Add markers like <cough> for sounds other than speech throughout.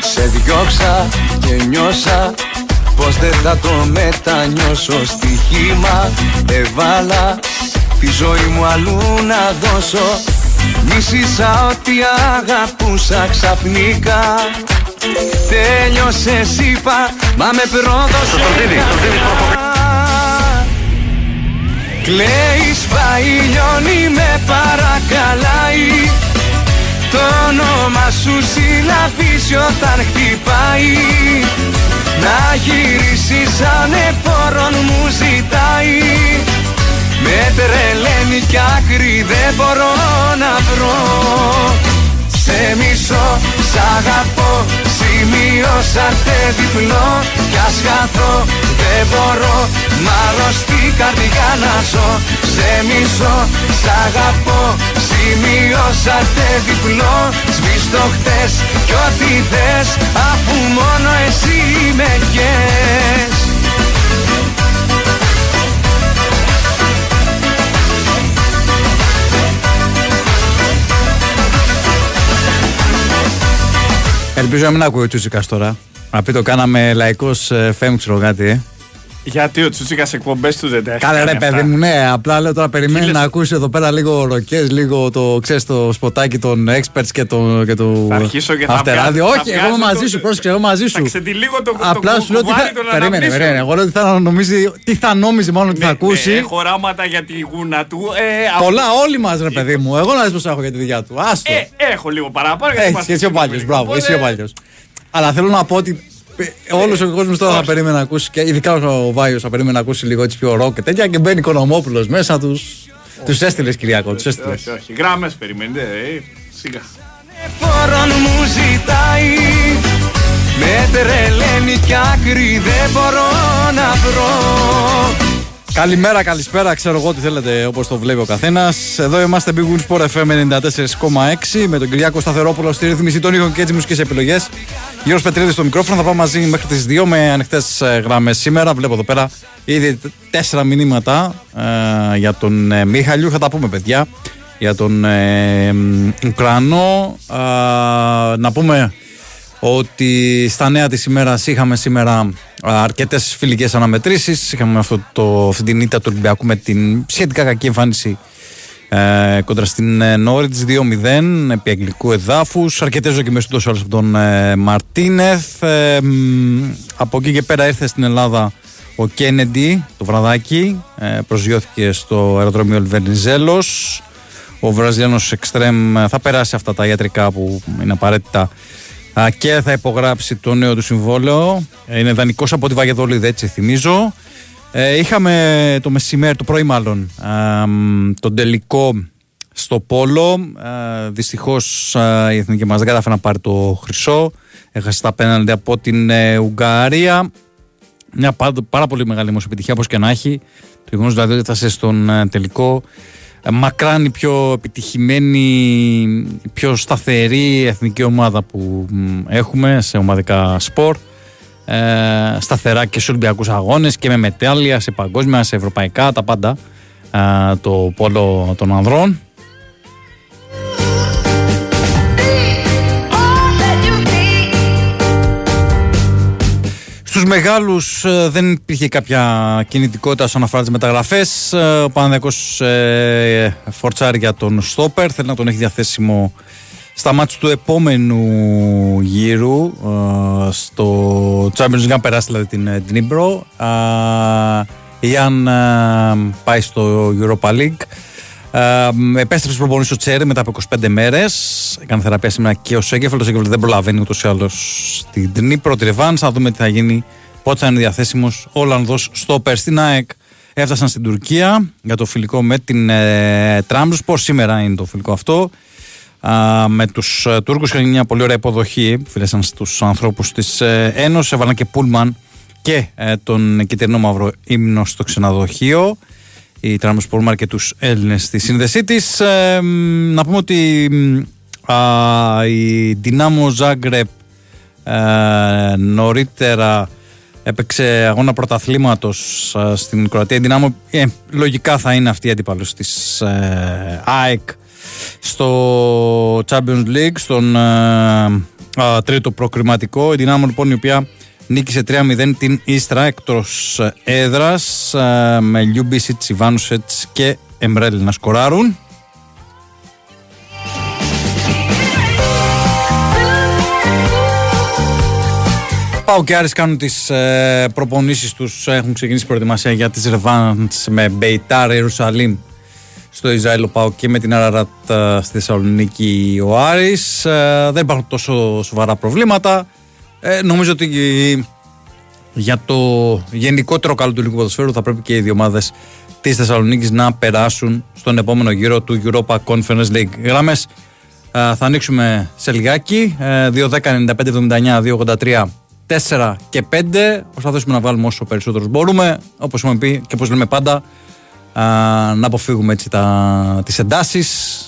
Σε διώξα και νιώσα Πως δεν θα το μετανιώσω. Στοιχήμα εβάλα Τη ζωή μου αλλού να δώσω. Μίσησα ότι αγαπούσα ξαφνικά Τέλειωσε είπα Μα με πρόδωσε Κλαίει, σπάει, λιώνει, με παρακαλάει. Το όνομα σου συλλαβήσει όταν χτυπάει. Να γυρίσεις σαν εφόρον μου ζητάει. Με τρελαίνει κι άκρη δεν μπορώ να βρω. Σε μισό, σ' αγαπώ, σημείωσα τε διπλό Κι ας χαθώ δεν μπορώ. Μάλλον στην καρδιά να ζω Σε μισό, σ' αγαπώ. Σημειώσατε διπλό Σβήστο χτες κι ό,τι θες Αφού μόνο εσύ με κες Ελπίζω να μην ακούει ο Τσούτσικας τώρα. Να πει το κάναμε λαϊκός ε, φέμ, ξέρω κάτι, ε. Γιατί ο Τσούτσικα εκπομπές του δεν τα έχει. Κάλε ρε κάνει παιδί αυτά. μου, ναι, απλά λέω τώρα περιμένει λες; να ακούσει εδώ πέρα λίγο ροκές, λίγο το, ξέρεις, το σποτάκι των experts και το. Και το Θα αρχίσω και θα αυτεράδιο. βγάζω- θα Όχι, εγώ είμαι βγάζω μαζί το- σου, πρόσεξε, εγώ μαζί σου. Θα ξετυλίγω το, Απλά το σου λέω τι κουβάρι θα. των Περίμενε, αναμνήσεων. περίμενε. Εγώ λέω ότι θα νομίζει. Τι θα νόμιζε μόνο ότι Ναι, θα ακούσει. ναι, έχω οράματα για τη γούνα του. Ε, Πολλά, όλοι μας ρε παιδί μου. Εγώ να δεις πώς έχω για τη δουλειά του. Άστο. Ε, έχω λίγο παραπάνω. γιατί Έχει είμαστε εσύ ο σύντομοι. παλιό, μπράβο, Οπότε, εσύ ο παλιό. Αλλά θέλω να πω ότι όλος ο κόσμος τώρα θα Όχι. περίμενε να ακούσει και ειδικά ο Βάιος θα περίμενε να ακούσει λίγο έτσι πιο ροκ και τέτοια και μπαίνει Οικονομόπουλος μέσα τους. Τους έστειλες Κυριακό, τους έστειλες. Όχι, όχι. Γράμμες περιμένετε. Ε, σιγά. Εφόρον μου ζητάει Με τρελαίνει κι άκρη δεν μπορώ να βρω Καλημέρα, καλησπέρα. Ξέρω εγώ τι θέλετε όπως το βλέπει ο καθένας. Εδώ είμαστε Big Win Sport FM 94,6 με τον Κυριάκο Σταθερόπουλο στη ρύθμιση των ήχων και τι μουσικές επιλογές. Γιώργος Πετρίδης στο μικρόφωνο. Θα πάμε μαζί μέχρι τις 2 με ανοιχτές γραμμέ σήμερα. Βλέπω εδώ πέρα ήδη τέσσερα μηνύματα ε, για τον ε, Μίχαλιου. Θα τα πούμε, παιδιά. Για τον ε, μ, Ουκρανό. Α, να πούμε ότι στα νέα της ημέρας είχαμε σήμερα α, αρκετές φιλικές αναμετρήσεις. Είχαμε αυτό το, αυτή την ήττα του Ολυμπιακού με την σχετικά κακή εμφάνιση ε, κοντρα στην ε, Νόριτς 2-0 επί αγγλικού εδάφους. Αρκετές δοκιμές του τόσο από τον ε, Μαρτίνεθ. Ε, μ, από εκεί και πέρα ήρθε στην Ελλάδα ο Κένεντι το βραδάκι. Ε, προσγειώθηκε στο αεροδρόμιο Ελβενιζέλος. Ο Βραζιλιάνος Εξτρέμ θα περάσει αυτά τα ιατρικά που είναι απαραίτητα Α, και θα υπογράψει το νέο του συμβόλαιο. Ε, Είναι δανεικός από τη Βαγεδόλιδη, έτσι θυμίζω. Ε, είχαμε το μεσημέρι, το πρωί μάλλον, α, μ, τον τελικό στο Πόλο. Ε, Δυστυχώς η εθνική μας δεν κατάφερε να πάρει το χρυσό. Έχασε τα πέναντι από την ε, Ουγγαρία. Μια πάρα, πάρα πολύ μεγάλη όμω επιτυχία, όπως και να έχει. Το γεγονός δηλαδή ότι έφτασε στον ε, τελικό. Ε, μακράν η πιο επιτυχημένη, η πιο σταθερή εθνική ομάδα που μ, έχουμε σε ομαδικά σπορ. Ε, σταθερά και σε Ολυμπιακούς αγώνες και με μετάλλια σε παγκόσμια, σε ευρωπαϊκά, τα πάντα. Ε, το πόλο των ανδρών. Στους μεγάλους ε, δεν υπήρχε κάποια κινητικότητα όσον αφορά τις μεταγραφές. Ε, ο Παναδιακός ε, φορτσάρει για τον Στόπερ, θέλει να τον έχει διαθέσιμο στα μάτια του επόμενου γύρου ε, στο Champions League, να περάσει δηλαδή την ε, την Ήμπρο. Η Αν ε, πάει στο Europa League. Ε, επέστρεψε προπονητής ο Τσέρι μετά από 25 μέρες. Έκανε θεραπεία σήμερα και ο Σέγκεφελ. Ο Σέγκεφελ δεν προλαβαίνει ούτως ή άλλως στην Νύπρο, τη Ρεβάν. Θα δούμε τι θα γίνει. Πότε θα είναι διαθέσιμος ο Ολλανδός στόπερ στην ΑΕΚ. Έφτασαν στην Τουρκία για το φιλικό με την ε, Τραμπζπορ. Σήμερα είναι το φιλικό αυτό. Α, με τους ε, Τούρκους είχαν μια πολύ ωραία υποδοχή. Φίλεσαν στους ανθρώπους της ε, Ένωσης. Έβαλαν και Πούλμαν και ε, τον κυτρινό μαύρο ύμνο στο ξενοδοχείο η Τραμποσπορ με αρκετούς Έλληνες στη σύνδεσή της. Ε, μ, να πούμε ότι μ, α, η Δυνάμο Ζάγκρεπ ε, νωρίτερα έπαιξε αγώνα πρωταθλήματος ε, στην Κροατία. Η Δυνάμο ε, λογικά θα είναι αυτή η αντίπαλος της ε, ΑΕΚ στο Champions League στον ε, τρίτο προκριματικό. Η Δυνάμω λοιπόν η οποία νίκησε 3-0 την Ίστρα εκτός έδρας με Λιούμπισιτς, Ιβάνουσετς και Εμπρέλ να σκοράρουν. Πάω και Άρης κάνουν τις ε, προπονήσεις τους, έχουν ξεκινήσει προετοιμασία για τις Ρεβάντς με Μπεϊτάρ, Ιερουσαλήμ στο Ισραήλ πάω και με την Αραρατ στη Θεσσαλονίκη ο Άρης. Ε, δεν υπάρχουν τόσο σοβαρά προβλήματα. Ε, νομίζω ότι για το γενικότερο καλό του ελληνικού ποδοσφαίρου θα πρέπει και οι δύο ομάδες της Θεσσαλονίκης να περάσουν στον επόμενο γύρο του Europa Conference League. Γράμμες ε, θα ανοίξουμε σε λιγάκι. 2-10-95-79, 2-83 4 και 5. Προσπαθήσουμε να βάλουμε όσο περισσότερους μπορούμε. Όπως έχουμε πει και όπως λέμε πάντα, α, να αποφύγουμε έτσι τα, τις εντάσεις,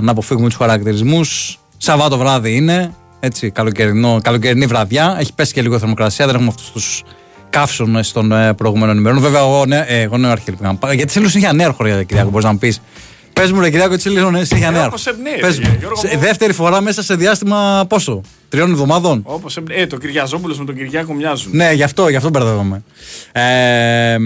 να αποφύγουμε τους χαρακτηρισμούς. Σαββάτο βράδυ είναι, έτσι, καλοκαιρινό, καλοκαιρινή βραδιά. Έχει πέσει και λίγο θερμοκρασία, δεν έχουμε αυτούς τους καύσονες των ε, προηγούμενων ημερών. Βέβαια, εγώ, ναι, ε, εγώ νέο αρχή Γιατί θέλω συνέχεια νέα χωριά, κυρία, μπορείς να μου πεις. Πες μου, ρε Κυριάκο, έτσι λίγο συνέχεια νέα. Πες μου. Δεύτερη φορά μέσα σε διάστημα πόσο; Τριών εβδομάδων; Όπως ε, το Κυριαζόπουλος με τον Κυριάκο μοιάζουν. Ναι, γι' αυτό, γι αυτό μπερδεύομαι. Ε,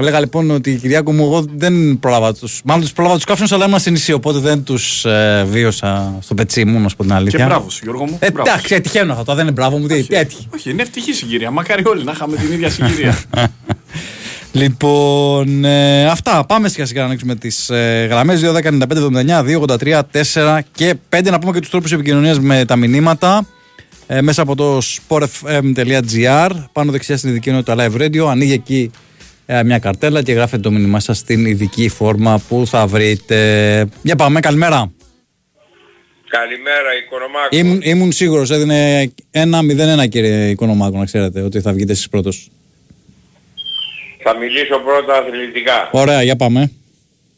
λέγα λοιπόν ότι η Κυριάκο μου, εγώ δεν πρόλαβα τους. Μάλλον τους πρόλαβα τους κάφρου, αλλά είμαστε νησί, οπότε δεν τους ε, βίωσα στο πετσί μου, να σου πω την αλήθεια. Και μπράβο, Γιώργο μου. Ε, εντάξει, τυχαίνω αυτό, δεν είναι μπράβο μου. Όχι, έτυχε. όχι, είναι ευτυχή συγκυρία. Μακάρι όλοι να είχαμε την ίδια συγκυρία. <laughs> Λοιπόν, ε, αυτά. Πάμε σιγά σιγά να ανοίξουμε τις ε, γραμμές 2.195.79, 2.83, 4 και 5. Να πούμε και τους τρόπους επικοινωνίας με τα μηνύματα. Ε, μέσα από το sportfm.gr πάνω δεξιά στην ειδική ενότητα Live Radio ανοίγει εκεί ε, μια καρτέλα και γράφετε το μήνυμά σας στην ειδική φόρμα που θα βρείτε. Για πάμε, καλημέρα. Καλημέρα, Οικονομάκο. Ήμουν, ήμουν σίγουρος, έδινε 1-0-1 κύριε Οικονομάκο, να ξέρετε, ότι θα βγείτε εσείς πρώτος. Θα μιλήσω πρώτα αθλητικά. Ωραία, για πάμε.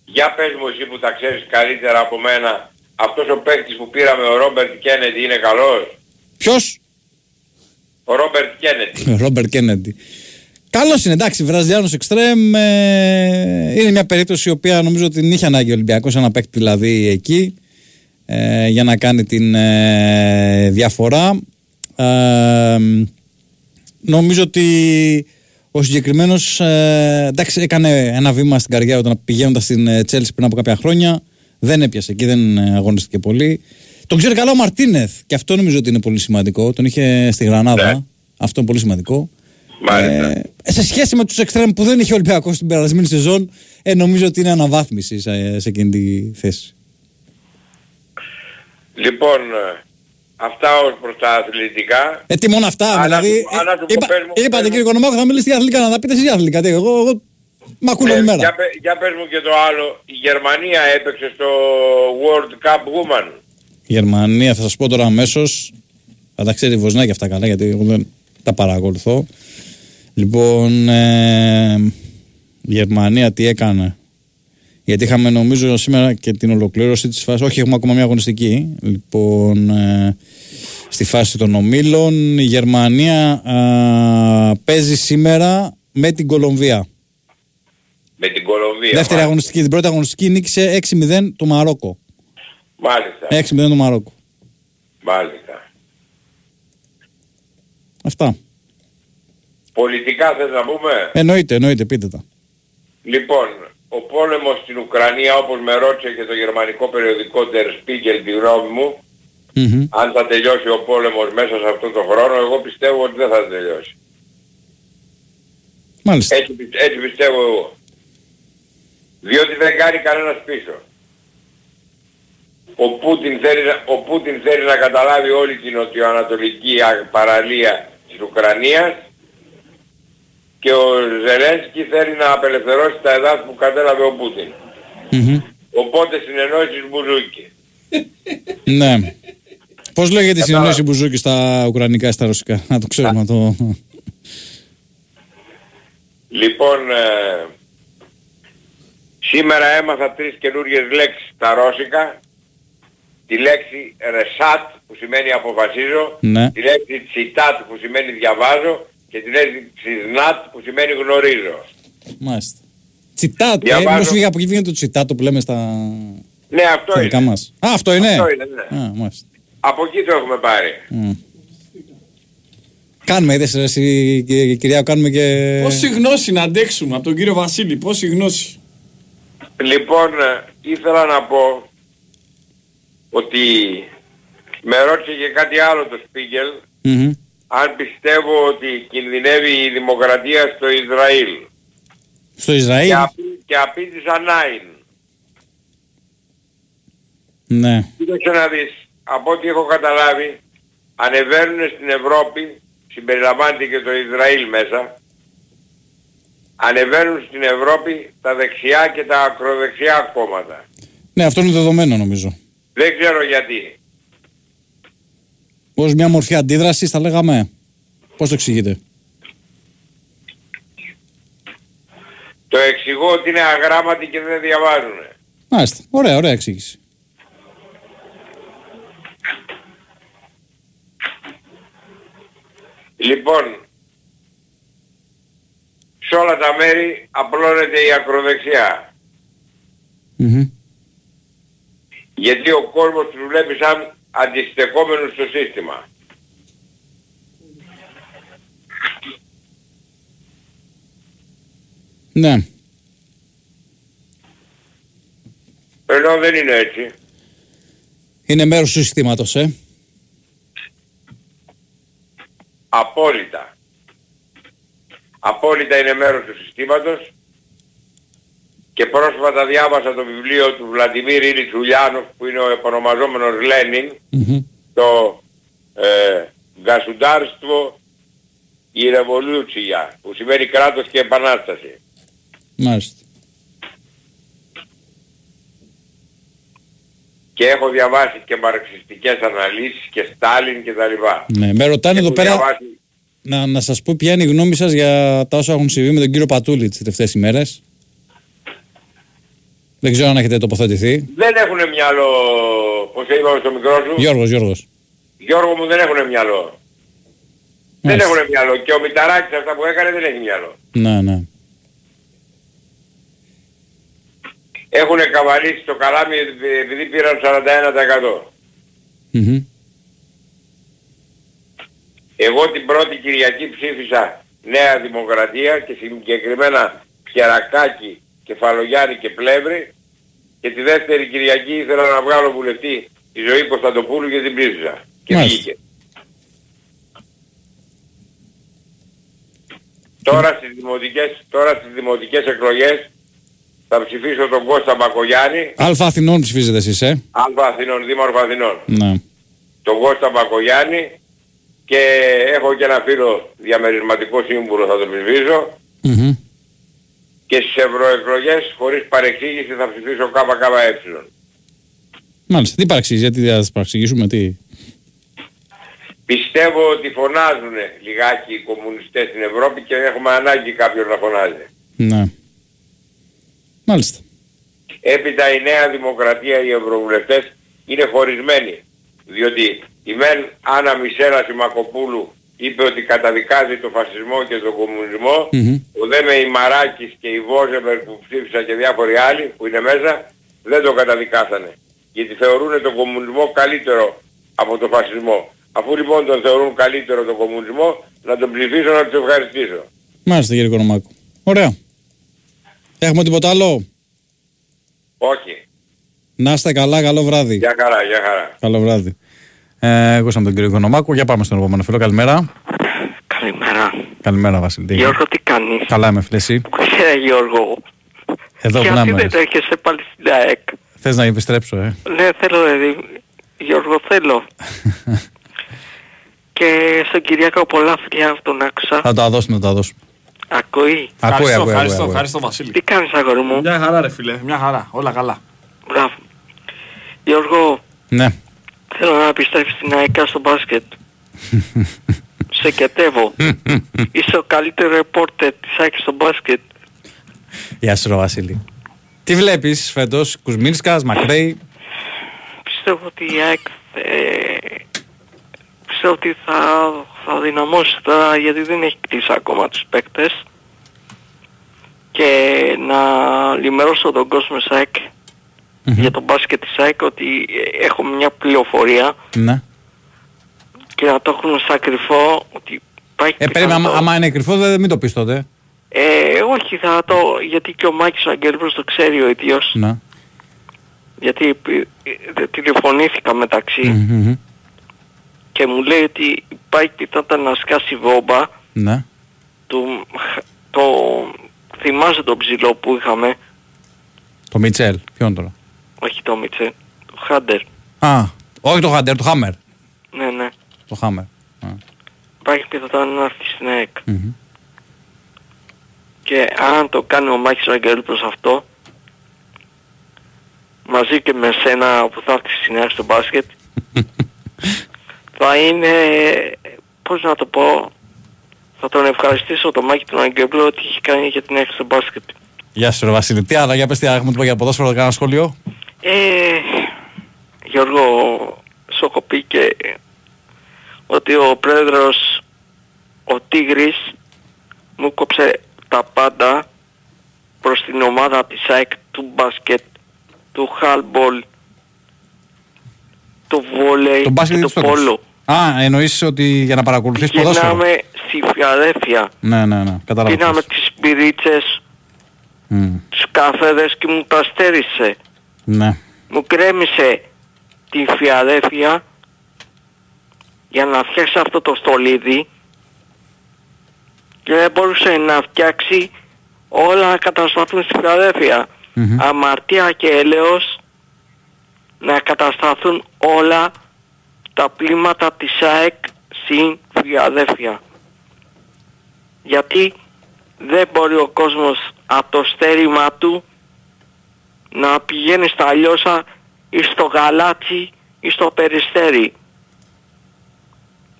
Για πες μου εσύ που τα ξέρεις καλύτερα από μένα, αυτός ο παίκτης που πήραμε, ο Ρόμπερτ Κέννεντι, είναι καλός; Ποιος; Ο Ρόμπερτ Κέννεντι. Ο <laughs> Ρόμπερτ Κέννεντι. Καλός είναι, εντάξει, Βραζιλιάνος Εξτρέμ. Ε, είναι μια περίπτωση η οποία νομίζω ότι την είχε ανάγκη ο Ολυμπιακός, ένα παίκτη δηλαδή εκεί, ε, για να κάνει την ε, διαφορά. Ε, νομίζω ότι ο συγκεκριμένος ε, εντάξει, έκανε ένα βήμα στην καρδιά όταν πηγαίνοντας στην Τσέλση πριν από κάποια χρόνια. Δεν έπιασε εκεί, δεν αγωνίστηκε πολύ. Τον ξέρει καλά ο Μαρτίνεθ και αυτό νομίζω ότι είναι πολύ σημαντικό. Τον είχε στη Γρανάδα. Ναι. Αυτό είναι πολύ σημαντικό. Ε, σε σχέση με τους εξτρέμ που δεν είχε ο Ολυμπιακός στην περασμένη σεζόν, ε, νομίζω ότι είναι αναβάθμιση σε, σε εκείνη τη θέση. Λοιπόν, Αυτά ως προς τα αθλητικά. Ε, τι μόνο αυτά, δηλαδή. είπα, είπατε κύριε Οικονομάκο, θα μιλήσει για αθλητικά, να τα πείτε εσείς για αθλητικά. Εγώ, εγώ μ' ακούω όλη μέρα. Για, για πες μου και το άλλο. Η Γερμανία έπαιξε στο World Cup Woman. Η Γερμανία, θα σας πω τώρα αμέσως. Θα τα ξέρει Βοσνάκη αυτά καλά, γιατί εγώ δεν τα παρακολουθώ. Λοιπόν, ε, η Γερμανία τι έκανε; Γιατί είχαμε νομίζω σήμερα και την ολοκλήρωση της φάσης. Όχι, έχουμε ακόμα μια αγωνιστική. Λοιπόν, ε, στη φάση των ομίλων. Η Γερμανία παίζει σήμερα με την Κολομβία. Με την Κολομβία. Δεύτερη αγωνιστική. Την πρώτη αγωνιστική νίκησε 6-0 το Μαρόκο. Μάλιστα. 6-0 το Μαρόκο. Μάλιστα. Αυτά. Πολιτικά θες να πούμε; Εννοείται, εννοείται, πείτε τα. Λοιπόν, ο πόλεμος στην Ουκρανία όπως με ρώτησε και το γερμανικό περιοδικό Der Spiegel τη γνώμη μου αν θα τελειώσει ο πόλεμος μέσα σε αυτόν τον χρόνο εγώ πιστεύω ότι δεν θα τελειώσει. Μάλιστα. Έτσι, έτσι πιστεύω εγώ. Διότι δεν κάνει κανένας πίσω. Ο Πούτιν, θέλει, ο Πούτιν θέλει να καταλάβει όλη την νοτιοανατολική παραλία της Ουκρανίας και ο Ζελένσκι θέλει να απελευθερώσει τα εδάφη που κατέλαβε ο Πούτιν. Mm-hmm. Οπότε συνεννόηση Μπουζούκη. ναι. Πώς λέγεται η συνεννόηση Μπουζούκη στα Ουκρανικά ή στα Ρωσικά, να το ξέρουμε το... Λοιπόν, ε, σήμερα έμαθα τρεις καινούργιες λέξεις στα Ρώσικα. Τη λέξη ρεσάτ που σημαίνει αποφασίζω, ναι. τη λέξη τσιτάτ που σημαίνει διαβάζω και την λέξη «νατ» που σημαίνει γνωρίζω. Μάλιστα. Τσιτάτο, ε, μήπως από εκεί βγαίνει το τσιτάτο που λέμε στα... Ναι, αυτό Τα είναι. δικά μας. Α, αυτό είναι. Αυτό είναι, ναι. Α, μάλιστα. Από εκεί το έχουμε πάρει. Μμ. Κάνουμε, είδες ρε, εσύ, κυ- κυρία, κάνουμε και... Πόση γνώση να αντέξουμε από τον κύριο Βασίλη, πόση γνώση. Λοιπόν, ε, ήθελα να πω ότι με ρώτησε και κάτι άλλο το Σπίγκελ Μμμ. Αν πιστεύω ότι κινδυνεύει η δημοκρατία στο Ισραήλ. Στο Ισραήλ; Και, απή- και απήντησα νάιν. Ναι. Κοίταξε να δεις, από ό,τι έχω καταλάβει, ανεβαίνουν στην Ευρώπη, συμπεριλαμβάνεται και το Ισραήλ μέσα, ανεβαίνουν στην Ευρώπη τα δεξιά και τα ακροδεξιά κόμματα. Ναι, αυτό είναι δεδομένο νομίζω. Δεν ξέρω γιατί. Ως μια μορφή αντίδρασης θα λέγαμε; Πώς το εξηγείτε; Το εξηγώ ότι είναι αγράμματοι και δεν διαβάζουν. Μάλιστα. Ωραία, ωραία εξήγηση. Λοιπόν, σε όλα τα μέρη απλώνεται η ακροδεξιά. Μμμ. Γιατί ο κόσμος τους βλέπει σαν αντιστεκόμενους στο σύστημα. Ναι. Ενώ δεν είναι έτσι. Είναι μέρος του συστήματος, ε. Απόλυτα. Απόλυτα είναι μέρος του συστήματος και πρόσφατα διάβασα το βιβλίο του Βλαντιμίρ Ήλιτς Ουλιάνοφ που είναι ο επωνομαζόμενος Λένιν Μμμ. το ε, Γκασουντάρστβο η Ρεβολούτσια που σημαίνει κράτος και επανάσταση. Μάλιστα. Και έχω διαβάσει και μαρξιστικές αναλύσεις και Στάλιν και τα λοιπά. Ναι, με ρωτάνε εδώ Έχω πέρα διαβάσει- να, να σας πω ποια είναι η γνώμη σας για τα όσα έχουν συμβεί με τον κύριο Πατούλη τις τελευταίες ημέρες. Δεν ξέρω αν έχετε τοποθετηθεί. Δεν έχουν μυαλό, πώς είπαμε στο μικρό σου; Γιώργος, Γιώργος. Γιώργο μου δεν έχουν μυαλό. Δεν Μάλιστα. έχουν μυαλό. Και ο Μηταράκης αυτά που έκανε δεν έχει μυαλό. Ναι, ναι. Έχουν καβαλήσει το καλάμι επειδή πήραν 41%. Μμμ. Εγώ την πρώτη Κυριακή ψήφισα Νέα Δημοκρατία και συγκεκριμένα Πιερακάκη, Κεφαλογιάννη και Πλεύρη και τη δεύτερη Κυριακή ήθελα να βγάλω βουλευτή η ζωή Κωνσταντοπούλου και την ψήφισα. Και Μάλιστα. βγήκε. Τώρα στις δημοτικές, τώρα στις δημοτικές εκλογές θα ψηφίσω τον Κώστα Μπακογιάννη, Αλφα Αθηνών ψηφίζετε εσείς, ε; Αλφα Αθηνών, Δήμαρχο Αθηνών. Ναι. τον Κώστα Μπακογιάννη και έχω και ένα φίλο διαμερισματικό σύμβουλο θα το ψηφίσω Μμμ. Και στις ευρωεκλογές χωρίς παρεξήγηση θα ψηφίσω ΚΚΕ. Μάλιστα. Τι παραξηγείς, γιατί δεν θα σας παραξηγήσουμε, τι; Πιστεύω ότι φωνάζουν λιγάκι οι κομμουνιστές στην Ευρώπη και έχουμε ανάγκη κάποιον να φωνάζει. Ναι. Μάλιστα. Έπειτα η Νέα Δημοκρατία, οι Ευρωβουλευτές είναι χωρισμένοι. Διότι η Μεν Άννα Μισέλα Σιμακοπούλου είπε ότι καταδικάζει το φασισμό και τον κομμουνισμό. Μμμ. Ο δε με η Μαράκης και η Βόζεμπερ που ψήφισαν και διάφοροι άλλοι που είναι μέσα δεν το καταδικάσανε. Γιατί θεωρούν τον κομμουνισμό καλύτερο από τον φασισμό. Αφού λοιπόν τον θεωρούν καλύτερο τον κομμουνισμό, να τον ψηφίσω να τους ευχαριστήσω. Μάλιστα, κύριε Κονομάκο. Ωραία. Έχουμε τίποτα άλλο; Όχι. Να είστε καλά, καλό βράδυ. Γεια χαρά, γεια χαρά. Καλό βράδυ. Ε, ακούσαμε τον κύριο Κονομάκο. Για πάμε στον επόμενο φίλο. Καλημέρα. Καλημέρα. Καλημέρα, Βασίλη. Τι έγινε; Γιώργο, τι κάνεις; Καλά είμαι, φίλε, εσύ; Ε, Γιώργο. Εδώ που να Γιατί είμαι. δεν έρχεσαι πάλι στην ΑΕΚ. Θες να επιστρέψω, ε; Ναι, θέλω, δηλαδή. Γιώργο, θέλω. <laughs> και στον Κυριακό πολλά φιλιά να τον άκουσα. θα τα δώσουμε, θα τα δώσουμε. Ακούει; Ακούει, Ευχαριστώ, ακούει, ευχαριστώ, ακούει. ευχαριστώ Βασίλη. Τι κάνεις αγόρι μου; Μια χαρά ρε φίλε, μια χαρά, όλα καλά. Μπράβο. Γιώργο, Ναι. Θέλω να επιστρέψεις στην ΑΕΚ στο μπάσκετ. <laughs> Σε κετεύω. Είσαι ο καλύτερο ρεπόρτερ της ΑΕΚ στο μπάσκετ. Γεια σου, ρε, Βασίλη. Τι βλέπεις φέτος, Κουσμίνσκας, Μακρέι; Πιστεύω ότι η ΑΕΚ ε, πιστεύω ότι θα, θα δυναμώσει τώρα γιατί δεν έχει κτίσει ακόμα τους παίκτες και να λιμερώσω τον κόσμο της ΑΕΚ για τον μπάσκετ της ΑΕΚ ότι ε, έχω μια πληροφορία Ναι. και να το έχουν σαν κρυφό ότι υπάρχει Ε, περίμενα, άμα, πιθανότητα- άμα είναι κρυφό, δεν μην το πεις τότε. Ε, όχι θα το, γιατί και ο Μάκης Αγγέλπρος το ξέρει ο ίδιος, Ναι. γιατί επί- ε, τηλεφωνήθηκα μεταξύ Μμμ, μμμ. και μου λέει ότι υπάρχει πιθανότητα να σκάσει βόμβα Ναι. του, το, θυμάσαι τον ψηλό που είχαμε, Το Μιτσέλ. Ποιον τώρα; Όχι το Μίτσε, το Χάντερ, Α, όχι το Χάντερ, το Χάμερ. ναι ναι, Το Χάμερ. Α, υπάρχει πιθανότητα να έρθει στην ΑΕΚ. μμμ. Και αν το κάνει ο Μάκης Αγγέλπρος αυτό, μαζί και με σένα που θα έρθεις στην ΑΕΚ στο μπάσκετ, <laughs> θα είναι, πώς να το πω, θα τον ευχαριστήσω τον Μάκη τον Αγγέλπρο ότι έχει κάνει για την ΑΕΚ στο μπάσκετ. Γεια σου, ρε Βασίλη. Τι άλλα, για πες τι άλλα έχουμε για ποδόσφαιρο, κάνα σχόλιο; Ε, Γιώργο, σου έχω πει και ότι ο πρόεδρος, ο Τίγρης, μου κόψε τα πάντα προς την ομάδα της ΑΕΚ του μπάσκετ, του χάλμπολ, του βόλεϊ Το μπάσκετ και δεν του το πόλο. Α, εννοείς ότι για να παρακολουθείς ποδόσφαιρο. Γίναμε στη Φιλαδέλφια. Ναι, ναι, ναι. Κατάλαβα. Πίναμε ποιος. τις πυρίτσες, Μμ, τους καφέδες και μου τα στέρισε. Ναι. μου κρέμισε τη Φιλαδέλφια για να φτιάξει αυτό το στολίδι και δεν μπορούσε να φτιάξει όλα να κατασταθούν στη Φιλαδέλφια. Μμμ. Αμαρτία και έλεος να κατασταθούν όλα τα πλήματα της ΑΕΚ στην Φιλαδέλφια. Γιατί δεν μπορεί ο κόσμος από το στέρημα του να πηγαίνεις στα Λιώσα ή στο Γαλάτσι ή στο Περιστέρι.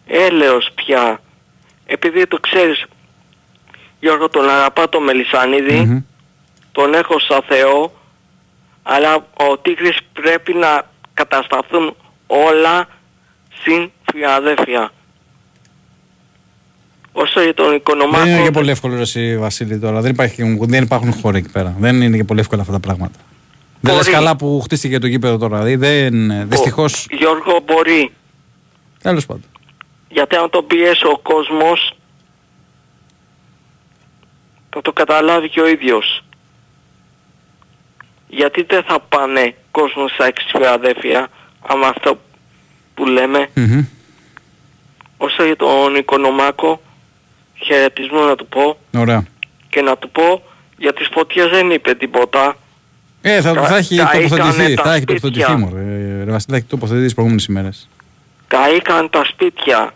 Έλεος πια. Επειδή το ξέρεις, Γιώργο τον αγαπά το Μελισανίδη, Μμμ. τον έχω σαν Θεό, αλλά ο Τίγρης πρέπει να κατασταθούν όλα στην Φιλαδέλφια. Όσο για τον Οικονομάκο... Δεν είναι και πολύ εύκολο ρε εσύ, Βασίλη τώρα. Δεν, υπάρχει, δεν υπάρχουν χώροι εκεί πέρα. Δεν είναι και πολύ εύκολα αυτά τα πράγματα. Δεν Μπορεί. λες καλά που χτίστηκε το γήπεδο τώρα. Δηλαδή δεν, δυστυχώς, Γιώργο μπορεί. τέλος πάντων. Γιατί αν τον πιέσει ο κόσμος θα το καταλάβει και ο ίδιος. Γιατί δεν θα πάνε κόσμος στα εξφιαδέφια άμα αυτό που λέμε Μμμ. όσο για τον Οικονομάκο χαιρετισμό να του πω Ωραία. και να του πω για τις φωτιές δεν είπε τίποτα. Ε, θα, Τα- θα έχει τα τοποθετηθεί. ήτανε τα Θα έχει σπίτια. τοποθετηθεί, μωρέ. Ε, Ρε Βασίλη, θα έχει τοποθετηθεί τις προηγούμενες ημέρες. Καήκαν τα σπίτια.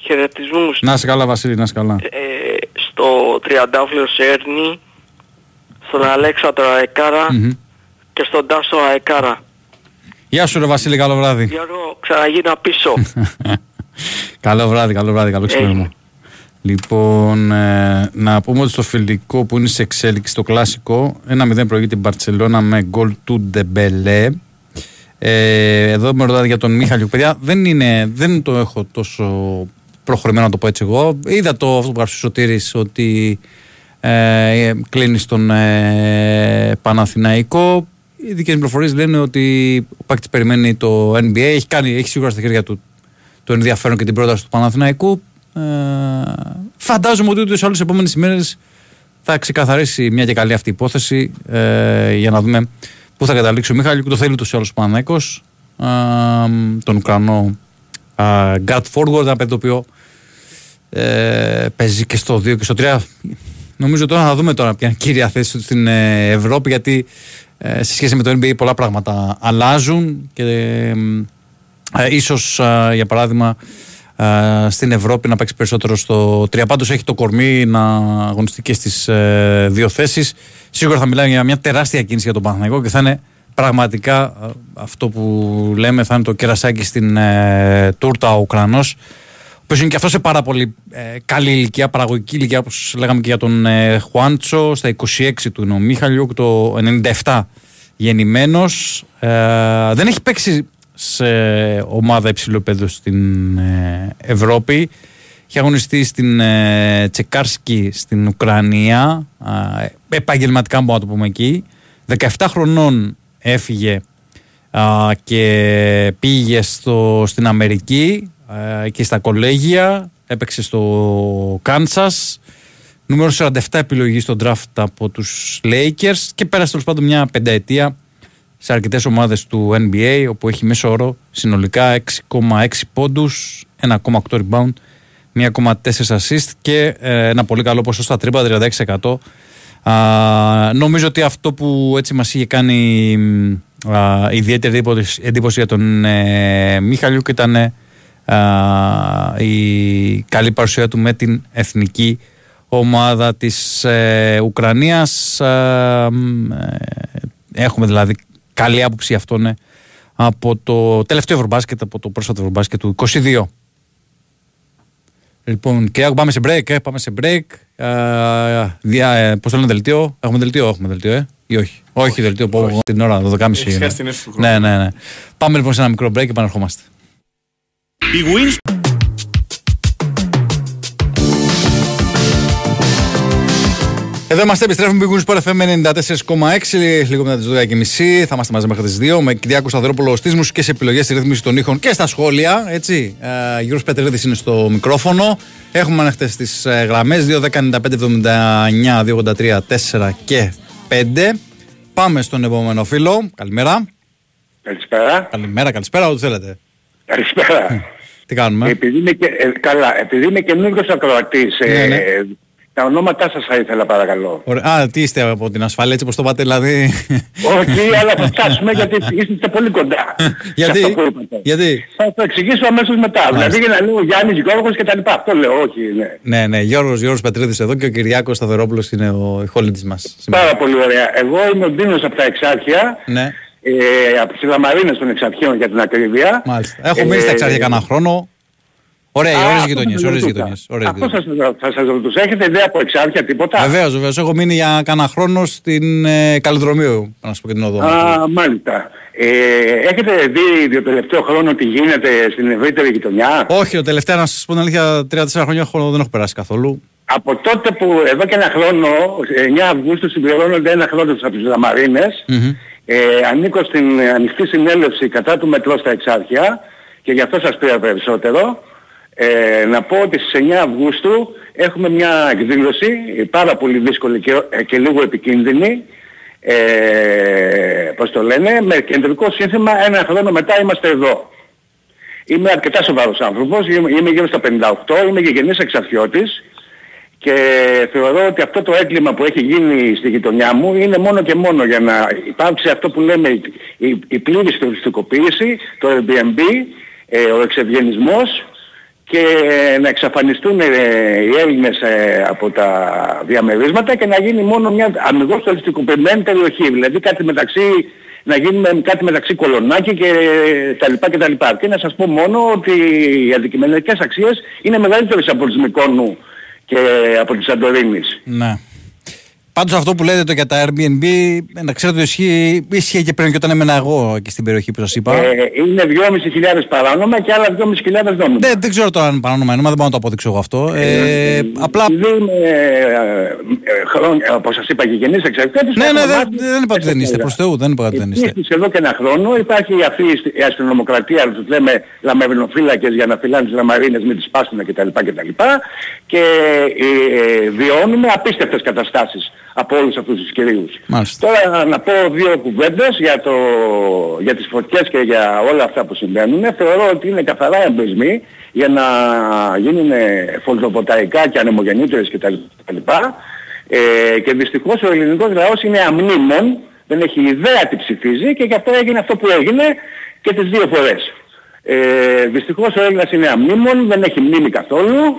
Χαιρετισμούς Να είσαι καλά, Βασίλη, να είσαι καλά. ε, στο Τριαντάφυλλο Σέρνη, στον Αλέξανδρο Αεκάρα Μμμ. και στον Τάσο Αεκάρα. Γεια σου, ρε Βασίλη, καλό βράδυ. Γιώργο, ξαναγίνω πίσω. <laughs> καλό βράδυ, καλό βράδυ, καλό ξυπνήμα. Λοιπόν, ε, να πούμε ότι στο φιλικό που είναι σε εξέλιξη, το κλασικό, 1-0 προηγείται η Μπαρτσελώνα με γκολ του Ντεμπελέ. Ε, εδώ με ρωτάτε για τον Μίχαλιου. Παιδιά, δεν, είναι, δεν το έχω τόσο προχωρημένο να το πω έτσι εγώ. Είδα το αυτό που γράψει ο Σωτήρης ότι ε, κλείνει στον ε, Παναθηναϊκό. Οι δικές μου πληροφορίες λένε ότι ο Πάκτης περιμένει το NBA. Έχει, κάνει, έχει σίγουρα στα χέρια του το ενδιαφέρον και την πρόταση του Παναθηναϊκού. Ε, φαντάζομαι ότι ούτε σε όλες τις επόμενες ημέρες θα ξεκαθαρίσει μια και καλή αυτή η υπόθεση ε, για να δούμε πού θα καταλήξει ο Μιχάλη. Το θέλει ούτως ή άλλως ο Παναθηναϊκός. Ε, τον Ουκρανό ε, guard forward, ένα παιδί το οποίο ε, παίζει και στο 2 και στο 3. Νομίζω τώρα θα δούμε τώρα ποια είναι η κύρια θέση του στην ε, Ευρώπη γιατί ε, σε σχέση με το NBA πολλά πράγματα αλλάζουν και ε, ίσως ε, για παράδειγμα ε, στην Ευρώπη να παίξει περισσότερο στο 3. Πάντως έχει το κορμί να αγωνιστεί και στις ε, δύο θέσεις. Σίγουρα θα μιλάμε για μια τεράστια κίνηση για τον Παναθηναϊκό και θα είναι πραγματικά ε, αυτό που λέμε θα είναι το κερασάκι στην ε, τούρτα ο Ουκρανός ο οποίος είναι και αυτός σε πάρα πολύ ε, καλή ηλικία, παραγωγική ηλικία όπως λέγαμε και για τον ε, Χουάντσο στα 26 του είναι ο Μίχαλιουκ το 97 γεννημένος ε, δεν έχει παίξει σε ομάδα υψηλού επίπεδου στην ε, Ευρώπη Είχε αγωνιστεί στην ε, Τσεκάρσκι στην Ουκρανία. Ε, επαγγελματικά μπορούμε να το πούμε εκεί. 17 χρονών έφυγε και πήγε στο, στην Αμερική και στα κολέγια. Έπαιξε στο Κάνσας. Νούμερο 47 επιλογή στο draft από τους Lakers και πέρασε τέλος πάντων μια πενταετία σε αρκετές ομάδες του NBA, όπου έχει μέσο όρο συνολικά 6,6 πόντους, 1,8 rebound, 1,4 assist και ε, ένα πολύ καλό ποσό στα τρύπα, 36%. Α, νομίζω ότι αυτό που έτσι μας είχε κάνει α, ιδιαίτερη εντύπωση για τον ε, Μίχαλιουκ ήταν η καλή παρουσία του με την εθνική ομάδα της ε, Ουκρανίας. Ε, έχουμε δηλαδή καλή άποψη αυτό είναι από το τελευταίο Ευρωμπάσκετ, από το πρόσφατο Ευρωμπάσκετ του 22. Λοιπόν, και πάμε σε break, ε, πάμε σε break. Ε, δια, ε, πώς θέλω δελτίο, έχουμε δελτίο, έχουμε δελτίο, ε, ή όχι; Όχι δελτίο, πω την ώρα, 12.30. Ναι, ναι, ναι. Πάμε λοιπόν σε ένα μικρό break και επαναρχόμαστε. Η Wins Εδώ είμαστε, επιστρέφουμε Big Wings FM 94,6 λίγο μετά τις 12.30. Θα είμαστε μαζί μέχρι τις 2 με Κυριάκο Σταθερόπουλο στι μουσικέ επιλογές, στη ρύθμιση των ήχων και στα σχόλια. Έτσι. Ε, Γιώργος Πετρίδης είναι στο μικρόφωνο. Έχουμε ανοιχτέ τις ε, γραμμές 2.195.79, 283, 4 και 5. Πάμε στον επόμενο φίλο. Καλημέρα. Καλησπέρα. Καλημέρα, καλησπέρα, ό,τι θέλετε. Καλησπέρα. <laughs> Τι κάνουμε; Επειδή είμαι, και, ε, καλά, επειδή είμαι καινούργιος ακροατής, Ναι, ναι. ε, τα ονόματά σας θα ήθελα παρακαλώ. Ωραία. Α, τι είστε από την ασφάλεια, έτσι πως το πάτε, δηλαδή. Όχι, <laughs> αλλά θα φτάσουμε γιατί είστε πολύ κοντά. <laughs> Γιατί; σε αυτό που είπατε. Γιατί; Θα το εξηγήσω αμέσως μετά. Δηλαδή για να λέω Γιάννης Γιώργος και τα λοιπά. Αυτό λέω, όχι. Ναι. ναι, ναι, Γιώργος, Γιώργος Πετρίδης εδώ και ο Κυριάκος Σταθερόπουλος είναι ο χόλητης μας. σήμερα. Πάρα πολύ ωραία. Εγώ είμαι ο Ντίνος από τα Εξάρχεια. Ναι, Ε, από τις Λαμαρίνες των Εξαρχείων για την ακρίβεια. μάλιστα. Έχω Ε, μείνει στα εξάρια κανένα χρόνο. Ωραία, Α, ωραίες αυτό γειτονιές, θα ωραίες σας γειτονιές. ρωτούσα. Αυτό σας, θα σας ρωτούσα. Έχετε ιδέα από Εξάρχεια τίποτα; Βεβαίως, βεβαίως. Έχω μείνει για κανένα χρόνο στην ε, Καλλιδρομίου, να σου πω και την οδό. Α, μάλιστα. Ε, έχετε δει το τελευταίο χρόνο τι γίνεται στην ευρύτερη γειτονιά; Όχι, ο τελευταία, να σας πω την αλήθεια, 3-4 χρόνια έχω- δεν έχω περάσει καθόλου. Από τότε που εδώ και ένα χρόνο, 9 Αυγούστου συμπληρώνονται ένα χρόνο από τις Λαμαρίνες, Μμμ. ε, ανήκω στην ανοιχτή συνέλευση κατά του μετρό στα Εξάρχεια και γι' αυτό σας πήρα περισσότερο. Ε, να πω ότι στις 9 Αυγούστου έχουμε μια εκδήλωση πάρα πολύ δύσκολη και, ε, και λίγο επικίνδυνη ε, πώς το λένε, με κεντρικό σύνθημα ένα χρόνο μετά είμαστε εδώ. Είμαι αρκετά σοβαρός άνθρωπος, είμαι, είμαι γύρω στα 58, είμαι γηγενής εξαρχιώτης και θεωρώ ότι αυτό το έγκλημα που έχει γίνει στη γειτονιά μου είναι μόνο και μόνο για να υπάρξει αυτό που λέμε η, η, η πλήρης τουριστικοποίηση, το Airbnb, ε, ο εξευγενισμός και να εξαφανιστούν ε, οι Έλληνες ε, από τα διαμερίσματα και να γίνει μόνο μια αμυγός τουριστικοποιημένη περιοχή. Δηλαδή κάτι μεταξύ, να γίνει με- κάτι μεταξύ κολονάκι και τα λοιπά και τα λοιπά. Και να σας πω μόνο ότι οι αντικειμενικές αξίες είναι μεγαλύτερες από τις Μικόνου και από τις Σαντορίνης. Ναι. Πάντως αυτό που λέτε το για τα Airbnb, ε, να ξέρετε ότι ισχύει, ισχύει και πριν και όταν έμενα εγώ εκεί στην περιοχή που σας είπα. Ε, είναι 2.500 παράνομα και άλλα 2.500 νόμιμα. δεν, δεν ξέρω τώρα αν παράνομα είναι, μα δεν μπορώ να το αποδείξω εγώ αυτό. Ε, απλά. Επειδή είμαι ε, ε, χρόνια, όπως σας είπα, γηγενής εξαρτήτης. Ναι, έχω ναι, δεν, μάθει δεν είπα ότι δεν είστε. τέσσερα. Προς Θεού, δεν είπα ότι δεν είστε. Επίσης εδώ και ένα χρόνο υπάρχει αυτή η αστι- η αστυνομοκρατία, τους λέμε λαμερινοφύλακες για να φυλάνε τις λαμαρίνες, μην τις σπάσουν κτλ. κτλ. Και ε, βιώνουμε απίστευτες καταστάσεις από όλους αυτούς τους κυρίους. Μάλιστα. Τώρα να πω δύο κουβέντες για, το, για τις φωτιές και για όλα αυτά που συμβαίνουν. Θεωρώ ότι είναι καθαρά εμπεσμοί για να γίνουν φωτοβολταϊκά και ανεμογεννήτρες κτλ. Ε, και δυστυχώς ο ελληνικός λαός είναι αμνήμων, δεν έχει ιδέα τι ψηφίζει και γι' αυτό έγινε αυτό που έγινε και τις δύο φορές. Ε, δυστυχώς ο Έλληνας είναι αμνήμων, δεν έχει μνήμη καθόλου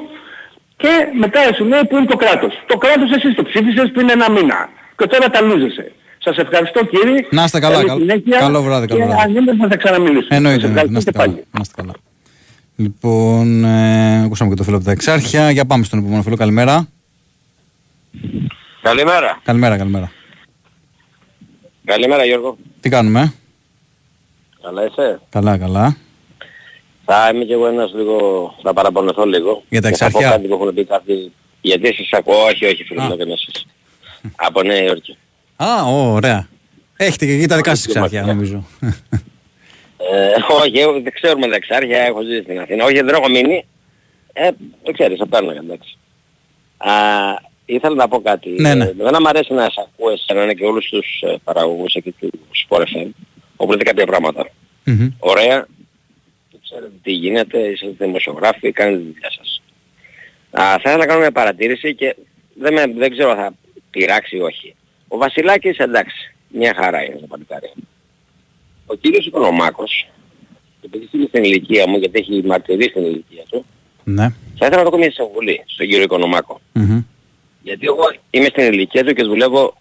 και μετά σου λέει που είναι το κράτος. Το κράτος εσείς το ψήφισες πριν ένα μήνα και τώρα τα λούζεσαι. Σας ευχαριστώ κύριε. Να είστε καλά, Καλή καλό- συνέχεια καλό βράδυ, καλό και βράδυ. αν γίνεται θα ξαναμιλήσουμε. Εννοείται, Σας εννοείται. να ευχαριστώ είστε και καλά. πάλι. Να είστε καλά. Λοιπόν, ε, ακούσαμε και το φίλο από τα Εξάρχεια. Για πάμε στον επόμενο φίλο. Καλημέρα. Καλημέρα. Καλημέρα, καλημέρα. Καλημέρα Γιώργο. Τι κάνουμε, ε; Καλά είσαι; Καλά, καλά. Θα είμαι και εγώ ένας λίγο, θα παραπονεθώ λίγο. Για τα Και θα πω εξαρχιά. κάτι που έχουν πει κάποιοι. Γιατί εσείς ακούω, όχι, όχι φίλε Α. μου, δεν είμαι εσείς. Από Νέα Υόρκη. Α, ωραία. Έχετε και εκεί τα δικά σας Όχι, εξάρχεια, μακριά. νομίζω. Ε, όχι, εγώ δεν ξέρουμε τα εξάρχεια, έχω ζήσει στην Αθήνα. Όχι, δεν έχω μείνει. Ε, δεν ξέρεις, θα παίρνω εντάξει. Α, ήθελα να πω κάτι. Ναι, ναι. Ε, δεν μου αρέσει να σας ακούω εσένα και όλους τους ε, παραγωγούς εκεί του Sport FM, όπου λέτε κάποια πράγματα. Μμμ. Ωραία. Ξέρετε τι γίνεται, είστε δημοσιογράφοι, κάνετε τη δουλειά σας. Α, θα ήθελα να κάνω μια παρατήρηση και δεν, με, δεν ξέρω αν θα πειράξει ή όχι. Ο Βασιλάκης εντάξει, μια χαρά είναι το παλικάρι. Ο κύριος Οικονομάκος, επειδή είναι στην ηλικία μου, γιατί έχει μαρτυρήσει στην ηλικία του, Ναι. θα ήθελα να το κάνω μια συμβουλή στον κύριο Οικονομάκο. Μμμ. Γιατί εγώ είμαι στην ηλικία του και δουλεύω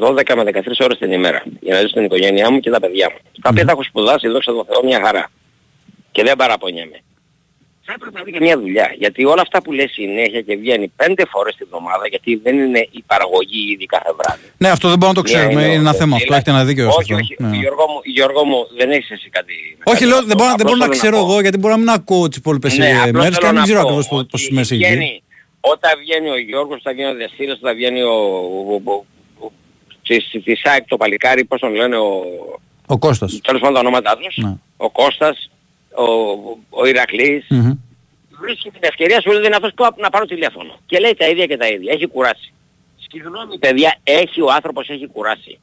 12 με 13 ώρες την ημέρα για να ζήσω την οικογένειά μου και τα παιδιά μου. Τα οποία τα έχω σπουδάσει, δόξα τω Θεώ, μια χαρά. Και δεν παραπονιέμαι. Θα έπρεπε να βρει και μια δουλειά. Γιατί όλα αυτά που λέει συνέχεια και βγαίνει πέντε φορές την εβδομάδα, γιατί δεν είναι η παραγωγή ήδη κάθε βράδυ. Ναι, αυτό δεν μπορούμε να το Μία ξέρουμε. Είναι ένα ο- θέμα αυτό. δηλαδή, Έχετε ένα δίκιο. σε Όχι, αυτό. όχι. Ναι. Γιώργο, μου, Γιώργο μου, δεν έχεις εσύ κάτι... Όχι, λέω, δεν μπορώ, δεν Απλώς μπορώ να θέλω ξέρω πω. εγώ γιατί μπορεί να μην ακούω τις υπόλοιπες Ναι, απλώς μέρες και θέλω να μην ξέρω πω ακριβώς ότι πόσε μέρε έχει. βγαίνει- Όταν βγαίνει ο Γιώργος, όταν βγαίνει ο Διαστήρας, όταν βγαίνει ο... ο- ο- ο- της- Της ΣΑΕΚ το παλικάρι, πώς τον λένε, ο... Ο Κώστας. τέλος πάντων τα ονόματά τους, Ναι. ο Κώστας, ο, ο Ηρακλής, Μμμ. βρίσκει την ευκαιρία σου λέει είναι αυτός που να πάρω τηλέφωνο. Και λέει τα ίδια και τα ίδια. Έχει κουράσει. Συγγνώμη παιδιά, έχει ο άνθρωπος έχει κουράσει.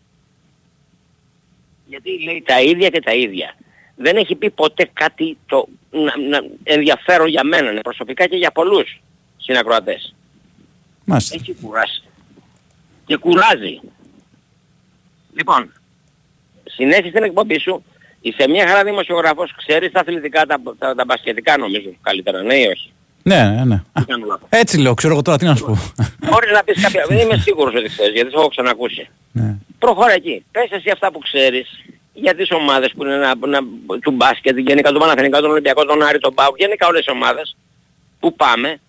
Γιατί λέει τα ίδια και τα ίδια. Δεν έχει πει ποτέ κάτι το να, να, ενδιαφέρον για μένα, ναι, προσωπικά και για πολλούς συνακροατές. Μάλιστα. Έχει κουράσει. Και κουράζει. Λοιπόν, συνέχισε την εκπομπή σου. Είσαι μια χαρά δημοσιογράφος, ξέρεις τα αθλητικά, τα, τα, τα μπασκετικά νομίζω καλύτερα, ναι ή όχι; Ναι, ναι, ναι. Α, Τι κάνω λάθος. Έτσι λέω, ξέρω εγώ τώρα τι να σου πω. Μπορείς να πεις κάποια... Δεν είμαι σίγουρος ότι ξέρεις, γιατί σε έχω ξανακούσει. Ναι. Προχώρα εκεί. Πες εσύ αυτά που ξέρεις για τις ομάδες που είναι να, να, του μπάσκετ, γενικά του Παναθηνικά, τον Ολυμπιακό, τον Άρη, τον Πάου, γενικά όλες τις ομάδες που πάμε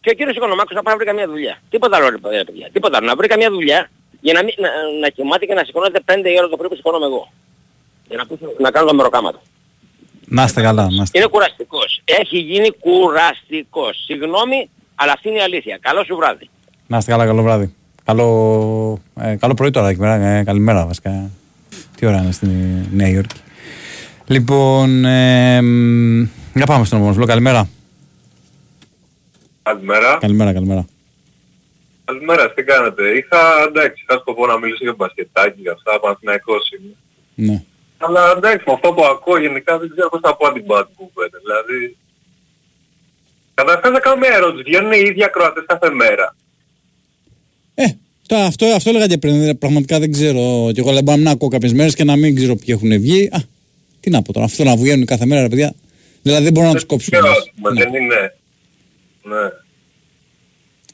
και ο κύριος Οικονομάκος να πάει να βρει καμία δουλειά. Τίποτα άλλο ρε παιδιά. Τίποτα άλλο. Να βρει καμία δουλειά για να, μην, να, να κοιμάται και να σηκώνεται 5 η ώρα το πρωί που σηκώνομαι εγώ. Για να, πεις- να κάνω το μεροκάμα του. Να είστε καλά, να είστε. Είναι κουραστικός. Έχει γίνει κουραστικός. Συγγνώμη, αλλά αυτή είναι η αλήθεια. Καλό σου βράδυ. Να είστε καλά, καλό βράδυ. Καλό, ε, καλό πρωί τώρα εκεί πέρα. Ε, καλημέρα βασικά. Τι ώρα είναι στη Νέα Υόρκη. Λοιπόν, ε, μ, για πάμε στον επόμενο φίλο. Καλημέρα. Καλημέρα. Καλημέρα, καλημέρα. Καλημέρα, τι κάνετε; Είχα, εντάξει, είχα σκοπό να μιλήσω για μπασκετάκι, για αυτά, Παναθηναϊκός είμαι. Ναι. Αλλά εντάξει, με αυτό που ακούω γενικά δεν ξέρω πώς θα πω την bad κουβέντα. Δηλαδή, καταρχάς να κάνω μια ερώτηση. Βγαίνουν οι ίδιοι ακροατές κάθε μέρα. Ε, το, αυτό, αυτό έλεγα και πριν. δηλαδή, Πραγματικά δεν ξέρω. Και εγώ λέω να ακούω κάποιες μέρες και να μην ξέρω ποιοι έχουν βγει. Α, τι να πω τώρα. Αυτό να βγαίνουν κάθε μέρα, ρε παιδιά. Δηλαδή δεν μπορούμε να τους κόψουμε. ξέρω, εμείς. ας πούμε, Ναι. δεν είναι. Ναι.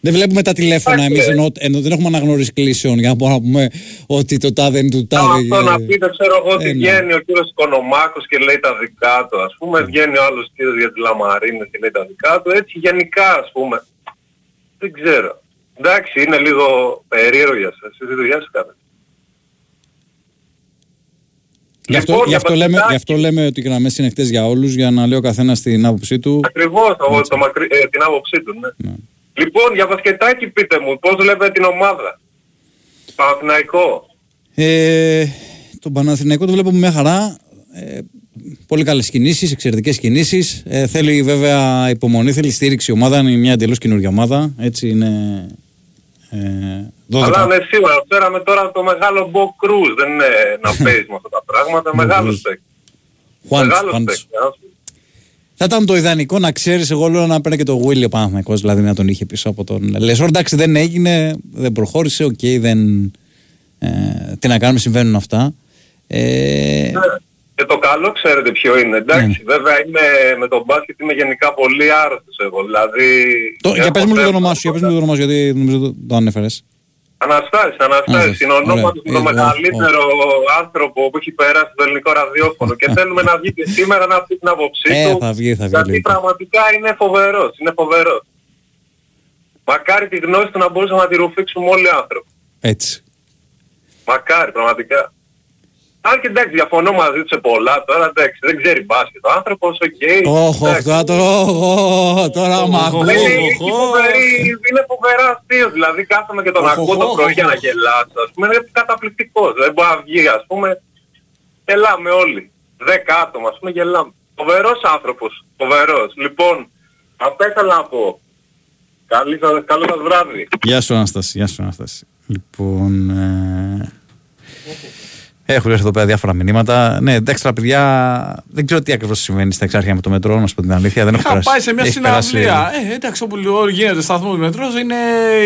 Δεν βλέπουμε τα τηλέφωνα Εντάξει, εμείς ρε. ενώ, ενώ δεν έχουμε αναγνωρίσει κλήσεων για να μπορούμε να πούμε ότι το τάδε είναι του τάδε. Αυτό να ε, πείτε, ξέρω εγώ, ότι ε, ναι. βγαίνει ο κύριος Οικονομάκος και λέει τα δικά του. Ας πούμε, βγαίνει ο άλλος κύριος για τη Λαμαρίνες και λέει τα δικά του. Έτσι γενικά, ας πούμε. Δεν ξέρω. Εντάξει, είναι λίγο περίεργο για σας. Εσείς τη δουλειά σας κάνετε. Γι' αυτό, Λοιπόν, γι, αυτό για λέμε, μπασκετάκι. γι' αυτό λέμε ότι οι γραμμές είναι χτες για όλους για να λέει ο καθένας την άποψή του. Ακριβώς, το, το μακρύ, ε, την άποψή του, ναι. Λοιπόν, για μπασκετάκι πείτε μου, πώς βλέπετε την ομάδα; Παναθηναϊκό. Ε, τον Παναθηναϊκό το βλέπω με μια χαρά. Ε, πολύ καλές κινήσεις, εξαιρετικές κινήσεις. Ε, θέλει βέβαια υπομονή, θέλει στήριξη η ομάδα. Είναι μια εντελώς καινούργια ομάδα. Έτσι είναι. Ε, 12. Αλλά ναι, σίγουρα, φέραμε τώρα το μεγάλο Μπο Κρούζ. Δεν είναι να <laughs> παίζεις με αυτά τα πράγματα. Μεγάλος παίκτης. Χουάντσο, Μεγάλος Χουάντσο. παίκτης. ας πούμε. Θα ήταν το ιδανικό να ξέρεις, εγώ λέω να παίρνει και το Willy ο Παναθηναϊκός, δηλαδή να τον είχε πίσω από τον Λεσόρ. Εντάξει, δεν έγινε, δεν προχώρησε, οκ, δεν. Ε, τι να κάνουμε, συμβαίνουν αυτά. Ε, Ναι. Και το καλό ξέρετε ποιο είναι. Εντάξει, βέβαια είμαι, με τον μπάσκετ είμαι γενικά πολύ άρρωστος εγώ. Δηλαδή... το, για έχω πες μου λίγο το θέμα- όνομά σου, για πες μου λίγο το όνομά σου, γιατί νομίζω το, το ανέφερες. Αναστάσης, Αναστάσης. Αναστάσης, Είναι ο ονόματος ωραία. του το Ε, μεγαλύτερο άνθρωπο που έχει περάσει στο ελληνικό ραδιόφωνο. και θέλουμε να βγει και σήμερα να πει την άποψή Ε, του. θα βγει, θα βγει Γιατί λίγο. πραγματικά είναι φοβερός. Είναι φοβερός. Μακάρι τη γνώση του να μπορούσαμε να τη ρουφήξουμε όλοι οι άνθρωποι. Έτσι. Μακάρι, πραγματικά. Αν και εντάξει, διαφωνώ μαζί του σε πολλά τώρα, εντάξει, δεν ξέρει μπάσκετ. Ο άνθρωπος, οκ. Όχι, όχι, τώρα το Ω, τώρα μ' ακούω. Είναι, είναι, φοβερή- είναι φοβερά αστείο, δηλαδή κάθομαι και τον Οχ, ακούω οχ, το οχ, πρωί για οχ. να γελάσω, ας πούμε, είναι καταπληκτικός, δεν μπορεί να βγει, ας πούμε, γελάμε όλοι, δέκα άτομα, ας πούμε, γελάμε. Φοβερός άνθρωπος, φοβερός. Λοιπόν, αυτά ήθελα να πω. Καλή σας, καλό σας βράδυ. Γεια σου Ανάσταση, γεια σου Ανάσταση. Λοιπόν, ε... έχουν έρθει εδώ πέρα διάφορα μηνύματα. Ναι, εντάξει τώρα παιδιά, δεν ξέρω τι ακριβώς συμβαίνει στα εξάρχεια με το μετρό, να σου πω την αλήθεια. Δεν έχω Είχα περάσει. πάει σε μια Έχει περάσει- συναυλία. Ε, εντάξει, όπου λίγο γίνεται σταθμός του μετρός, είναι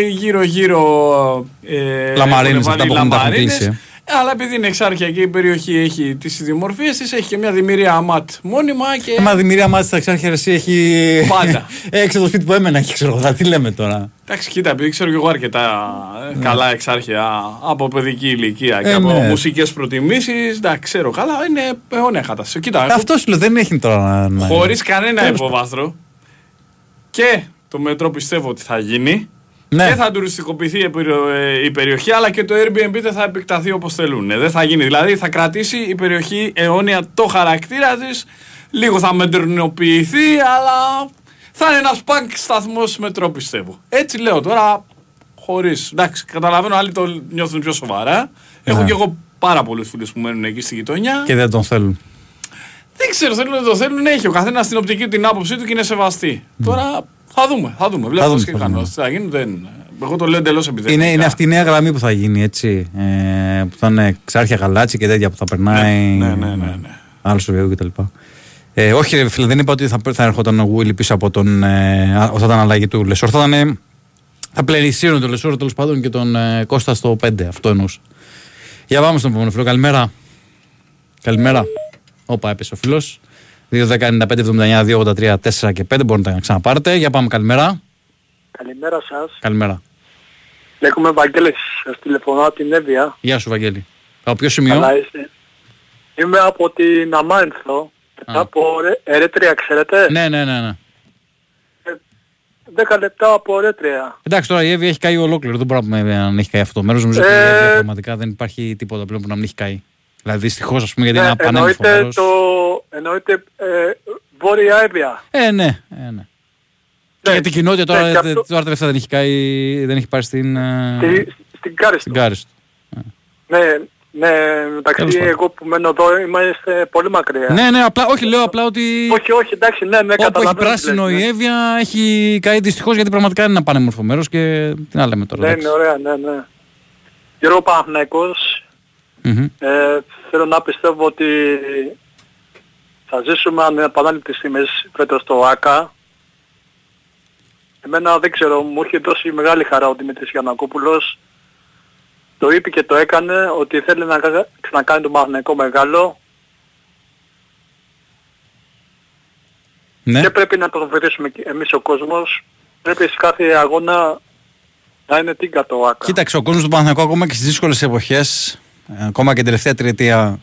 γύρω-γύρω. Ε, Λαμαρίνες, έχουν αυτά βάλει που έχουν τα έχουν λαμαρίνες. κλείσει, Ε, αλλά επειδή είναι εξάρχεια και η περιοχή έχει τις ιδιομορφίες της, έχει και μια δημιουργία ΑΜΑΤ μόνιμα και... Ε, μα δημιουργία μάτια στα εξάρχεια εσύ έχει. Πάντα. <laughs> Έξω από το σπίτι που έμενα έχει, <laughs> ξέρω εγώ. Τι λέμε τώρα. Εντάξει, κοίτα, επειδή ξέρω και εγώ αρκετά ε, καλά εξάρχεια από παιδική ηλικία και Ε, από ναι. μουσικές προτιμήσεις, εντάξει, ξέρω καλά, είναι αιώνια κατάσταση. Κοίτα, έχω Αυτό σου λέω δεν έχει τώρα να. να- χωρίς κανένα Τέλος υποβάθρο και το μετρό πιστεύω ότι θα γίνει Ναι. και θα τουριστικοποιηθεί η περιο- ε, η περιοχή αλλά και το Airbnb δεν θα επεκταθεί όπως θέλουν. Ε, Δεν θα γίνει. Δηλαδή θα κρατήσει η περιοχή αιώνια το χαρακτήρα της, λίγο θα μετρονοποιηθεί αλλά θα είναι ένας πανκ σταθμός μετρό πιστεύω. Έτσι λέω τώρα χωρίς. Εντάξει, καταλαβαίνω άλλοι το νιώθουν πιο σοβαρά. Έχω Ναι. και εγώ πάρα πολλούς φίλους που μένουν εκεί στη γειτονιά. Και δεν τον θέλουν. Δεν ξέρω, θέλουν να το θέλουν. Έχει ο καθένας την οπτική του την άποψή του και είναι σεβαστή. Τώρα θα δούμε. Θα δούμε. Βλέπω δούμε, και θα κάνω. δούμε. Τι θα γίνει, δεν. Εγώ το λέω εντελώς επιθετικά. Είναι, είναι αυτή η νέα γραμμή που θα γίνει έτσι. Ε, που θα είναι ξάρχια γαλάτσι και τέτοια που θα περνάει. Ναι, ναι, ναι, ναι, ναι. Άλλο Σοβιέου κτλ. Ε, όχι, ρε φίλε, δεν είπα ότι θα, θα έρχονταν ο Γουίλι πίσω από τον. Ε, α, θα ήταν αλλαγή του Λεσόρ. Θα ήταν. ε, Θα πλερισσίρουν τον Λεσόρ τέλος πάντων και τον ε, Κώστα στο 5. Αυτό εννοούσα. Για πάμε στον επόμενο φίλο. Καλημέρα. Καλημέρα. Όπα, έπεσε ο φίλος. 2-10-95-79-2-83-4 και 5 μπορείτε να ξαναπάρετε. Για πάμε, καλημέρα. Καλημέρα σας. Καλημέρα. Λέγομαι Βαγγέλης, σας τηλεφωνώ από την Εύβοια. Γεια σου, Βαγγέλη. Από ποιο σημείο; Καλά είστε. Είμαι από την Αμάνθο. Μετά από Ρε- Ερέτρια, ξέρετε; Ναι, ναι, ναι. ναι. 10 λεπτά από Ερέτρια. Εντάξει, τώρα η Εύη έχει καεί ολόκληρο. Δεν μπορούμε να πούμε αν έχει καεί αυτό το μέρος. Νομίζω ότι η Ε, Εύη πραγματικά δεν υπάρχει τίποτα πλέον που να μην έχει καεί. Δηλαδή δυστυχώς, ας πούμε, γιατί Ναι, είναι ένα πανέμορφο εννοείται μέρος. το... Εννοείται ε, Βόρεια Εύβοια. Ε, ναι, ε, ναι. Και για την κοινότητα Ναι, τώρα, και ε, αυτό- τώρα τελευταία δεν έχει καεί, δεν έχει πάρει στην, ε, Στη, στην Κάριστο. στην Κάριστο. Ναι, ναι, μεταξύ Τέλος πάντων. εγώ που μένω εδώ είμαστε πολύ μακριά. Ναι, ναι, απλά, όχι, λέω απλά ότι Όχι, όχι, εντάξει, ναι, ναι, όπου έχει καταλαβαίνω τι πράσινο λες, η ναι. Εύβοια έχει καεί δυστυχώς γιατί πραγματικά είναι ένα πανέμορφο μέρος και τι να λέμε τώρα. Ναι, εντάξει. είναι ωραία, ναι, ναι. Γιώργο Παναθηναϊκός, Μμμ. Ε, θέλω να πιστεύω ότι θα ζήσουμε ανεπανάληπτες στιγμές φέτος στο ΆΚΑ. Εμένα δεν ξέρω, μου έχει δώσει μεγάλη χαρά ο Δημήτρης Γιαννακόπουλος. Το είπε και το έκανε ότι θέλει να κα- ξανακάνει το Παναθηναϊκό μεγάλο Ναι. και πρέπει να το βοηθήσουμε και εμείς ο κόσμος. Πρέπει σε κάθε αγώνα να είναι τίγκα το ΆΚΑ. Κοίταξε, ο κόσμος του Παναθηναϊκού ακόμα και στις δύσκολες εποχές, ακόμα και την τελευταία τριετία,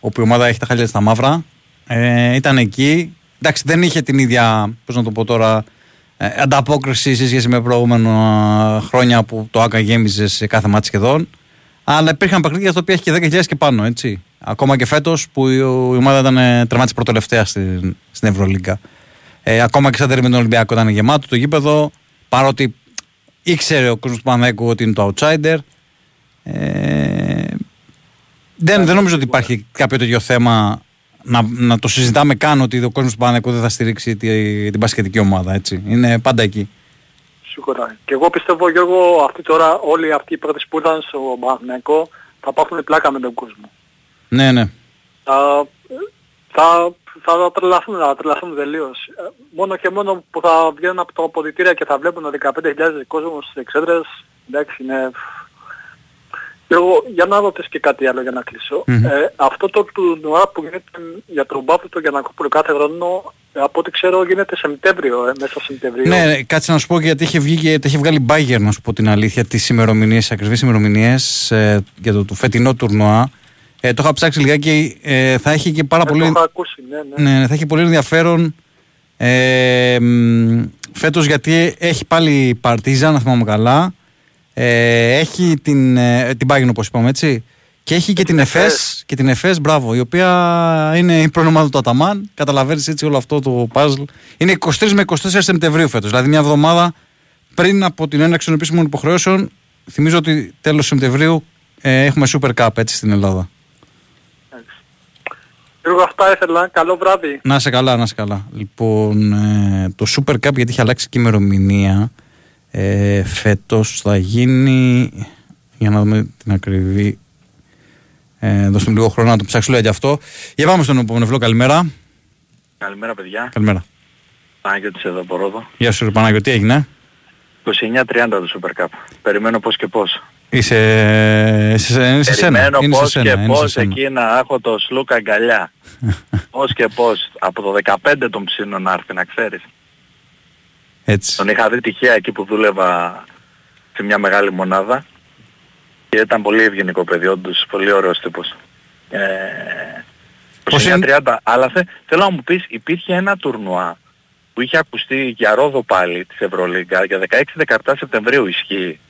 όπου η ομάδα έχει τα χάλια στα μαύρα, ε, ήταν εκεί. Εντάξει, δεν είχε την ίδια, πώς να το πω τώρα, ε, ανταπόκριση σε σχέση με προηγούμενα χρόνια που το ΑΚΑ γέμιζε σε κάθε μάτι σχεδόν. Αλλά υπήρχαν παιχνίδια στα οποία έχει και 10.000 και πάνω, έτσι. Ακόμα και φέτος που η, η ομάδα ήταν ε, τερμάτισε πρωτολευταία στην, στην Ευρωλίγκα. Ε, ακόμα και σαν τέρμι με τον Ολυμπιακό ήταν γεμάτο το γήπεδο. Παρότι ήξερε ο κόσμος του Παναθηναϊκού ότι είναι το outsider. Ε, δεν, δεν νομίζω ότι υπάρχει κάποιο τέτοιο θέμα να, να το συζητάμε καν ότι ο κόσμος του Παναθηναϊκού δεν θα στηρίξει τη, την πασχετική ομάδα. Έτσι. Είναι πάντα εκεί. Σίγουρα. Και εγώ πιστεύω Γιώργο αυτή τώρα όλοι αυτοί οι παίκτες που ήταν στο Παναθηναϊκό θα πάθουν πλάκα με τον κόσμο. Ναι, ναι. Θα, θα, θα τρελαθούν, θα τρελαθούν τελείως. Ε, Μόνο και μόνο που θα βγαίνουν από τα αποδητήρια και θα βλέπουν 15.000 κόσμος στις εξέδρες, εντάξει είναι... Γιώργο, για να ρωτήσω και κάτι άλλο για να κλείσω. Μμμ. Ε, αυτό το τουρνουά που γίνεται για τον Μπάφο το Γιανακόπουλο κάθε χρόνο, ε, από ό,τι ξέρω γίνεται Σεπτέμβριο, ε, μέσα Σεπτεμβρίου. Ναι, ναι, κάτσε να σου πω γιατί είχε, βγει, και- τα είχε βγάλει Bayern, να σου πω την αλήθεια, τις ημερομηνίες, ακριβεί ημερομηνίες ε, για το, το φετινό τουρνουά. Ε, το είχα ψάξει λιγάκι. Ε, θα έχει και πάρα Ε, πολύ. Το είχα ακούσει, ναι, ναι. Ναι, ναι, θα έχει πολύ ενδιαφέρον ε, φέτος γιατί έχει πάλι η Παρτίζα, να θυμάμαι καλά. Ε, έχει την, ε, την Bayern όπως είπαμε έτσι. Και έχει και την ΕΦΕΣ, και την ΕΦΕΣ, μπράβο, η οποία είναι η προνομάδα του Αταμάν. Καταλαβαίνεις έτσι όλο αυτό το puzzle. Είναι 23 με 24 Σεπτεμβρίου φέτος, δηλαδή μια εβδομάδα πριν από την έναρξη των επίσημων υποχρεώσεων. Θυμίζω ότι τέλος Σεπτεμβρίου ε, έχουμε Super Cup έτσι στην Ελλάδα. Γιώργο, αυτά ήθελα. Καλό βράδυ. Να σε καλά, να σε καλά. Λοιπόν, ε, το Super Cup γιατί έχει αλλάξει και η ημερομηνία. Ε, φέτος θα γίνει. Για να δούμε την ακριβή. Ε, δώστε μου λίγο χρόνο να το ψάξω για αυτό. Για πάμε στον επόμενο βλό. Καλημέρα. Καλημέρα παιδιά. Καλημέρα. Παναγιώτης εδώ από Ρόδο. Γεια σου, ρε Παναγιώτη, τι έγινε. 29-30 το Super Cup. Περιμένω πώς και πώς. Είσαι, είσαι, είναι σε σένα. Περιμένω Είναι σε πώς σένα, και είναι σε πώς σένα. εκεί να έχω το σλούκα αγκαλιά. <laughs> πώς και πώς. Από το 15 τον ψήνω να έρθει να ξέρεις. Έτσι. Τον είχα δει τυχαία εκεί που δούλευα σε μια μεγάλη μονάδα και ήταν πολύ ευγενικό παιδί, όντως πολύ ωραίος τύπος. Ε, Πώς 29-30, αλλά θε, θέλω να μου πεις, υπήρχε ένα τουρνουά που είχε ακουστεί για Ρόδο πάλι της Ευρωλίγκα για 16-17 Σεπτεμβρίου ισχύει;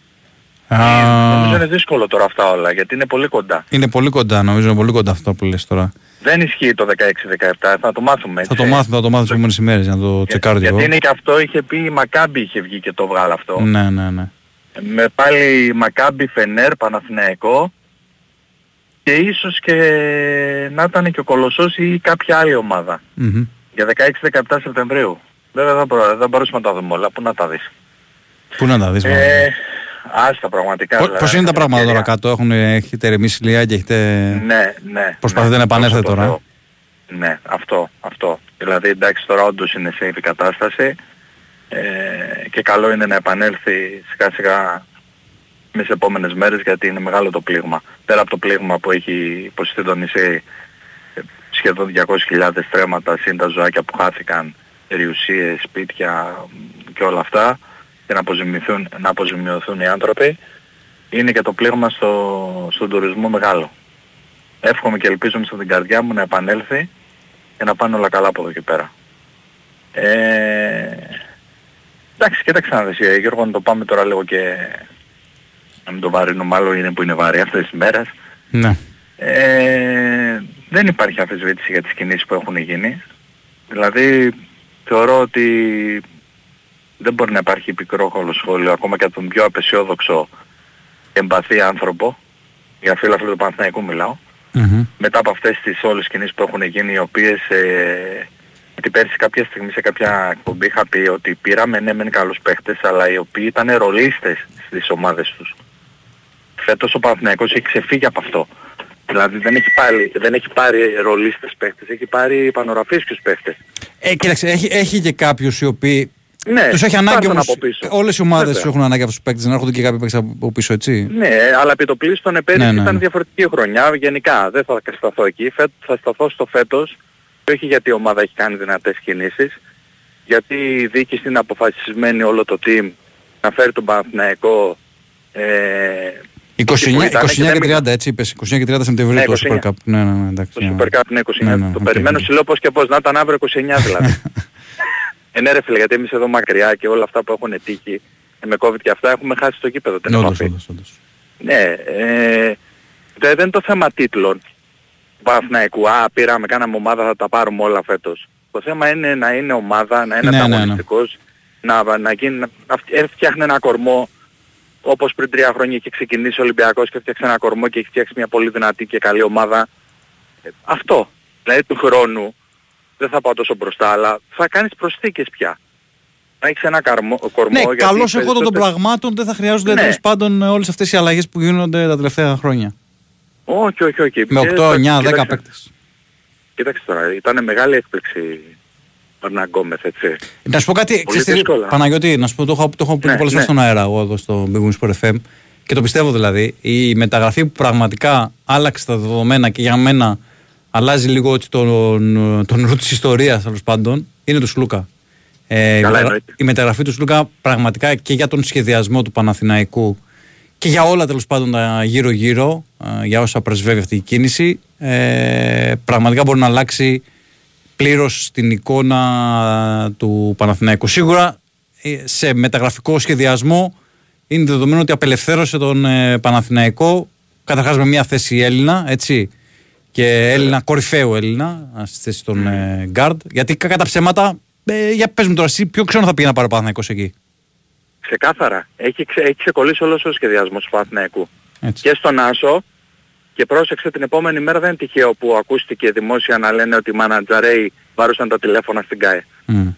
Α, Νομίζω είναι δύσκολο τώρα αυτά όλα γιατί είναι πολύ κοντά. είναι πολύ κοντά, νομίζω είναι πολύ κοντά αυτό που λες τώρα. Δεν ισχύει το 16-17, θα το μάθουμε έτσι. Θα το μάθουμε, θα το μάθουμε τις επόμενες ημέρες για να το τσεκάρω κι εγώ. Γιατί είναι και αυτό, είχε πει η Μακάμπη είχε βγει και το βγάλει αυτό. Ναι, ναι, ναι. Με πάλι Μακάμπη Φενέρ Παναθηναϊκό και ίσως και να ήταν και ο Κολοσσός ή κάποια άλλη ομάδα. Μμμ. Για 16-17 Σεπτεμβρίου. Βέβαια δεν, μπο- δεν μπορούσαμε να τα δούμε όλα. Πού να τα δεις. Πού να τα δεις, μάλλον. Ε, άστα πραγματικά. Πώ δηλαδή, πώς είναι τα αυτά πράγματα τώρα ευκαιρία. κάτω, έχουν, έχετε ρεμίσει λίγα και έχετε... Ναι, ναι. Προσπαθείτε ναι, να επανέλθετε δόξα τω τώρα. Θεώ. Ναι, αυτό, αυτό. Δηλαδή εντάξει τώρα όντως είναι safe η κατάσταση ε, και καλό είναι να επανέλθει σιγά σιγά mes επόμενες μέρες γιατί είναι μεγάλο το πλήγμα. Πέρα από το πλήγμα που έχει υποστεί το νησί ε, σχεδόν 200.000 στρέμματα συν τα ζωάκια που χάθηκαν, περιουσίες, σπίτια μ, και όλα αυτά και να αποζημιωθούν, να αποζημιωθούν οι άνθρωποι είναι και το πλήγμα στο, στον τουρισμό μεγάλο. Εύχομαι και ελπίζω μέσα στην καρδιά μου να επανέλθει και να πάνε όλα καλά από εδώ και πέρα. Ε, εντάξει, κοίταξε να δεις, ε, Γιώργο, να το πάμε τώρα λίγο και να μην το βαρύνω, μάλλον είναι που είναι βαρύ αυτές τις μέρες. Ναι. Ε, δεν υπάρχει αμφισβήτηση για τις κινήσεις που έχουν γίνει. Δηλαδή θεωρώ ότι δεν μπορεί να υπάρχει πικρόχολο σχόλιο ακόμα και από τον πιο απεσιόδοξο εμπαθή άνθρωπο, για φίλο του Παναθηναϊκού μιλάω, Μμμ. μετά από αυτές τις όλες κινήσεις που έχουν γίνει οι οποίες ε, γιατί πέρσι κάποια στιγμή σε κάποια εκπομπή είχα πει ότι πήραμε ναι μεν καλούς παίχτες αλλά οι οποίοι ήταν ρολίστες στις ομάδες τους. Φέτος ο Παναθηναϊκός έχει ξεφύγει από αυτό. Δηλαδή δεν έχει πάρει, δεν έχει πάρει ρολίστες παίχτες, έχει πάρει πανοραφίσκους παίχτες. Ε, κοίταξε, έχει, έχει και κάποιους οι οποίοι. Ναι, Τους έχει ανάγκη πάρ' τον όμως. από πίσω. Όλες οι ομάδες Βέβαια. έχουν ανάγκη από τους παίκτες να έρχονται και κάποιοι παίκτες από πίσω, έτσι. Ναι, αλλά επί το πλήστον πέρυσι Ναι, ναι, ήταν ναι. διαφορετική χρονιά. Γενικά δεν θα σταθώ εκεί. Φέτος θα σταθώ στο φέτος. Και όχι γιατί η ομάδα έχει κάνει δυνατές κινήσεις. Γιατί η διοίκηση είναι αποφασισμένη όλο το team να φέρει τον Παναθηναϊκό ε, 29, εκεί που ήταν 29 και δεν και 30, έτσι είπες. 29 και 30 Σεπτεμβρίου Ναι, το 29. Super Cup. Ναι, ναι, ναι, εντάξει. το ναι. Super Cup είναι 29. Ναι, ναι, το οκ, περιμένω οκ. σου λέω πώς και πώς. Να ήταν αύριο 29 δηλαδή. <laughs> ε, ναι ρε φίλε, γιατί εμείς εδώ μακριά και όλα αυτά που έχουν τύχει ε, με COVID και αυτά έχουμε χάσει το γήπεδο. την Ναι, όντως, επαφή. όντως, όντως. Ναι, ε, δε- δεν είναι το θέμα τίτλων του Παναθηναϊκού. Α, πήραμε, κάναμε ομάδα, θα τα πάρουμε όλα φέτος. Το θέμα είναι να είναι ομάδα, να είναι Ναι, ναι, ναι. ανταγωνιστικός, να, να, γίνει, να φτ- έφτιαχνε ένα κορμό όπως πριν τρία χρόνια είχε ξεκινήσει ο Ολυμπιακός και έφτιαξε ένα κορμό και έχει φτιάξει μια πολύ δυνατή και καλή ομάδα. Ε, αυτό. Δηλαδή του χρόνου, δεν θα πάω τόσο μπροστά, αλλά θα κάνεις προσθήκες πια. Να έχεις ένα καρμό, κορμό Ναι, γιατί καλώς εγώ των περισσότερες- πραγμάτων δεν θα χρειάζονται Ναι. τέλος πάντων όλες αυτές οι αλλαγές που γίνονται τα τελευταία χρόνια. Όχι, όχι, όχι. Με Και 8, 9, 10 κοίταξε- παίκτες. Κοίταξε τώρα, ήταν μεγάλη έκπληξη ο Ερνάν Γκόμεθ, έτσι. Να σου πω κάτι, ξέρεις τι, δύσκολα. Παναγιώτη, να σου πω, το έχω, το έχω πει Ναι, πολλές ναι. φορές στον αέρα εγώ εδώ στο Big Wings Sport FM και το πιστεύω δηλαδή. Η μεταγραφή που πραγματικά άλλαξε τα δεδομένα και για μένα αλλάζει λίγο έτσι τον, τον ρου της ιστορίας τέλος πάντων είναι του Σλούκα. Ε, η, Καλά, μεταγρα- εννοείται. η μεταγραφή του Σλούκα πραγματικά και για τον σχεδιασμό του Παναθηναϊκού και για όλα τέλος πάντων τα γύρω-γύρω, ε, για όσα πρεσβεύει αυτή η κίνηση, ε, πραγματικά μπορεί να αλλάξει πλήρως την εικόνα του Παναθηναϊκού. Σίγουρα ε, σε μεταγραφικό σχεδιασμό είναι δεδομένο ότι απελευθέρωσε τον ε, Παναθηναϊκό Καταρχάς με μια θέση Έλληνα, έτσι. Και Έλληνα, κορυφαίου Έλληνα, στη θέση των ε, guard. Γιατί κατά ψέματα, ε, για πες μου τώρα, εσύ ποιο ξένο θα πήγε να πάρει ο Παναθηναϊκός εκεί; Ξεκάθαρα. Έχει, ξε, έχει ξεκολλήσει όλος ο σχεδιασμός του Παναθηναϊκού. Έτσι. Και στον Άσο και πρόσεξε την επόμενη μέρα δεν είναι τυχαίο που ακούστηκε δημόσια να λένε ότι οι μανατζαρέοι βάρουσαν τα τηλέφωνα στην ΚΑΕ. Μμ.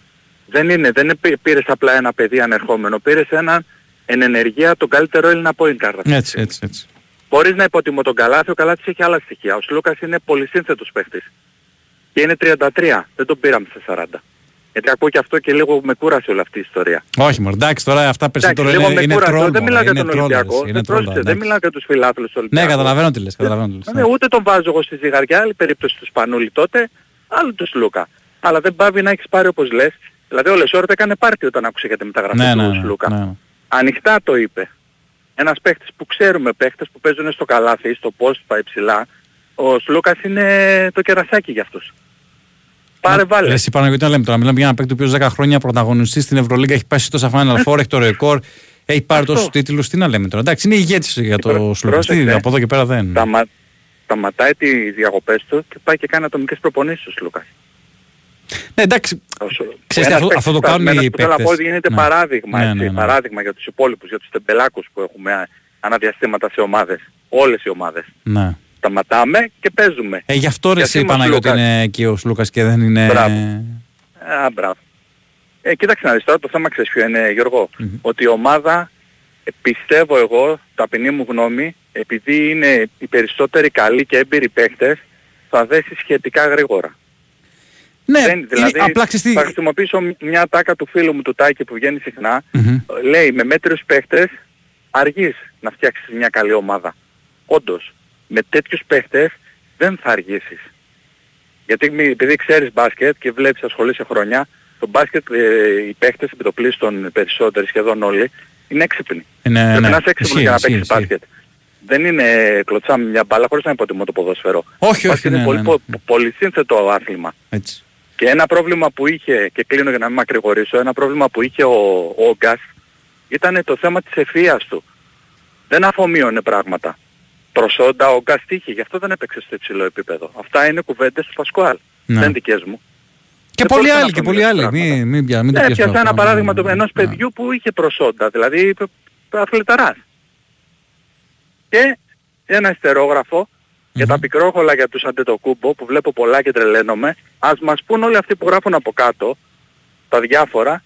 Δεν είναι, δεν είναι, πήρες απλά ένα παιδί ανερχόμενο, πήρες έναν εν ενεργεία τον καλύτερο Έλληνα point guard. αυτή τη Έτσι, στιγμή. έτσι, έτσι. Μπορείς να υποτιμώ τον Καλάθι, ο Καλάθης έχει άλλα στοιχεία. Ο Σλούκας είναι πολυσύνθετος παίχτης. Και είναι 33, δεν τον πήραμε σε 40. Γιατί ακούω και αυτό και λίγο με κούρασε όλη αυτή η ιστορία. Όχι, μωρέ, εντάξει, τώρα αυτά Εντάξει, περισσότερο λίγο είναι, με είναι κούρασε. τρόλ. Δεν μωρέ, μιλάω για είναι τον τρόλ, Ολυμπιακό. είναι Δεν τρόλ, πρόσεξε, δεν εντάξει. μιλάω για τους φιλάθλους του Ναι, Ολυμπιακούς. καταλαβαίνω τι λες, καταλαβαίνω τι λες. Ναι, ούτε τον βάζω εγώ στη ζυγαριά, άλλη περίπτωση του Σπανούλη τότε, άλλο του Σλούκα. Αλλά δεν παύει να έχεις πάρει όπως λες. Δηλαδή ο Λεσόρτ έκανε πάρτι όταν άκουσε για τη μεταγραφή Ναι, του ναι, ναι, Σλούκα. ναι. Ανοιχτά το είπε. Ένας παίχτης που ξέρουμε παίχτες που παίζουν στο καλάθι, στο post, στα υψηλά. Ο Σλούκας είναι το κερασάκι για αυτούς. Πάρε βάλε. Ρε, εσύ Παναγιώτη, να λέμε τώρα. Μιλάμε για ένα παίκτη ο οποίος 10 χρόνια πρωταγωνιστής στην Ευρωλίγκα, έχει πάει τόσα Final Four, έχει το ρεκόρ, έχει πάρει Αυτό. τόσους τίτλους. Τι να λέμε τώρα. Εντάξει, είναι ηγέτης για το Πρό- Σλούκα. Τι, πρόσεξε. Από εδώ και πέρα δεν. Σταμα... Σταματάει τις διακοπές του και πάει και κάνει ατομικές προπονήσεις ο Σλούκας. Ναι, εντάξει. Όσο- Ξέρεις, ένας αυτό- παίκτης αυτό το σπασμένος κάνουν οι που θέλω να πω παίκτες. ότι γίνεται Ναι. παράδειγμα, Ναι, έτσι, ναι, ναι. παράδειγμα για τους υπόλοιπους, για τους τεμπελάκους που έχουμε α- αναδιαστήματα σε ομάδες. Όλες οι ομάδες. Ναι. Σταματάμε και παίζουμε. Ε, γι' αυτό ρε Γιατί εσύ είμαι ο Παναγιώτη Σλούκας. είναι εκεί ο Σλούκας και δεν είναι... Μπράβο. Α, μπράβο. Ε, κοίταξε να δεις τώρα το θέμα ξέρεις ποιο είναι Γιώργο. Ότι η ομάδα ε, πιστεύω εγώ, ταπεινή μου γνώμη, επειδή είναι οι περισσότεροι καλοί και έμπειροι παίχτες, θα δέσει σχετικά γρήγορα. Ναι, Δεν, δηλαδή, είναι- απλά ξέρεις τι... θα χρησιμοποιήσω μια τάκα του φίλου μου του Τάκη που βγαίνει συχνά. Μμμ. Λέει με μέτριους παίχτες αργείς να φτιάξεις μια καλή ομάδα. Όντως, με τέτοιους παίχτες δεν θα αργήσεις. Γιατί μη- επειδή ξέρεις μπάσκετ και βλέπεις ασχολείσαι χρόνια, το μπάσκετ ε, οι παίχτες επιτοπλίστων περισσότεροι σχεδόν όλοι είναι έξυπνοι. Είναι, Πρέπει ναι. να είσαι έξυπνος Ισχύει, για να ισχύει, παίξεις ισχύει. μπάσκετ. Δεν είναι κλωτσάμε μια μπάλα χωρίς να υποτιμώ το ποδόσφαιρο. Όχι, όχι, Μπάσκετ ναι, είναι πολύ, ναι, πο- πολύ σύνθετο άθλημα. Έτσι. Και ένα πρόβλημα που είχε, και κλείνω για να μην μακρηγορήσω, ένα πρόβλημα που είχε ο, ο Γκάς ήταν το θέμα της ευφυΐας του. Δεν αφομοίωνε πράγματα. Προσόντα ο Γκάς τύχη, γι' αυτό δεν έπαιξε στο υψηλό επίπεδο. Αυτά είναι κουβέντες του Πασκουάλ. Ναι. Δεν δικές μου. Και Δεν πολλοί μπορούσα να άλλοι, και πολλοί αφομοιώσει άλλοι. πράγματα. Μην, μην, πια- μην το Ναι, πιάσουμε έπιασα ένα αυτό. παράδειγμα Ναι, του ενός ναι. παιδιού που είχε προσόντα, δηλαδή αθληταράς. Και ένα ιστερόγραφο για τα πικρόχολα για τους Αντετοκούμπο που βλέπω πολλά και τρελαίνομαι, ας μας πούν όλοι αυτοί που γράφουν από κάτω, τα διάφορα,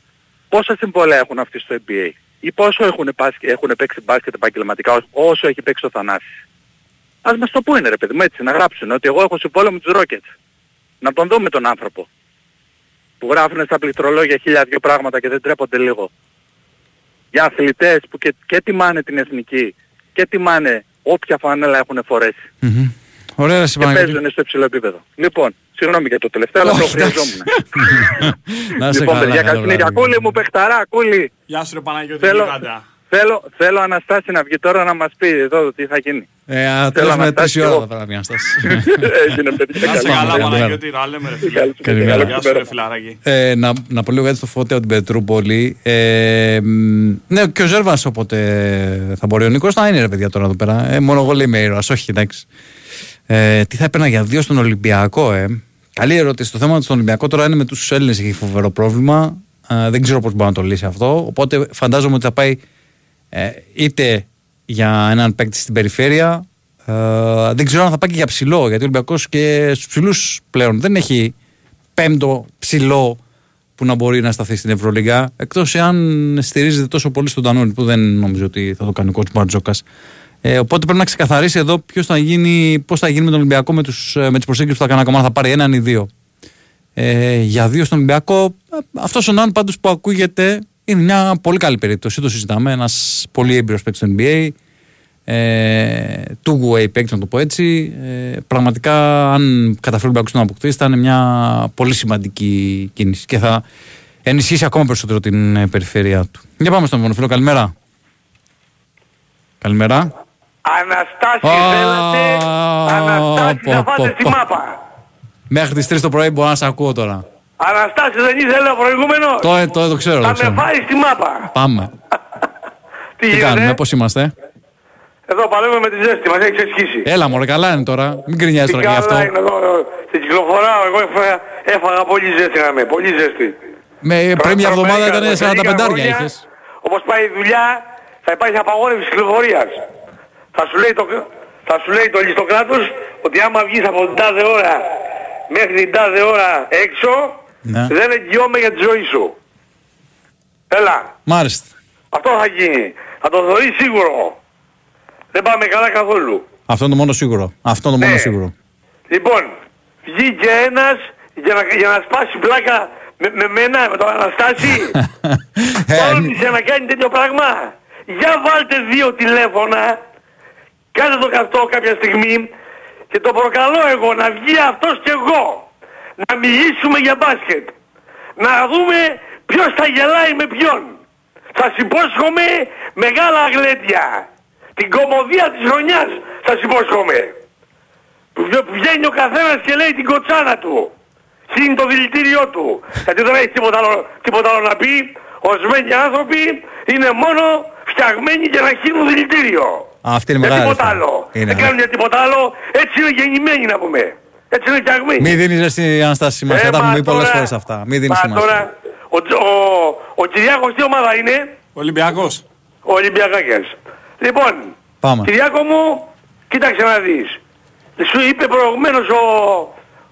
πόσα συμβόλαια έχουν αυτοί στο NBA ή πόσο έχουν, πάσκε- έχουν παίξει μπάσκετ επαγγελματικά ό- όσο έχει παίξει ο Θανάσης. Ας μας το πούνε ρε παιδί μου έτσι, να γράψουν ότι εγώ έχω συμβόλαιο με τους Rockets. Να τον δούμε τον άνθρωπο. Που γράφουν στα πληκτρολόγια χίλια δυο πράγματα και δεν τρέπονται λίγο. Για αθλητές που και, και τιμάνε την εθνική και τιμάνε όποια φανέλα έχουν φορέσει. Μμμ. Ωραία, ρε, Και Παναγιώτη. παίζουν στο υψηλό επίπεδο. Λοιπόν, συγγνώμη για το τελευταίο, αλλά το Όχι, εντάξει. χρειαζόμουν. <laughs> Να είσαι λοιπόν, καλά, παιδιά, καλό καλή συνέχεια. βράδυ. Κούλη μου, παιχταρά, κούλη. Γεια σου ρε Παναγιώτη Θέλω, Γιγάντα. θέλω, θέλω Αναστάση να βγει τώρα να μας πει εδώ τι θα γίνει. Ε, α, Θέλω τέλος να με τρεις η φτάσει ώρα εγώ. θα πρέπει να φτάσει. Έγινε παιδιά. Να σε καλά. καλά Καλημέρα. Παναγιώτη, τα λέμε ρε φίλε. Καλημέρα. Γεια σου ρε φιλαράκι. Ε, να, να πω λίγο κάτι στο φώτι από την Πετρούπολη. Ε, μ, ναι, και ο Ζέρβας όποτε θα μπορεί ο Νίκος να είναι ρε παιδιά τώρα εδώ πέρα. Ε, μόνο εγώ λέει είμαι ήρωας, όχι εντάξει. Ε, τι θα έπαιρνα για δύο στον Ολυμπιακό, ε; Καλή ερώτηση. Το θέμα στον Ολυμπιακό τώρα είναι με τους Έλληνες έχει φοβερό πρόβλημα. Ε, δεν ξέρω πώς μπορεί να το λύσει αυτό. Οπότε φαντάζομαι ότι θα πάει ε, είτε για έναν παίκτη στην περιφέρεια. Ε, δεν ξέρω αν θα πάει και για ψηλό. Γιατί ο Ολυμπιακός και στους ψηλούς πλέον δεν έχει πέμπτο ψηλό που να μπορεί να σταθεί στην Ευρωλίγα. Εκτός εάν στηρίζεται τόσο πολύ στον Τανόνι, που δεν νομίζω ότι θα το κάνει ο κότσου Μπαρτζόκας. Ε, οπότε πρέπει να ξεκαθαρίσει εδώ ποιος θα γίνει, πώς θα γίνει με τον Ολυμπιακό με, τους, ε, με τις προσέγγισεις που θα κάνει ακόμα. Θα πάρει έναν ή δύο. Ε, για δύο στον Ολυμπιακό, αυτός ο Ναν πάντως που ακούγεται είναι μια πολύ καλή περίπτωση. Το συζητάμε. Ένας πολύ έμπειρος παίκτης στο NBA. Ε, two-way παίκτη, να το πω έτσι. Ε, πραγματικά, αν καταφέρει ο Ολυμπιακός να τον αποκτήσει, θα είναι μια πολύ σημαντική κίνηση και θα ενισχύσει ακόμα περισσότερο την ε, περιφέρεια του. Για πάμε στον επόμενο φίλο. Καλημέρα. Καλημέρα. Αναστάση Α, θέλατε, Αναστάση πω, θα πω, φάτε στη πω. μάπα. Μέχρι τις 3 το πρωί μπορώ να σε ακούω τώρα. Αναστάση δεν ήθελε ο προηγούμενος. Το, το, το ξέρω. Θα Το ξέρω. με φάεις στη μάπα. Πάμε. <laughs> Τι, Τι γίνεται, κάνουμε, πώς είμαστε; Εδώ παλεύουμε με τη ζέστη, μας έχεις ξεσχίσει. Έλα μωρέ, καλά είναι τώρα. Μην κρινιάζεις Τι τώρα και γι' καλά αυτό. είναι εδώ, εδώ. Στην κυκλοφοράω, εγώ έφαγα, έφαγα πολύ ζέστη να με, πολύ ζέστη. Με, πριν μια εβδομάδα Τρομερικά, ήταν 45 τρομερικά άρια χρόνια, είχες. Όπως πάει η δουλειά, θα υπάρχει απαγόρευση κυκλοφορίας. Θα σου λέει το, θα σου λέει το ληστοκράτος ότι άμα βγεις από την τάδε ώρα μέχρι την τάδε ώρα έξω, Ναι. δεν εγγυώμαι για τη ζωή σου. Έλα. Μάλιστα. Αυτό θα γίνει. Θα το δωρείς σίγουρο. Δεν πάμε καλά καθόλου. Αυτό είναι το μόνο σίγουρο. Αυτό είναι το μόνο Ναι. σίγουρο. Λοιπόν, βγήκε ένας για να, για να σπάσει πλάκα με, με μένα, με τον Αναστάση. <laughs> Ε, Τόλμησε να κάνει τέτοιο πράγμα. Για βάλτε δύο τηλέφωνα, κάντε το αυτό κάποια στιγμή και το προκαλώ εγώ να βγει αυτός και εγώ. Να μιλήσουμε για μπάσκετ. Να δούμε ποιος θα γελάει με ποιον. Σας υπόσχομαι μεγάλα αγλέτια. Την κομμωδία της χρονιάς σας υπόσχομαι. Που βγα- που βγαίνει ο καθένας και λέει την κοτσάνα του. Χύνει το δηλητήριό του. Γιατί δεν έχει τίποτα άλλο, τίποτα άλλο να πει. Ορισμένοι άνθρωποι είναι μόνο φτιαγμένοι για να χύνουν δηλητήριο. Αυτή είναι Για μεγάλη τίποτα αλήθεια. άλλο. Είναι, δεν ναι. κάνουν για τίποτα άλλο. Έτσι είναι γεννημένοι να πούμε. Έτσι είναι φτιαγμένοι. Μην δίνεις ρε στην Αναστάση σημασία. Ε, Τα έχουμε μα πει πολλές τώρα- φορές αυτά. Μην δίνεις μα σημασία. τώρα, ο, Τζ- ο, ο Κυριάκος τι ομάδα είναι; Ολυμπιακός. Ο Ολυμπιακάκιας. Λοιπόν, Πάμε. Κυριάκο μου, κοίταξε να δεις. Σου είπε προηγουμένως ο,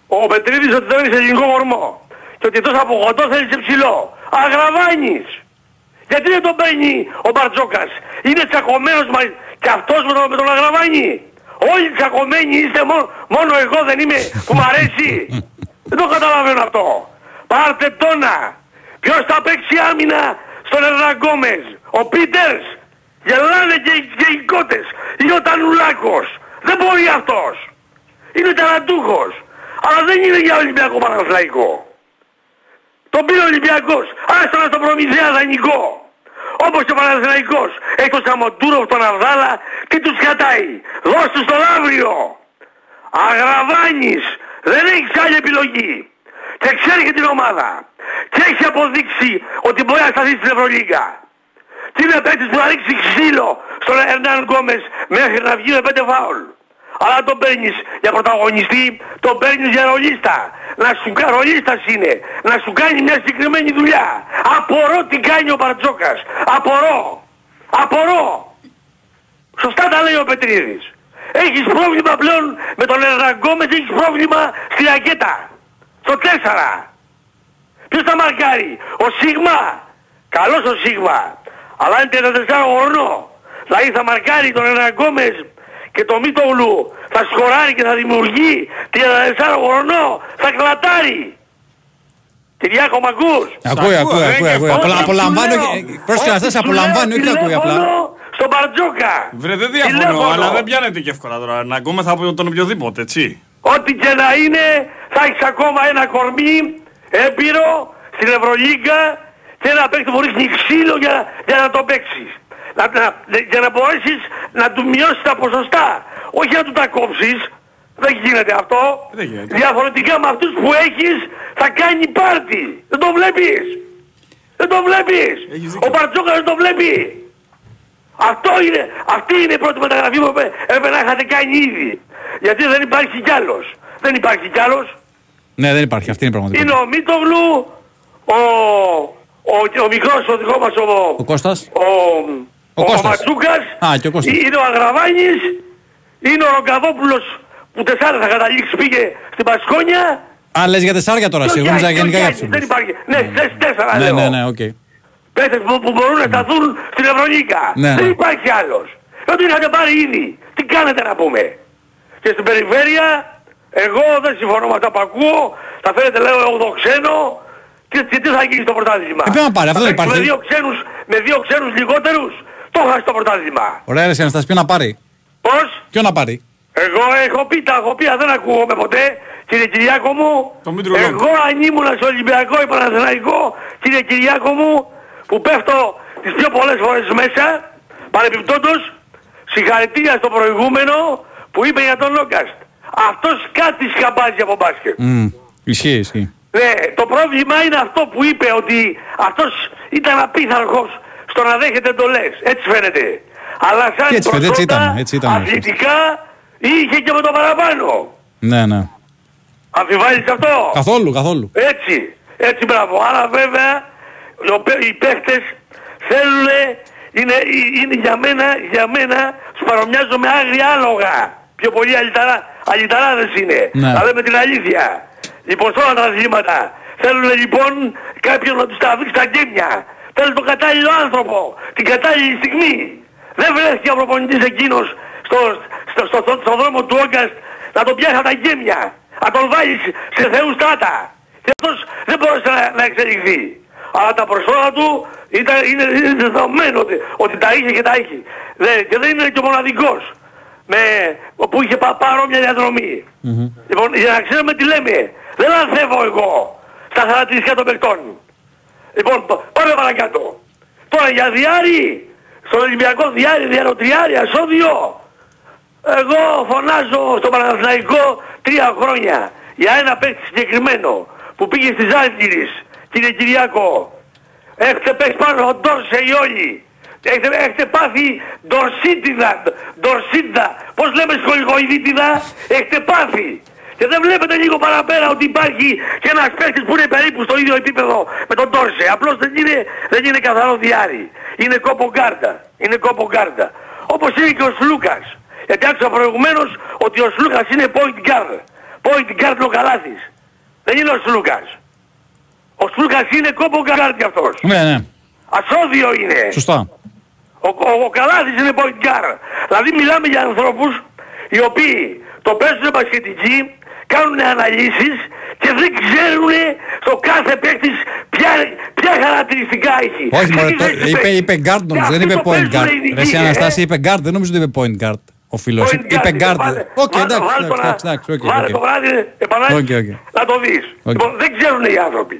ο Πετρίδης ότι δεν είσαι ελληνικό κορμό. Και ότι εκτός από κοντό θέλεις ψηλό. Αγραβάνεις. Γιατί δεν τον παίρνει ο Μπαρτζόκας; Είναι τσακωμένος μα... και αυτός με τον, με τον Αγραβάνη. Όλοι τσακωμένοι είστε μόνο, μόνο εγώ δεν είμαι που μ' αρέσει. <laughs> δεν το καταλαβαίνω αυτό. Πάρτε τόνα. Ποιος θα παίξει άμυνα στον Ερναγκόμες. Ο Πίτερς. Γελάνε και, οι- και οι κότες. Είναι ο Τανουλάκος. Δεν μπορεί αυτός. Είναι ταλαντούχος. Αλλά δεν είναι για Ολυμπιακό Παναθλαϊκό. Τον πήρε ο Ολυμπιακός. Άστο να τον προμηθέα δανεικό. Όπως και ο Παναθηναϊκός. Έχεις τον Σαμοντούροφ, τον Αβδάλα και τους κατάει. Δώσ' τους τον αύριο. Αγραβάνεις. Δεν έχεις άλλη επιλογή. Και ξέρει και την ομάδα. Και έχει αποδείξει ότι μπορεί να σταθεί στην Ευρωλίγκα. Τι είναι παίκτης που θα ρίξει ξύλο στον Ερνάν Γκόμες μέχρι να βγει με πέντε φάουλ. Αλλά αν τον παίρνεις για πρωταγωνιστή, τον παίρνεις για ρολίστα. Να σου κάνει, ρολίστας είναι. Να σου κάνει μια συγκεκριμένη δουλειά. Απορώ τι κάνει ο Μπαρτζόκας. Απορώ. Απορώ. Σωστά τα λέει ο Πετρίδης. Έχεις πρόβλημα πλέον με τον Ερνάν Γκόμες, έχεις πρόβλημα στη ρακέτα. Στο 4. Ποιος θα μαρκάρει; Ο Σίγμα. Καλός ο Σίγμα. Αλλά είναι 34 χρονό. Δηλαδή θα μαρκάρει τον Εναγκόμες και τον Μίτογλου. Θα σκοράρει και θα δημιουργεί 34 χρονό. Θα κλατάρει. Κυριάκο μ' ακούς. Ακούει, ακούει, δεν ακούει. είναι ακούει. εύκολο. Απολα- Ό,τι Απολαμβάνω. σου λέω, και- Πρόσεχε ό,τι Αναστάση, σου απολαμβάνω, λέω, όχι ακούει απλά. τηλέφωνο Στον Μπαρτζόκα. Βρε δεν διαφωνώ, Τηλέφωνο. αλλά δεν πιάνετε και εύκολα τώρα. Να γκόμεθα από τον οποιοδήποτε, έτσι. Ό,τι και να είναι, θα έχεις ακόμα ένα κορμί έμπειρο στην Ευρωλίγκα και ένα παίκτη που ρίχνει ξύλο για, για να το παίξεις. Να, να, για να μπορέσεις να του μειώσεις τα ποσοστά. Όχι να του τα κόψεις. Δεν γίνεται αυτό. Δεν γίνεται. Διαφορετικά με αυτούς που έχεις θα κάνει πάρτι. Δεν το βλέπεις. Δεν το βλέπεις. Έχεις δίκιο. Ο Μπαρτζόκας δεν το βλέπει. Αυτό είναι, αυτή είναι η πρώτη μεταγραφή που έπρεπε- έπρεπε να είχατε κάνει ήδη. Γιατί δεν υπάρχει κι άλλος. Δεν υπάρχει κι άλλος. Ναι, δεν υπάρχει. Αυτή είναι η Είναι πραγματικότητα. ο Μίτογλου, ο, ο, ο μικρός ο δικό μας ο, Ο Κώστας. ο, Ο Κώστας. Ματσούκας, Α, και ο Κώστας. είναι ο Αγραβάνης, είναι ο Ρογκαβόπουλος που τεσσάρι θα καταλήξει πήγε στην Μπασκόνια. Α, λες για τεσσάρια τώρα, Και ο εσύ. Εγώ Γιάννης, νόμιζα και ο γενικά για Γιάννης. ψηλούς. Δεν υπάρχει. Ναι, θες τέσσερα Ναι, λέω. ναι, ναι, οκ. Παίχτες που, που μπορούν να σταθούν στην Ευρωλίκα. Ναι, Δεν ναι. υπάρχει άλλος. Δεν τον είχατε πάρει ήδη. Τι κάνετε να πούμε; Και στην περιφέρεια, εγώ δεν συμφωνώ με αυτά που ακούω. Θα φέρετε λέω 8 ξένο. Και, και τι θα γίνει στο πρωτάθλημα; Ε, πρέπει να πάρει, αυτό Θα δεν παίξει υπάρχει. Με δύο ξένους, με δύο ξένους λιγότερους; Το χάσει το πρωτάθλημα; Ωραία, ρε, Αναστάση, ποιο να πάρει; Πώς; Ποιο να πάρει; Εγώ έχω πει τα έχω πει, αλλά δεν ακούγομαι ποτέ. Κύριε Κυριάκο μου, Το Μήτρου εγώ αν ήμουν στο Ολυμπιακό ή Παναθηναϊκό, κύριε Κυριάκο μου, που πέφτω τις πιο πολλές φορές μέσα, παρεμπιπτόντως, συγχαρητήρια στο προηγούμενο που είπε για τον Λόκαστ. Αυτός κάτι σκαμπάζει από μπάσκετ. Μμ, Ισχύει, ισχύει. Ναι, το πρόβλημα είναι αυτό που είπε ότι αυτός ήταν απίθαρχος στο να δέχεται εντολές. Έτσι φαίνεται. Αλλά σαν Και έτσι φαίνεται, έτσι προσόντα, ήταν, έτσι ήταν. αθλητικά είχε και με το παραπάνω. Ναι, ναι. Αμφιβάλλεις αυτό; Καθόλου, καθόλου. Έτσι, έτσι μπράβο. Άρα βέβαια ο παι- οι παίχτες θέλουν, είναι, είναι για μένα, για μένα τους παρομοιάζω με άγρια άλογα. Πιο πολύ αλυταρά, αλυταράδες είναι. Ναι. Να λέμε την αλήθεια. Λοιπόν, σε όλα τα αθλήματα. Θέλουν λοιπόν κάποιον να τους τραβήξει τα γκέμια. Θέλουν τον κατάλληλο άνθρωπο. Την κατάλληλη στιγμή. Δεν βρέθηκε ο προπονητής εκείνος στο, στο, στο, στο, στο δρόμο του Όγκαστ να τον πιάσει από τα γκέμια. Να τον βάλει σε θεούς στράτα. Και αυτός δεν μπορούσε να, να εξελιχθεί. Αλλά τα προσώπα του ήταν, είναι, είναι δεδομένο ότι, ότι τα είχε και τα είχε. Δεν, και δεν είναι και ο μοναδικός με, που είχε πα, παρόμοια διαδρομή. Λοιπόν, για να ξέρουμε τι λέμε. Δεν ανθεύω εγώ στα χαρακτηριστικά των παιχτών. Λοιπόν, π- πάμε παρακάτω. Τώρα για διάρρη, στον Ολυμπιακό διάρρη, διαρροτριάρι, ασώδιο. Εγώ φωνάζω στο Παναθηναϊκό τρία χρόνια για ένα παίκτη συγκεκριμένο που πήγε στις Άλγηρες, κύριε Κυριάκο. Έχετε παίξει πάνω ο Ντόρσε οι όλοι. Έχετε, έχετε πάθει ντορσίτιδα, ντορσίτιδα. Πώς λέμε σχολικοειδίτιδα, έχετε πάθει. Και δεν βλέπετε λίγο παραπέρα ότι υπάρχει και ένας παίκτης που είναι περίπου στο ίδιο επίπεδο με τον Ντόρσεϊ. Απλώς δεν είναι, δεν είναι καθαρό δυάρι. Είναι combo guard. Είναι combo guard. Όπως είναι και ο Σλούκας. Γιατί άκουσα προηγουμένως ότι ο Σλούκας είναι point guard. Point guard είναι ο Καλάθης. Δεν είναι ο Σλούκας. Ο Σλούκας είναι combo guard κι αυτός. Ναι, ναι. Ασόδυο είναι. Σωστά. Ο, ο, ο Καλάθης είναι point guard. Δηλαδή μιλάμε για ανθρώπους οι οποίοι το παίζουν μπασκετικοί, κάνουν αναλύσεις και δεν ξέρουν στο κάθε παίκτης ποια, ποια χαρακτηριστικά έχει. Όχι, μωρέ, Τι το, θέση είπε, παίζει. είπε guard Και νομίζω, δεν αυτοί είπε το point παίζουν guard. ειδικοί, Ρε εσύ ε. Αναστάση είπε guard, δεν νομίζω ότι είπε point guard. Ο φίλος. Point Είπε guard, guard. βάλε- Οκ, βάλε- εντάξει, βάλε το εντάξει, να- εντάξει, οκ, Βάλε οκ. το βράδυ επανάληψη OK, OK. να το δεις. Οκ. Λοιπόν, δεν ξέρουν οι άνθρωποι.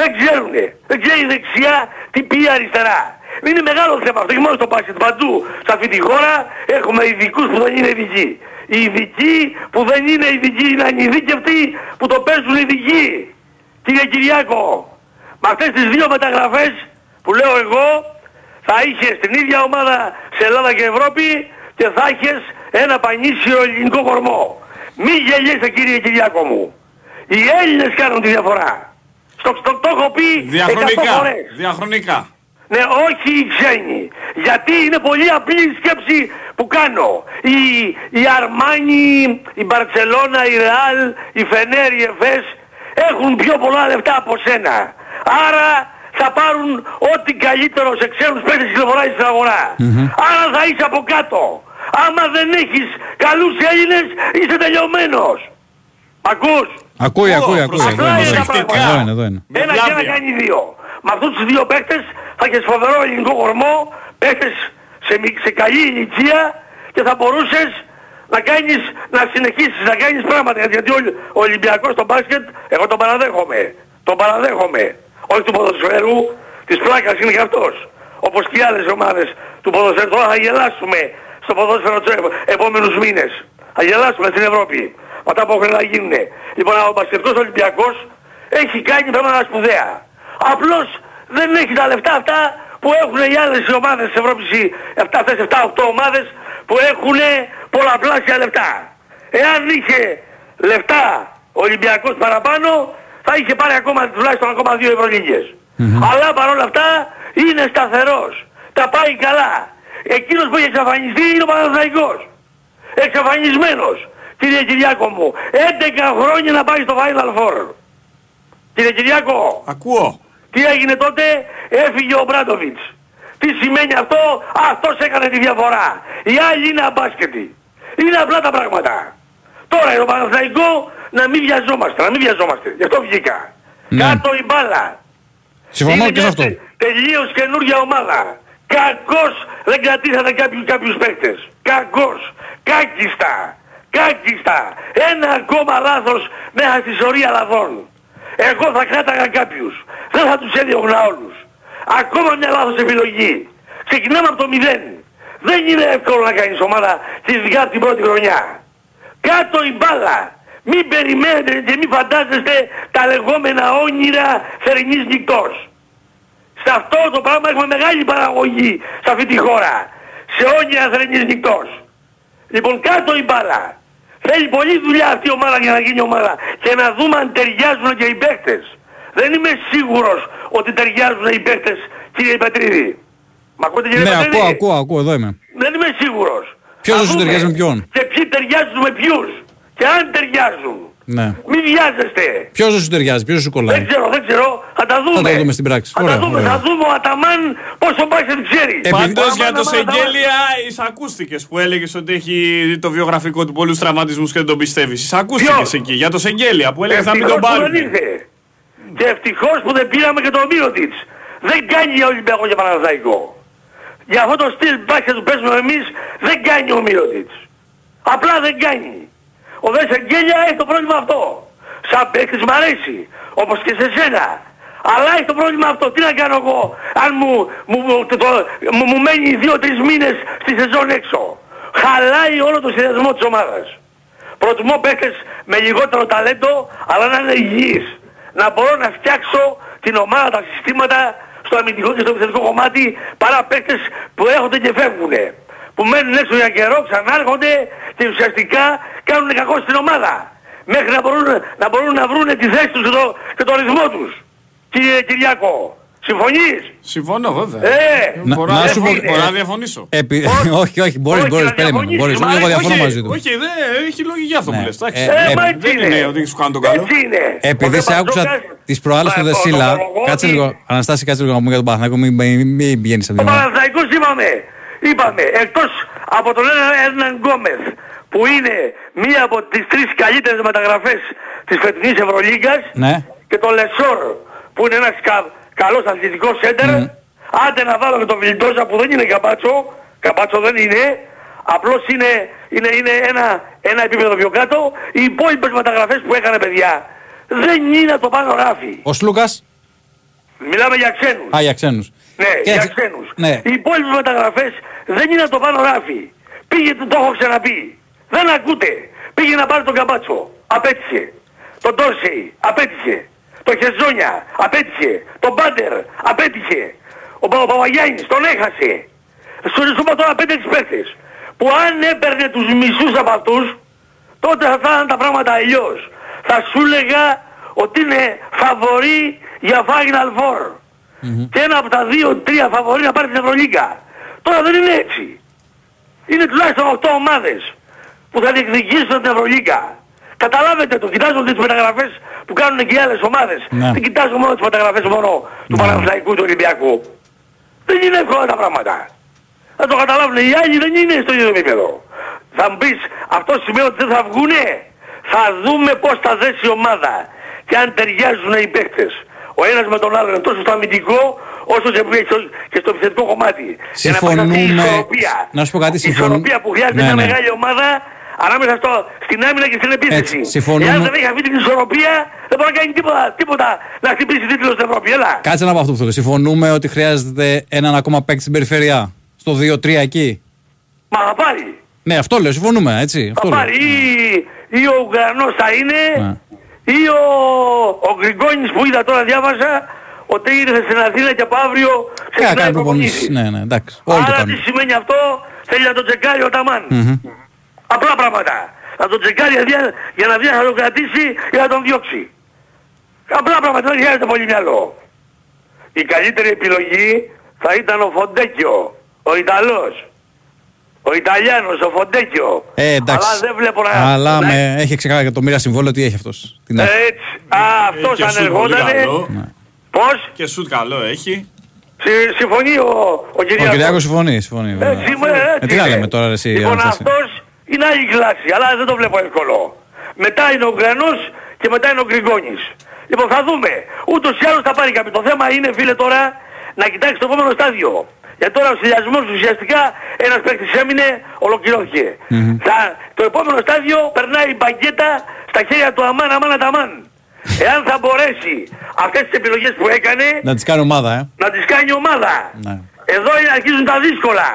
Δεν ξέρουν. Δεν ξέρει η δεξιά τι πει η αριστερά. Είναι μεγάλο θέμα αυτό, όχι μόνο στο μπάσκετ. Παντού σε αυτή τη χώρα έχουμε ειδικούς που δεν είναι ειδικοί. Οι ειδικοί που δεν είναι ειδικοί είναι ανειδίκευτοι που το παίζουν ειδικοί. Κύριε Κυριάκο, με αυτές τις δύο μεταγραφές που λέω εγώ θα είχες την ίδια ομάδα σε Ελλάδα και Ευρώπη και θα είχες ένα πανίσιο ελληνικό κορμό. Μη γελιέσαι κύριε Κυριάκο μου. Οι Έλληνες κάνουν τη διαφορά. Στο, στο, το έχω πει 100 Διαχρονικά. φορές. Διαχρονικά. Ναι, όχι οι ξένοι. Γιατί είναι πολύ απλή η σκέψη που κάνω. Η, η Αρμάνι, η Μπαρτσελώνα, η Ρεάλ, η Φενέρ, η Εφές έχουν πιο πολλά λεφτά από σένα. Άρα θα πάρουν ό,τι καλύτερο σε ξένους παίκτες κυκλοφοράει στην αγορα Άρα θα είσαι από κάτω. Άμα δεν έχεις καλούς Έλληνες είσαι τελειωμένος. Μ' ακούς; Ακούει, Ω, ακούει, ακούει. Εδώ Αυτά είναι, είναι εδώ τα είναι. πράγματα. Εδώ είναι, εδώ είναι. Με Ένα και ένα βλάβια. κάνει δύο. Με αυτούς τους δύο παίκτες θα έχεις φοβερό ελληνικό κορμό, παίκτες σε, μι- σε καλή ηλικία και θα μπορούσες να κάνεις, να συνεχίσεις, να κάνεις πράγματα. Γιατί ο, ο Ολυμπιακός στο μπάσκετ, εγώ τον παραδέχομαι. Τον παραδέχομαι. Όχι του ποδοσφαίρου, της πλάκας είναι και αυτός. Όπως και οι άλλες ομάδες του ποδοσφαίρου. Τώρα θα γελάσουμε στο ποδόσφαιρο τους επ- επόμενους μήνες. Θα γελάσουμε στην Ευρώπη. Με αυτά που έχουν να γίνουν. Λοιπόν, ο μπασκετικός Ολυμπιακός έχει κάνει πράγματα σπουδαία. Απλώς δεν έχει τα λεφτά αυτά που έχουν οι άλλες ομάδες της Ευρώπης, οι 7, αυτές 7-8 ομάδες που έχουν πολλαπλάσια λεφτά. Εάν είχε λεφτά ο Ολυμπιακός παραπάνω, θα είχε πάρει ακόμα τουλάχιστον ακόμα δύο ευρωλίγες. Αλλά παρόλα αυτά είναι σταθερός. Τα πάει καλά. Εκείνος που έχει εξαφανιστεί είναι ο Παναθηναϊκός. Εξαφανισμένος. Κύριε Κυριάκο μου, 11 χρόνια να πάει στο Final Four. Κύριε Κυριάκο, Ακούω. Τι έγινε τότε, έφυγε ο Μπράντοβιτς. Τι σημαίνει αυτό, αυτός έκανε τη διαφορά. Οι άλλοι είναι αμπάσκετοι. Είναι απλά τα πράγματα. Τώρα είναι ο Παναθηναϊκό να μην βιαζόμαστε, να μην βιαζόμαστε. Γι' αυτό βγήκα. Ναι. Κάτω η μπάλα. Συμφωνώ Είναι και σε μια αυτό. τε- τελείως καινούργια ομάδα. Κακώς δεν κρατήσατε κάποιους, κάποιους παίκτες. Κακώς. Κάκιστα. Κάκιστα. Ένα ακόμα λάθος μέσα στη σωρία λαθών. Εγώ θα κράταγα κάποιους. Δεν θα τους έδιωγνα όλους. Ακόμα μια λάθος επιλογή. Ξεκινάμε από το μηδέν. Δεν είναι εύκολο να κάνεις ομάδα και ειδικά από την πρώτη χρονιά. Κάτω η μπάλα. Μην περιμένετε και μην φαντάζεστε τα λεγόμενα όνειρα θερινής νυχτός. Σε αυτό το πράγμα έχουμε μεγάλη παραγωγή σε αυτή τη χώρα. σε όνια Αθρενής νυχτός. Λοιπόν κάτω η μπάλα. Θέλει πολλή δουλειά αυτή η ομάδα για να γίνει ομάδα και να δούμε αν ταιριάζουν και οι παίκτες. Δεν είμαι σίγουρος ότι ταιριάζουν οι παίκτες κύριε Πετρίδη. Μ' ακούτε κύριε Ναι, Πετρίδη. ακούω, ακούω, ακούω, εδώ είμαι. Δεν είμαι σίγουρος. Ποιος Θα δεν σου δούμε ταιριάζει με ποιον; Και ποιοι ταιριάζουν με ποιους. Και αν ταιριάζουν. Ναι. Μην βιάζεστε. Ποιος δεν σου ταιριάζει, ποιος σου κολλάει; Δεν ξέρω, δεν ξέρω. Θα τα δούμε. Θα τα δούμε στην πράξη. Θα Ωραία, τα δούμε. ωραία. Θα δούμε ο Αταμάν πόσο μπάσκετ ξέρει. Πάντως Ο για το Αταμάν, Σεγγέλια εισακούστηκες που έλεγες ότι έχει το βιογραφικό του πολλούς τραυματισμούς και δεν τον πιστεύεις. Εισακούστηκες εκεί για το Σεγγέλια που έλεγες θα μην τον Ευτυχώς που πάρουν. δεν ήρθε. Και ευτυχώς που δεν πήραμε και τον Μύρωτιτς. Δεν κάνει για Ολυμπιακός και Παναθηναϊκό. Για αυτό το στυλ μπάσκετ που παίζουμε εμείς δεν κάνει ο Μύρωτιτς. Απλά δεν κάνει. Ο Δες Σεγγέλια έχει το πρόβλημα αυτό. Σαν παίκτης μ' αρέσει. Όπως και σε σένα. Αλλά έχει το πρόβλημα αυτό. Τι να κάνω εγώ αν μου, μου, μου, το, το- μου, μου μένει δύο-τρεις μήνες στη σεζόν έξω. Χαλάει όλο το συνδυασμό της ομάδας. Προτιμώ παίκτες με λιγότερο ταλέντο, αλλά να είναι υγιείς. Να μπορώ να φτιάξω την ομάδα, τα συστήματα στο αμυντικό και στο επιθετικό κομμάτι, παρά παίκτες που έρχονται και φεύγουν. Που μένουν έξω για καιρό, ξανάρχονται και ουσιαστικά κάνουν κακό στην ομάδα. Μέχρι να μπορούν να, μπορούν να βρουν τη θέση τους και το, και το ρυθμό τους. Κύριε Κυριάκο, συμφωνείς; Συμφωνώ βέβαια. Ε, Να- μπορώ, να να σου πω- διαφωνήσω. μπορώ να διαφωνήσω. Επί... <laughs> όχι, όχι, μπορείς, Όχι, μπορείς, να περίμενε. διαφωνήσεις, Μπορείς. μα Εγώ όχι, διαφωνώ μαζί του. Όχι, δεν έχει λογική αυτό που Ναι. λες. εντάξει. Ε, Ε, ε, μα έτσι δεν είναι είναι. ότι σου κάνω τον καλό. Έτσι είναι. Επειδή Ο σε άκουσα Δεπαντζόκας- τις προάλλες του Μα, Δεσίλα. το- το- το- Κάτσε ότι- λίγο. Αναστάση, κάτσε λίγο να πούμε για τον Παναθηναϊκό. Μην, μην, μην πηγαίνεις από Ο την ομάδα. Παναθηναϊκός είπαμε, είπαμε, εκτός από τον Έρναν Γκόμεθ, που είναι μία από τις τρεις καλύτερες μεταγραφές της φετινής Ευρωλίγκας, Ναι. και τον Λεσόρ, που είναι ένας κα, καλός αθλητικός σέντερ, άντε να βάλω και τον Βιλντόζα που δεν είναι καμπάτσο, καμπάτσο δεν είναι, απλώς είναι, είναι, είναι ένα, ένα επίπεδο πιο κάτω, οι υπόλοιπες μεταγραφές που έκανε παιδιά, δεν είναι από το πάνω ράφι. Ο Σλούκας; Μιλάμε για ξένους. Α, για ξένους. Ναι, Και για έτσι- ξένους. ναι. Οι υπόλοιπες μεταγραφές δεν είναι από το πάνω ράφι. Πήγε, το έχω ξαναπεί. Δεν ακούτε. Πήγε να πάρει τον Καμπάτσο. Απέτυχε. Τον Τόρσεϊ. Απέτυχε. Τον Χεζόνια. Απέτυχε. Τον Μπάντερ. Απέτυχε. Ο, Πα- ο Παπαγιάννης τον έχασε. Σου σου είπα τώρα πέντε παίκτες. Που αν έπαιρνε τους μισούς από αυτούς, τότε θα ήταν τα πράγματα αλλιώς. Θα σου έλεγα ότι είναι φαβορή για Final Four. Και ένα από τα δύο-τρία φαβορή να πάρει την Ευρωλίγκα. Τώρα δεν είναι έτσι. Είναι τουλάχιστον 8 ομάδες που θα διεκδικήσουν την Ευρωλίγκα. Καταλάβετε το, κοιτάζουν τις μεταγραφές που κάνουν και οι άλλες ομάδες. Ναι. Δεν κοιτάζουν μόνο τις μεταγραφές μόνο του Παναθηναϊκού του Ολυμπιακού. Δεν είναι εύκολα τα πράγματα. Θα το καταλάβουν. Οι άλλοι δεν είναι στο ίδιο επίπεδο. Θα μου πεις, αυτό σημαίνει ότι δεν θα βγουνε. Θα δούμε πώς θα δέσει η ομάδα. Και αν ταιριάζουν οι παίκτες. Ο ένας με τον άλλον τόσο στο αμυντικό όσο και στο- και στο επιθετικό κομμάτι. Για να πας αυτή η Συμφωνούμε. ισορροπία. Να σου πω κάτι, Η συμφωνούμε. ισορροπία που χρειάζεται Ναι, μια ναι. μεγάλη ομάδα ανάμεσα στο, στην άμυνα και στην επίθεση. Έτσι, συμφωνούμε. Εάν δεν έχει αυτή την ισορροπία δεν μπορεί να κάνει τίποτα, τίποτα να χτυπήσει τίτλο στην Ευρώπη. Έλα. Κάτσε να πω αυτό που θέλω. Συμφωνούμε ότι χρειάζεται έναν ακόμα παίκτη στην περιφέρεια. Στο 2-3 εκεί. Μα θα πάρει. Ναι, αυτό λέω. Συμφωνούμε, έτσι. Θα Αυτό λέω. πάρει ή, ή ο Ουγγρανός θα είναι Ναι. Ή ο, ο Γκριγκόνης που είδα τώρα διάβασα ότι ήρθε στην Αθήνα και από αύριο Ε, να ξεκινάει κάνει προπονήσεις. προπονήσεις. Ναι, ναι, εντάξει. Όλοι το Άρα τι κάνουν. σημαίνει αυτό, θέλει να το τσεκάρει ο Ταμάν. Απλά πράγματα. Να το τσεκάρει για, για να δει αν θα τον κρατήσει ή να τον διώξει. Απλά πράγματα, δεν χρειάζεται πολύ μυαλό. Η καλύτερη επιλογή θα ήταν ο Φοντέκιο, ο Ιταλός. Ο Ιταλιάνος, ο Φοντέκιο. Ε, εντάξει. Αλλά δεν βλέπω να... Αλλά να- με, έχει ξεκάθαρα το μοίρα συμβόλαιο ότι έχει αυτός. Την έχει. Έτσι. Α, αυτός Και αν σουτ πολύ ερχότανε... καλό. Πώς; Και σουτ καλό έχει. Συ- Συμφωνεί ο, ο Ο Κυριάκος. Κυριάκος συμφωνεί. συμφωνεί βέβαια. Έτσι, με, έτσι Ε, τι να είναι. λέμε τώρα, ρε, εσύ, Λοιπόν, Αναστάση; αυτός είναι άλλη κλάση, αλλά δεν το βλέπω εύκολο. Μετά είναι ο Γκρανός και μετά είναι ο Γκριγκόνης. Λοιπόν, θα δούμε. Ούτως ή άλλως θα πάρει κάποιο. Το θέμα είναι, φίλε, τώρα να κοιτάξει το επόμενο στάδιο. Γιατί τώρα ο συνδυασμός ουσιαστικά ένας παίκτης έμεινε, ολοκληρώθηκε. Θα, το επόμενο στάδιο περνάει η μπαγκέτα στα χέρια του Αμάν, Αμάν, Αταμάν. Εάν θα μπορέσει αυτές τις επιλογές που έκανε Να τις κάνει ομάδα, ε. να τις κάνει ομάδα. Ναι. Εδώ είναι- αρχίζουν τα δύσκολα.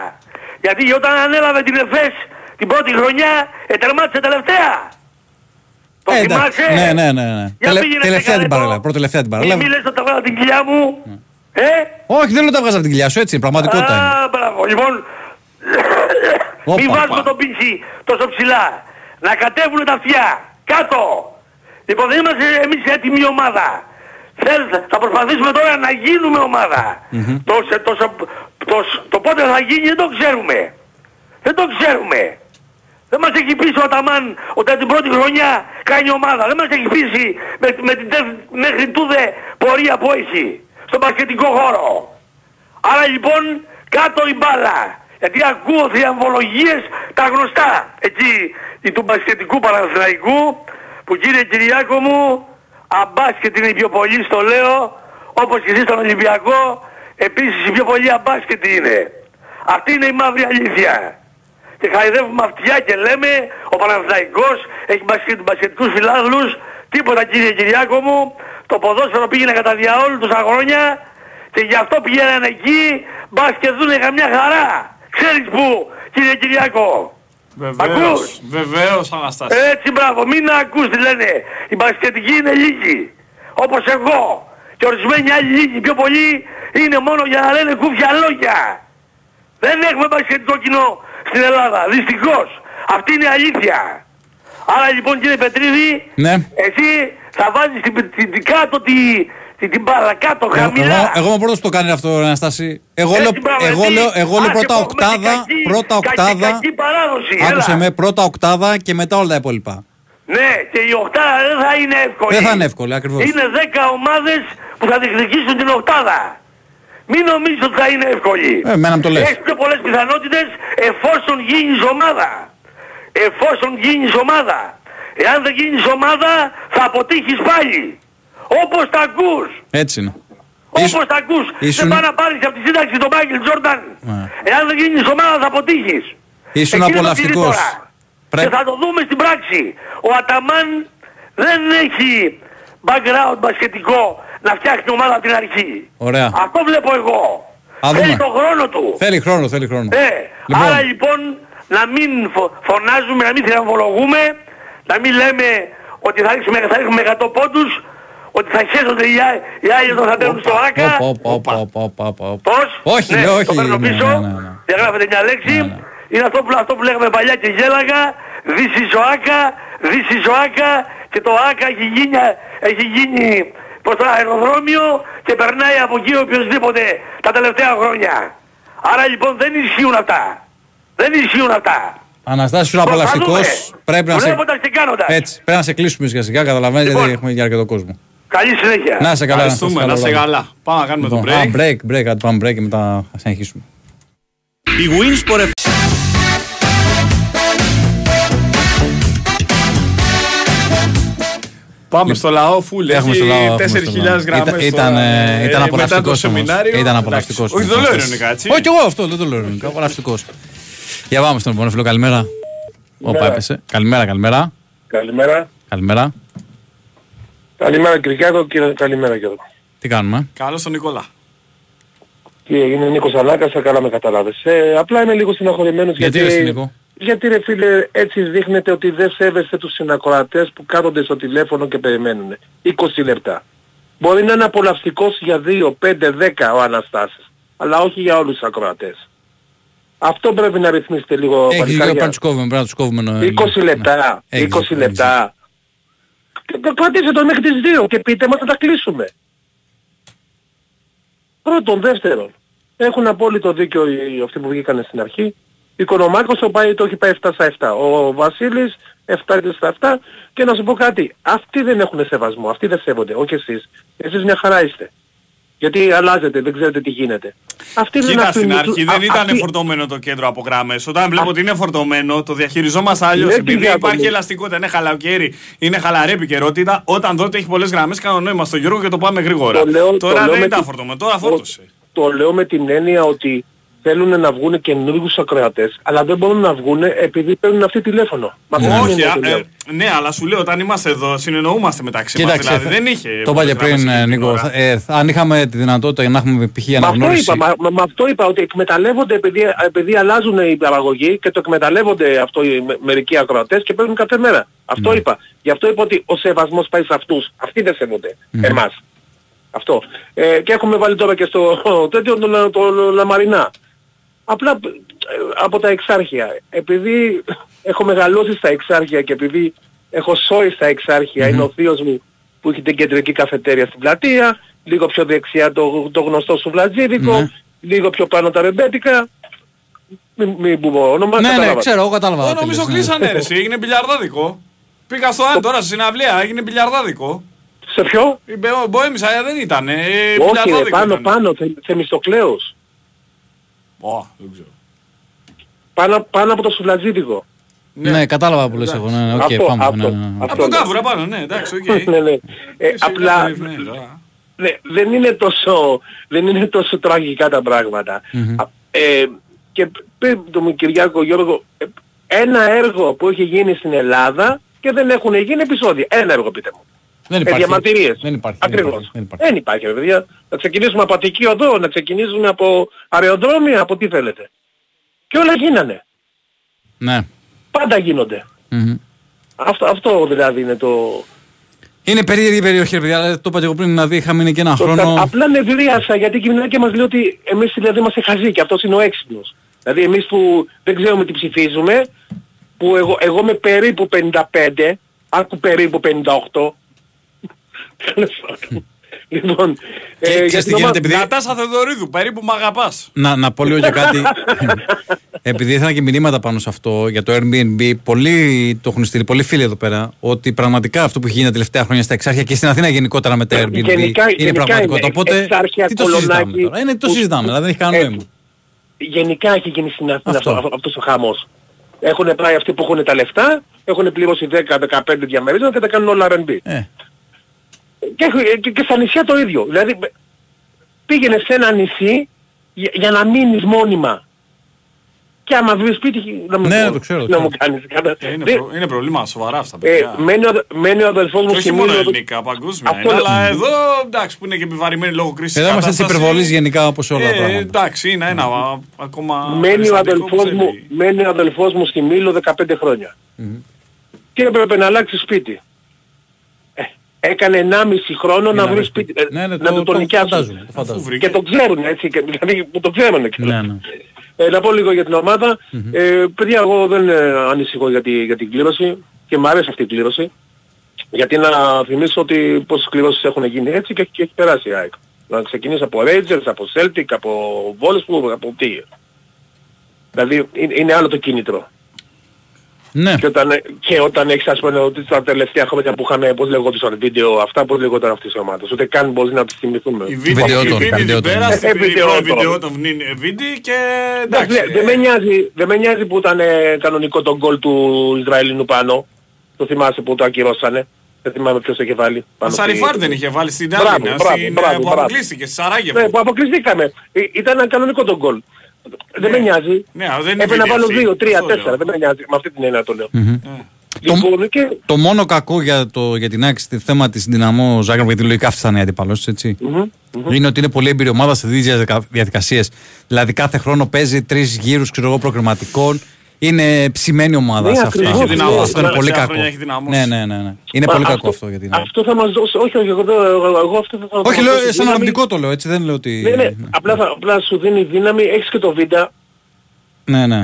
Γιατί όταν ανέλαβε την ΕΦΕΣ την πρώτη χρονιά, ετερμάτισε τελευταία. Το Ε, εντάξει. θυμάσαι. Ναι, ναι, ναι. ναι. Για Τελε- πήγαινε τελευταία σε την κανένα παρέλαβε. το- Πρώτη τελευταία την Μη παρέλαβε. μη λες ότι τα βγάλα την κοιλιά μου. Ε, Όχι, δεν λέω τα βγάζα από την κοιλιά σου, έτσι. είναι, Πραγματικότητα είναι. Α, μπράβο. Λοιπόν, Μην Όπα, βάζουμε πα. τον πύχη τόσο ψηλά. Να κατέβουν τα αυτιά. Κάτω. Λοιπόν δεν είμαστε εμείς έτοιμη ομάδα. Θέλ, θα προσπαθήσουμε τώρα να γίνουμε ομάδα. το, σε- το, σε- το, το πότε θα γίνει δεν το ξέρουμε. Δεν το ξέρουμε. Δεν μας έχει πείσει ο Αταμάν ότι την πρώτη χρονιά κάνει ομάδα. Δεν μας έχει πείσει με, με την τεφ- μέχρι τούδε πορεία που έχει στον μπασκετικό χώρο. Άρα λοιπόν κάτω η μπάλα. Γιατί ακούω θριαμβολογίες τα γνωστά. Εκεί η του μπασκετικού Παναθηναϊκού που κύριε Κυριάκο μου αμπάσκετ είναι η πιο πολύ στο λέω όπως και εσείς στον Ολυμπιακό επίσης η πιο πολύ αμπάσκετ είναι. Αυτή είναι η μαύρη αλήθεια. Και χαϊδεύουμε αυτιά και λέμε ο Παναθηναϊκός έχει μπασκετ, μπασκετικούς φιλάθλους τίποτα κύριε Κυριάκο μου το ποδόσφαιρο πήγαινε κατά διαόλου τόσα χρόνια και γι' αυτό πηγαίνανε εκεί μπας και δούνε καμιά χαρά. Ξέρεις που κύριε Κυριάκο; Βεβαίως, Ακούς; βεβαίως Αναστάση. Έτσι μπράβο, μην ακούς τι λένε. Η μπασκετική είναι λίγη. Όπως εγώ. Και ορισμένοι άλλοι λίγοι πιο πολλοί είναι μόνο για να λένε κούφια λόγια. Δεν έχουμε μπασκετικό κοινό στην Ελλάδα. Δυστυχώς. Αυτή είναι η αλήθεια. Άρα λοιπόν κύριε Πετρίδη, Ναι. εσύ θα βάζεις την, την, την κάτω τη, την, την μπάλα κάτω Εγώ, χαμηλά. εγώ, εγώ είμαι πρώτος που το κάνει αυτό, Αναστάση. Εγώ Έτσι, λέω, μπράβο, εγώ εσύ. λέω, εγώ λέω Άσε πρώτα που έχουμε την οκτάδα, κακή- πρώτα κακή- οκτάδα. κακή παράδοση. Άκουσε έλα. με, πρώτα οκτάδα και μετά όλα τα υπόλοιπα. Ναι, και η οκτάδα δεν θα είναι εύκολη. Δεν θα είναι εύκολη, ακριβώς. Είναι 10 ομάδες που θα διεκδικήσουν την οκτάδα. Μην νομίζεις ότι θα είναι εύκολη. Ε, εμένα μου το λες. Έχεις πιο πολλές πιθανότητες εφόσον γίνεις ομάδα. Εφόσον γίνεις ομάδα. Εάν δεν γίνεις ομάδα θα αποτύχεις πάλι. Όπως τα ακούς. Έτσι είναι. Όπως τα ακούς. ήσουν- Δεν πάει να πάρεις από τη σύνταξη τον Μάικλ Τζόρνταν. Ναι. Εάν δεν γίνεις ομάδα θα αποτύχεις. Ήσουν Εκεί είναι το απολαυστικός. κλειδί τώρα. Πρέπει- Και θα το δούμε στην πράξη. Ο Αταμάν δεν έχει background μπασκετικό να φτιάξει ομάδα από την αρχή. Ωραία. Αυτό βλέπω εγώ. Α, Θέλει δούμε. τον χρόνο του. Θέλει χρόνο, θέλει χρόνο. Ε, Λοιπόν. Άρα λοιπόν να μην φω- φωνάζουμε, να μην θριαμβολογούμε, να μην λέμε ότι θα ρίξουμε, θα ρίξουμε 100 πόντους, ότι θα χέσονται οι, α- οι άλλοι όταν θα μπαίνουν στο ΆΚΑ. Όπα, όπα, όπα, όπα, όπα, όπα. Πώς; Όχι, ναι, ναι, όχι. Το παίρνω ναι, πίσω, ναι, ναι, ναι. διαγράφεται μια λέξη. Είναι αυτό που, αυτό που λέγαμε παλιά και γέλαγα. This is ο ΆΚΑ, this is ο ΆΚΑ και το ΆΚΑ έχει γίνει, έχει γίνει προς το αεροδρόμιο και περνάει από εκεί οποιοδήποτε τα τελευταία χρόνια. Άρα λοιπόν δεν ισχύουν αυτά. Δεν ισχύουν αυτά. Αναστάσης, ήσουν απολαυστικός. Προσπαθούμε. Πρέπει να σε... Βλέποντας και κάνοντας. Έτσι, πρέπει να σε κλείσουμε σιγά σιγά, καταλαβαίνεις, Λοιπόν. γιατί έχουμε για αρκετό κόσμο. Καλή συνέχεια. Να σε καλά, Ευχαριστούμε, Αναστάση, να σε καλό βράδυ. καλά. Πάμε να κάνουμε το Λοιπόν, break. α, break, break, άντε πάμε break και μετά θα συνεχίσουμε. Η Winsport FM Πάμε στο λαό φουλ. Έχουμε στο λαό, Έχει έχουμε στο 4.000 λαό. γραμμές. Ήταν- ήταν, τώρα, ε, ε, ήταν μετά απολαυστικός το όμως. σεμινάριο. Ήταν απολαυστικός. Εντάξει. Όχι, δεν λέω ειρωνικά, έτσι. Όχι, εγώ αυτό, δεν το λέω ειρωνικά. Απολαυστικός. Για πάμε στον επόμενο φίλο, καλημέρα. Όπα, έπεσε. Καλημέρα, καλημέρα. Καλημέρα. Καλημέρα. Καλημέρα Κυριάκο και καλημέρα Γιώργο. Τι κάνουμε; Καλώς τον Νικόλα. Τι έγινε Νίκος Αλάκας, θα κάναμε καταλάβες. Ε, απλά είμαι λίγο συναχωρημένος Γιατί γιατί... ρε Νίκο; Γιατί ρε φίλε έτσι δείχνετε ότι δεν σέβεστε τους συνακροατές που κάθονται στο τηλέφωνο και περιμένουν. 20 λεπτά. Μπορεί να είναι απολαυστικός για 2, 5, 10 ο Αναστάσης. Αλλά όχι για όλους τους ακροατές. Αυτό πρέπει να ρυθμίσετε λίγο Έχει λίγο παλικάρια. πρέπει να τους κόβουμε, πρέπει να τους κόβουμε. ναι. 20 λεπτά, Έχεις 20 δίκιο, λεπτά. Και το κρατήστε το μέχρι τις 2 και πείτε μας να τα κλείσουμε. Πρώτον, δεύτερον, έχουν απόλυτο δίκιο οι, αυτοί που βγήκαν στην αρχή. Ο Οικονομάκος το, πάει, το έχει πάει 7 στα 7. Ο Βασίλης 7 στα 7. Και να σου πω κάτι, αυτοί δεν έχουν σεβασμό, αυτοί δεν σέβονται, όχι εσείς. Εσείς μια χαρά είστε. Γιατί αλλάζετε, δεν ξέρετε τι γίνεται. Αυτοί δεν Κοίτα, αφήνουν- στην αρχή α- δεν ήταν αυτοί- φορτωμένο το κέντρο από γράμμες. Όταν βλέπω ότι είναι φορτωμένο, το διαχειριζόμαστε αλλιώς. Ναι, Επειδή Κυριάκο, υπάρχει ναι. ελαστικότητα, είναι χαλακέρι, είναι χαλαρή επικαιρότητα. Όταν δω ότι έχει πολλές γραμμές, κάνω νόημα στο Γιώργο και το πάμε γρήγορα. Το λέω- Τώρα το λέω δεν με ήταν τη- φορτωμένο, τώρα φόρτωσε. Το λέω με την έννοια ότι θέλουν να βγουν καινούργιους ακροατές, αλλά δεν μπορούν να βγουν επειδή παίρνουν αυτή τηλέφωνο. Με αυτή την Όχι, έννοια α, το λέω. ε, ναι, αλλά σου λέω όταν είμαστε εδώ συνεννοούμαστε μεταξύ μας. Κοίταξε, Δηλαδή δεν είχε. το είπα και πολλές γραμμές πριν, εκείνη ε, την Νίκο. ώρα. θα- ε, θα- αν είχαμε τη δυνατότητα να έχουμε π.χ. Μα αυτό αναγνώριση. είπα, μα, μα, μα αυτό είπα, ότι εκμεταλλεύονται επειδή, επειδή αλλάζουν οι παραγωγοί και το εκμεταλλεύονται αυτό οι με- μερικοί ακροατές και παίρνουν κάθε μέρα. Αυτό Ναι. είπα. Γι' αυτό είπα ότι ο σεβασμός πάει σε αυτούς. Αυτοί δεν σέβονται. Εμάς. Αυτό. Ε, και έχουμε βάλει τώρα και στο <laughs> τέτοιο το, το, το Λαμαρινά. Απλά ε, από τα εξάρχεια. Επειδή έχω μεγαλώσει στα εξάρχεια και επειδή έχω σόει στα εξάρχεια, είναι ο θείος μου που έχει την κεντρική καφετέρια στην πλατεία, λίγο πιο δεξιά το, το γνωστό σου βλατζίδικο, Ναι. λίγο πιο πάνω τα ρεμπέτικα. Μην, μην πούμε όνομα, Ναι, ναι, κατάλαβα. ξέρω, εγώ κατάλαβα. Εγώ τι νομίζω λες, ναι. κλείσανε ρε, εσύ, έγινε μπιλιαρδάδικο. Πήγα στο άλλο τώρα στη συναυλία, έγινε μπιλιαρδάδικο. Σε ποιο; Η Μπε- Μποέμισα ε, δεν ήταν. Ε, Όχι ρε, μπιλιαρδάδικο πάνω, ήταν. πάνω, θε, Θεμιστοκλέος. Ω, δεν ξέρω. Πάνω, πάνω από το σουβλατζίδικο. Ναι, κατάλαβα που λες εγώ. Ναι, ναι, οκ, Αυτό, πάμε. αυτό. ναι, ναι, ναι. Από τον Κάβουρα πάνω, ναι, εντάξει, οκ. <laughs> ναι, ναι. Ε, Εσύ απλά ήταν, ναι, τώρα. ναι, δεν, είναι τόσο, δεν είναι τόσο τραγικά τα πράγματα. Μμμ. Α, ε, και πες το μου Κυριάκο Γιώργο, ε, ένα έργο που έχει γίνει στην Ελλάδα και δεν έχουν γίνει επεισόδια. Ένα έργο πείτε μου. Δεν Ε, υπάρχει. διαμαρτυρίες. Δεν υπάρχει. δεν Ακριβώς. υπάρχει, δεν υπάρχει. Δεν υπάρχει ρε παιδιά. Να ξεκινήσουμε από Αττική Οδό, να ξεκινήσουμε από αεροδρόμια, από τι θέλετε. Και όλα γίνανε. Ναι. Πάντα γίνονται. Μμμ. Αυτό, αυτό δηλαδή είναι το... Είναι περίεργη η περιοχή, ρε παιδιά. αλλά Το είπα και εγώ πριν, δηλαδή είχαμε μείνει και ένα το χρόνο. Απλά νευρίασα γιατί η κοινωνία μας λέει ότι εμείς δηλαδή είμαστε χαζοί και αυτός είναι ο έξυπνος. Δηλαδή εμείς που δεν ξέρουμε τι ψηφίζουμε, που εγώ, εγώ είμαι περίπου 55, άκου περίπου 58. Τέλος πάντων. λοιπόν, Και- ε, ξέρεις για τι την γίνεται, ομάδα- επειδή- Νατάσα Θεοδωρίδου, περίπου μ' αγαπάς. Να, να πω λίγο για κάτι. <laughs> Επειδή ήθελα και μηνύματα πάνω σε αυτό για το Airbnb, πολλοί το έχουν στείλει, πολλοί φίλοι εδώ πέρα, ότι πραγματικά αυτό που έχει γίνει τα τελευταία χρόνια στα εξάρχεια και στην Αθήνα γενικότερα με τα Airbnb Γενικά- είναι γενικά πραγματικότητα. είναι. Οπότε Εξάρχεια, τι το συζητάμε Κολονάκι, τώρα; Είναι, το που- συζητάμε, δηλαδή δεν έχει κανένα Ε, νόημα. γενικά έχει γίνει στην Αθήνα Αυτό. αυτό, αυτό, αυτός ο χαμός. Έχουν πάει αυτοί που έχουν τα λεφτά, έχουν πληρώσει 10-15 διαμερίσματα και τα κάνουν όλα R&B. Ε, Και, έχω- και, και στα νησιά το ίδιο. Δηλαδή πήγαινε σε ένα νησί για, για να μείνεις μόνιμα. Και άμα βρεις σπίτι να μου, Ναι, το ξέρω, να το μου ξέρω. κάνεις κανένα. Ε, Είναι, Δεν- προ- είναι προβλήμα σοβαρά αυτά, ε, παιδιά. μένει, ο, μένει ο αδελφός μου Και όχι στη μόνο Μήλο- ελληνικά, παγκόσμια Αυτό είναι, λέω. αλλά εδώ εντάξει που είναι και επιβαρημένη λόγω κρίσης εδώ είμαστε τη κατάσταση. υπερβολής γενικά όπως όλα τα Ε, πράγματα. εντάξει, είναι ένα α, ακόμα Μένει ο, περιστατικό που αδελφός μου, θέλει. μένει ο αδελφός μου στη Μήλο 15 χρόνια. Και έπρεπε να αλλάξει σπίτι. Ε, έκανε 1,5 χρόνο να να βρει βρει σπίτι. σπίτι. ε, Ναι, ναι, να το- το, το το νοικιάσουν. φαντάζομαι, το Αφού φαντάζομαι. βρήκε. Και το ξέρουν έτσι, και, δηλαδή που το ξέρουν και. Ναι, ναι. Ε, να πω λίγο για την ομάδα. Ε, παιδιά, εγώ δεν ε, ανησυχώ για, τη- για την κλήρωση και μου αρέσει αυτή η κλήρωση. Γιατί να θυμίσω ότι πόσες κληρώσεις έχουν γίνει έτσι και, έχει- και έχει περάσει η ΑΕΚ. Να ξεκινήσει από Rangers, από Celtic, από Wolfsburg, από τι. Δηλαδή είναι, είναι άλλο το κίνητρο. Ναι. Και όταν, και όταν έχεις ας πούμε ότι τα τελευταία χρόνια που είχαμε, πώς λεγόντουσαν βίντεο, αυτά πώς λεγόταν αυτές οι ομάδες. Ούτε καν μπορεί να τις θυμηθούμε. Η βίντεο Βιντεότον, η βίντεο βιντεότον. πέρα, Ε, στην βιντεότον. βιντεότον είναι βίντεο και Εντάξει, εντάξει. δεν- δεν με νοιάζει, δεν με νοιάζει που ήταν ε, κανονικό το γκολ του Ισραηλινού πάνω. Το θυμάσαι που το ακυρώσανε. Δεν θυμάμαι ποιος το είχε βάλει. Ο πάνω στη- Σαριφάρ δεν είχε βάλει στην Μπράβο, Άλυνα, μπράβο, στην, μπράβο, ε, που μπράβο. αποκλείστηκε στη Σαράγεβο. Ναι, που αποκλειστήκαμε. Ε, Ήταν ένα κανονικό το γκολ. Δεν με νοιάζει. Ναι, αλλά δεν είναι Έπρεπε να βίντεο βάλω αυτή. 2, 3, Αυτό 4. λέω. Δεν με νοιάζει. Με αυτή την έννοια το λέω. Ναι. Λοιπόν, και... Το μόνο κακό για, το, για την άκρη στη θέμα της Δυναμό Ζάγκρεπ, γιατί λογικά αυτή θα είναι η αντίπαλο, έτσι. Είναι ότι είναι πολύ έμπειρη ομάδα σε δύο διαδικασίες. Δηλαδή κάθε χρόνο παίζει τρεις γύρους προκριματικών. Είναι ψημένη ομάδα Ναι, σε αυτά. ακριβώς, Έχει δυναμώσει Αυτό είναι τα πολύ τελευταία κακό. χρόνια, έχει δυναμώσει. Ναι, ναι, ναι, ναι. Είναι Μα πολύ αυτό- κακό αυτό για την Δυναμό. Αυτό θα μας δώσει... Όχι, όχι, εγώ, δεν- εγώ, εγώ αυτό θα Όχι, θα λέω δώσει σαν δύναμη. αρνητικό το λέω, έτσι δεν λέω ότι. Ναι, ναι. Απλά, θα, απλά σου δίνει δύναμη. Έχεις και το βίντεο Ναι, ναι.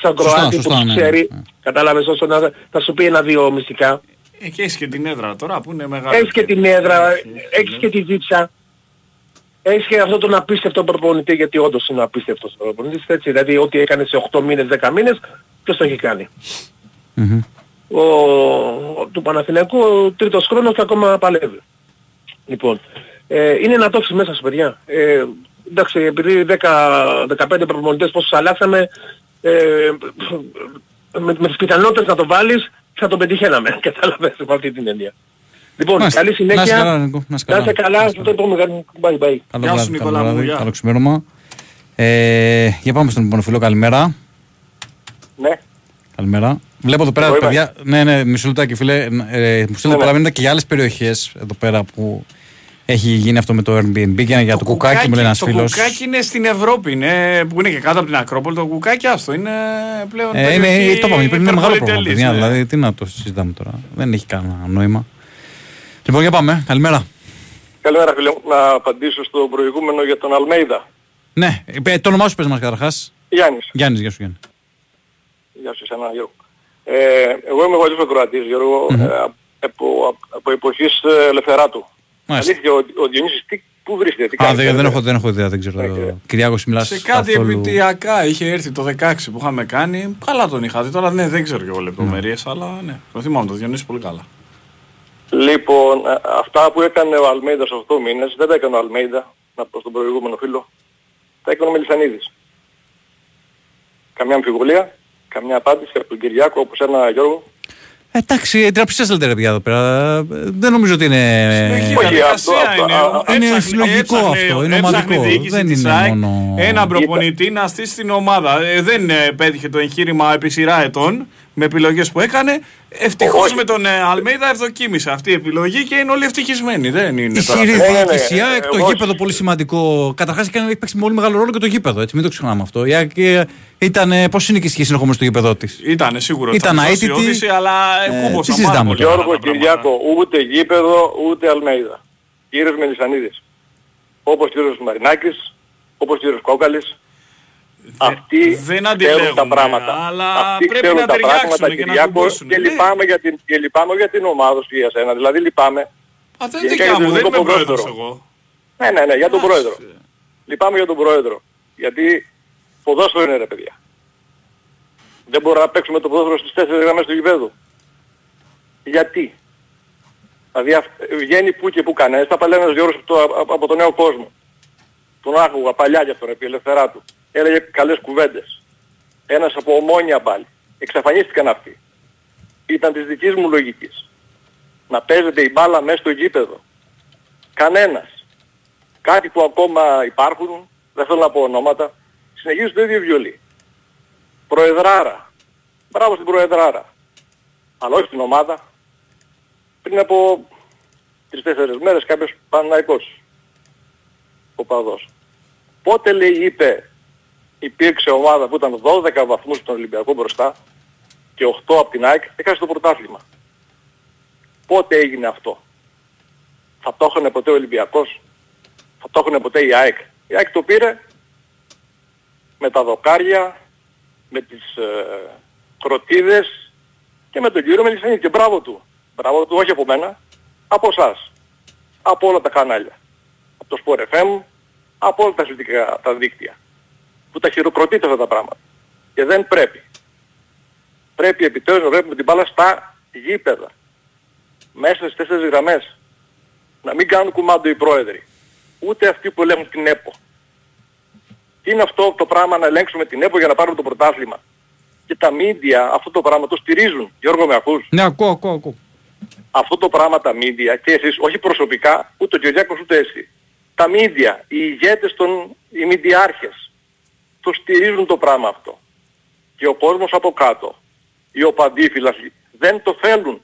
σαν Σωστά, Κροάτι που σωστά, τους ναι, ξέρει. ναι. Κατάλαβες όσο να... Θα σου πει ένα-δύο μυστικά. Ε, Και έχεις και την έδρα τώρα που είναι μεγάλη. Έχεις και την έδρα, έχεις και τη δίψα. Έχεις και αυτό τον απίστευτο προπονητή, γιατί όντως είναι απίστευτος ο προπονητής, έτσι, δηλαδή ό,τι έκανε σε 8 μήνες, 10 μήνες, ποιος το έχει κάνει. Μμμ. Ο, ο- του Παναθηναϊκού ο τρίτος χρόνος και ακόμα παλεύει. Λοιπόν, ε, είναι ένα τόξι μέσα σου παιδιά. Ε, εντάξει, επειδή 10, 15 προπονητές πόσους αλλάξαμε, ε, με, με τις πιθανότητες να το βάλεις, θα το πετυχαίναμε. <laughs> Κατάλαβες με αυτή την έννοια. Λοιπόν, Μάλιστα. καλή συνέχεια. Να είσαι καλά, Νίκο. Να είσαι Να καλά. είστε καλά, θα το επόμενο. Bye bye. Καλό Γεια σου, βράδυ, Νικόλα καλό μου, βράδυ, γεια. καλό ξημέρωμα. Ε, για πάμε στον επόμενο φίλο, καλημέρα. Ναι. Καλημέρα. Βλέπω εδώ πέρα, Εγώ είμαι. παιδιά. Ναι, ναι, μισό λεπτάκι, φίλε. Ε, μου στείλετε Ναι, πολλά ναι. μηνύματα και για άλλες περιοχές εδώ πέρα που έχει γίνει αυτό με το Airbnb και για το, κουκάκι, μου λέει ένας το φίλος. κουκάκι είναι στην Ευρώπη, είναι, που είναι και κάτω από την Ακρόπολη. Το κουκάκι άστο είναι πλέον. Ε, είναι, περιοχή το είπαμε πριν, είναι μεγάλο πρόβλημα. υπερπολιτελής, παιδιά, ναι. Δηλαδή, τι να το συζητάμε τώρα. Δεν έχει κανένα νόημα. Λοιπόν, για πάμε. Καλημέρα. Καλημέρα φίλε μου. Να απαντήσω στο προηγούμενο για τον Αλμέιδα. Ναι, ε, το όνομά σου πες μας καταρχάς. Γιάννης. Γιάννης, γεια σου Γιάννη. Γεια σου εσένα Γιώργο. Ε, εγώ είμαι γονιός ακροατής Γιώργο, Μμμ. ε, από, από εποχής ε, Ελευθεράτου. Μάλιστα. Αλήθεια, ο, ο Διονύσης τι, πού βρίσκεται, τι Α, κάνει. δεν, δεν, έχω, δεν έχω ιδέα, δεν ξέρω. Κυριάκος μιλάς Σε κάτι καθόλου- επιτυακά είχε έρθει το 16 που είχαμε κάνει. Καλά τον είχα δει. Τώρα ναι, δεν ξέρω και εγώ λεπτομέρειες, αλλά ναι. Το θυμάμαι το Διονύση πολύ καλά. Λοιπόν, ε, αυτά που έκανε ο Αλμέιδας σε 8 μήνες, δεν τα έκανε ο Αλμέιδα, να πω στον προηγούμενο φίλο, τα έκανε ο Μελισανίδης. Καμιά αμφιβολία, καμιά απάντηση από τον Κυριάκο, όπως ένα Γιώργο. Εντάξει, τραψιστές λέτε ρε παιδιά εδώ πέρα. Ε, Δεν νομίζω ότι είναι... Όχι, διαδικασία αυτό- είναι. αυτό- είναι Έψαχνε- συλλογικό έψαχνε- αυτό, είναι έψαχνε ομαδικό. η διοίκηση Δεν της είναι ΑΕΚ μόνο- Έναν προπονητή να στήσει την ομάδα. Ε, δεν ε, πέτυχε το εγχείρημα επί σειρά ετών με επιλογές που έκανε. Ευτυχώς με τον ε, Αλμέιδα ευδοκίμησε αυτή η επιλογή και είναι όλοι ευτυχισμένοι. Δεν είναι τώρα. Ισχυρή Ναι, ναι, ναι. διοίκηση. Η ΑΕΚ, το Εγώ- γήπεδο πολύ σημαντικό. Καταρχάς έχει παίξει πολύ μεγάλο ρόλο και το γήπεδο. Έτσι, μην το ξεχνάμε αυτό. Η ΑΕΚ ε, ήταν. Πώς είναι και η σχέση ενδεχομένως στο γήπεδο της; Ήταν σίγουρο ότι Ήταν θα δώσει αίτητη. όθηση, αλλά Ε, ε, τι κούμποσαν συζητάμε πάρα πολύ. τώρα. καλά Γιώργο τα πράγματα. Κυριάκο, ούτε γήπεδο, ούτε Αλμέιδα. Κύριος Μελισανίδης. Όπως κύριος Μαρινάκης, όπως κύριος Κόκαλης. Αυτοί δεν ξέρουν αντιλέγουμε, τα πράγματα. αλλά Αυτοί πρέπει ξέρουν να τα ταιριάξουν πράγματα, και να Κυριάκο, κουμπώσουν. και Ναι. λυπάμαι για την, και λυπάμαι για την ομάδα σου για σένα. Δηλαδή λυπάμαι. Α, δεν είναι Γενικά δικιά για το μου, δεν ελληνικό είμαι πρόεδρος ποδόσφαιρο. εγώ. Ναι, ναι, ναι, για τον Εντάξει. πρόεδρο. Λυπάμαι για τον πρόεδρο. Γιατί ποδόσφαιρο είναι ρε παιδιά. Δεν μπορούμε να παίξουμε το ποδόσφαιρο στις τέσσερις γραμμές του γηπέδου. Γιατί; Δηλαδή αυ- βγαίνει που και που κανένας. Τα παλιά ένας Γιώργος από, το, από- από τον νέο κόσμο. Τον άκουγα παλιά για τον επί ελευθερά του. Έλεγε καλές κουβέντες. Ένας από ομόνια πάλι. Εξαφανίστηκαν αυτοί. Ήταν της δικής μου λογικής. Να παίζεται η μπάλα μέσα στο γήπεδο. Κανένας. Κάτι που ακόμα υπάρχουν, δεν θέλω να πω ονόματα, συνεχίζουν το ίδιο βιολί. Προεδράρα. Μπράβο στην Προεδράρα. Αλλά όχι στην ομάδα. Πριν από τρεις-τέσσερις μέρες κάποιος Παναϊκός. Ο παδός. Πότε λέει είπε υπήρξε ομάδα που ήταν 12 βαθμούς στον Ολυμπιακό μπροστά και 8 από την ΑΕΚ έκανε το πρωτάθλημα. Πότε έγινε αυτό; Θα το έχανε ποτέ ο Ολυμπιακός; Θα το έχανε ποτέ η ΑΕΚ; Η ΑΕΚ το πήρε με τα δοκάρια, με τις ε, κροτίδες και με τον κύριο Μελισσανίδη. Και μπράβο του. Μπράβο του όχι από μένα, από εσάς. Από όλα τα κανάλια. Από το Sport FM, από όλα τα αθλητικά τα δίκτυα. Που τα χειροκροτείτε αυτά τα πράγματα. Και δεν πρέπει. Πρέπει επιτέλους να βλέπουμε την μπάλα στα γήπεδα. Μέσα στις τέσσερις γραμμές. Να μην κάνουν κουμάντο οι πρόεδροι. Ούτε αυτοί που ελέγχουν την ΕΠΟ. Τι είναι αυτό το πράγμα να ελέγξουμε την ΕΠΟ για να πάρουμε το πρωτάθλημα; Και τα μίντια αυτό το πράγμα το στηρίζουν. Γιώργο με ακούς; Ναι, ακούω, ακούω, ακούω. Αυτό το πράγμα τα μίντια και εσείς, όχι προσωπικά, ούτε ο Κυριάκος ούτε εσύ. Τα μίντια, οι ηγέτες των, οι μιντιάρχες, το στηρίζουν το πράγμα αυτό. Και ο κόσμος από κάτω, οι οπαδοί φυλακοί, δεν το θέλουν.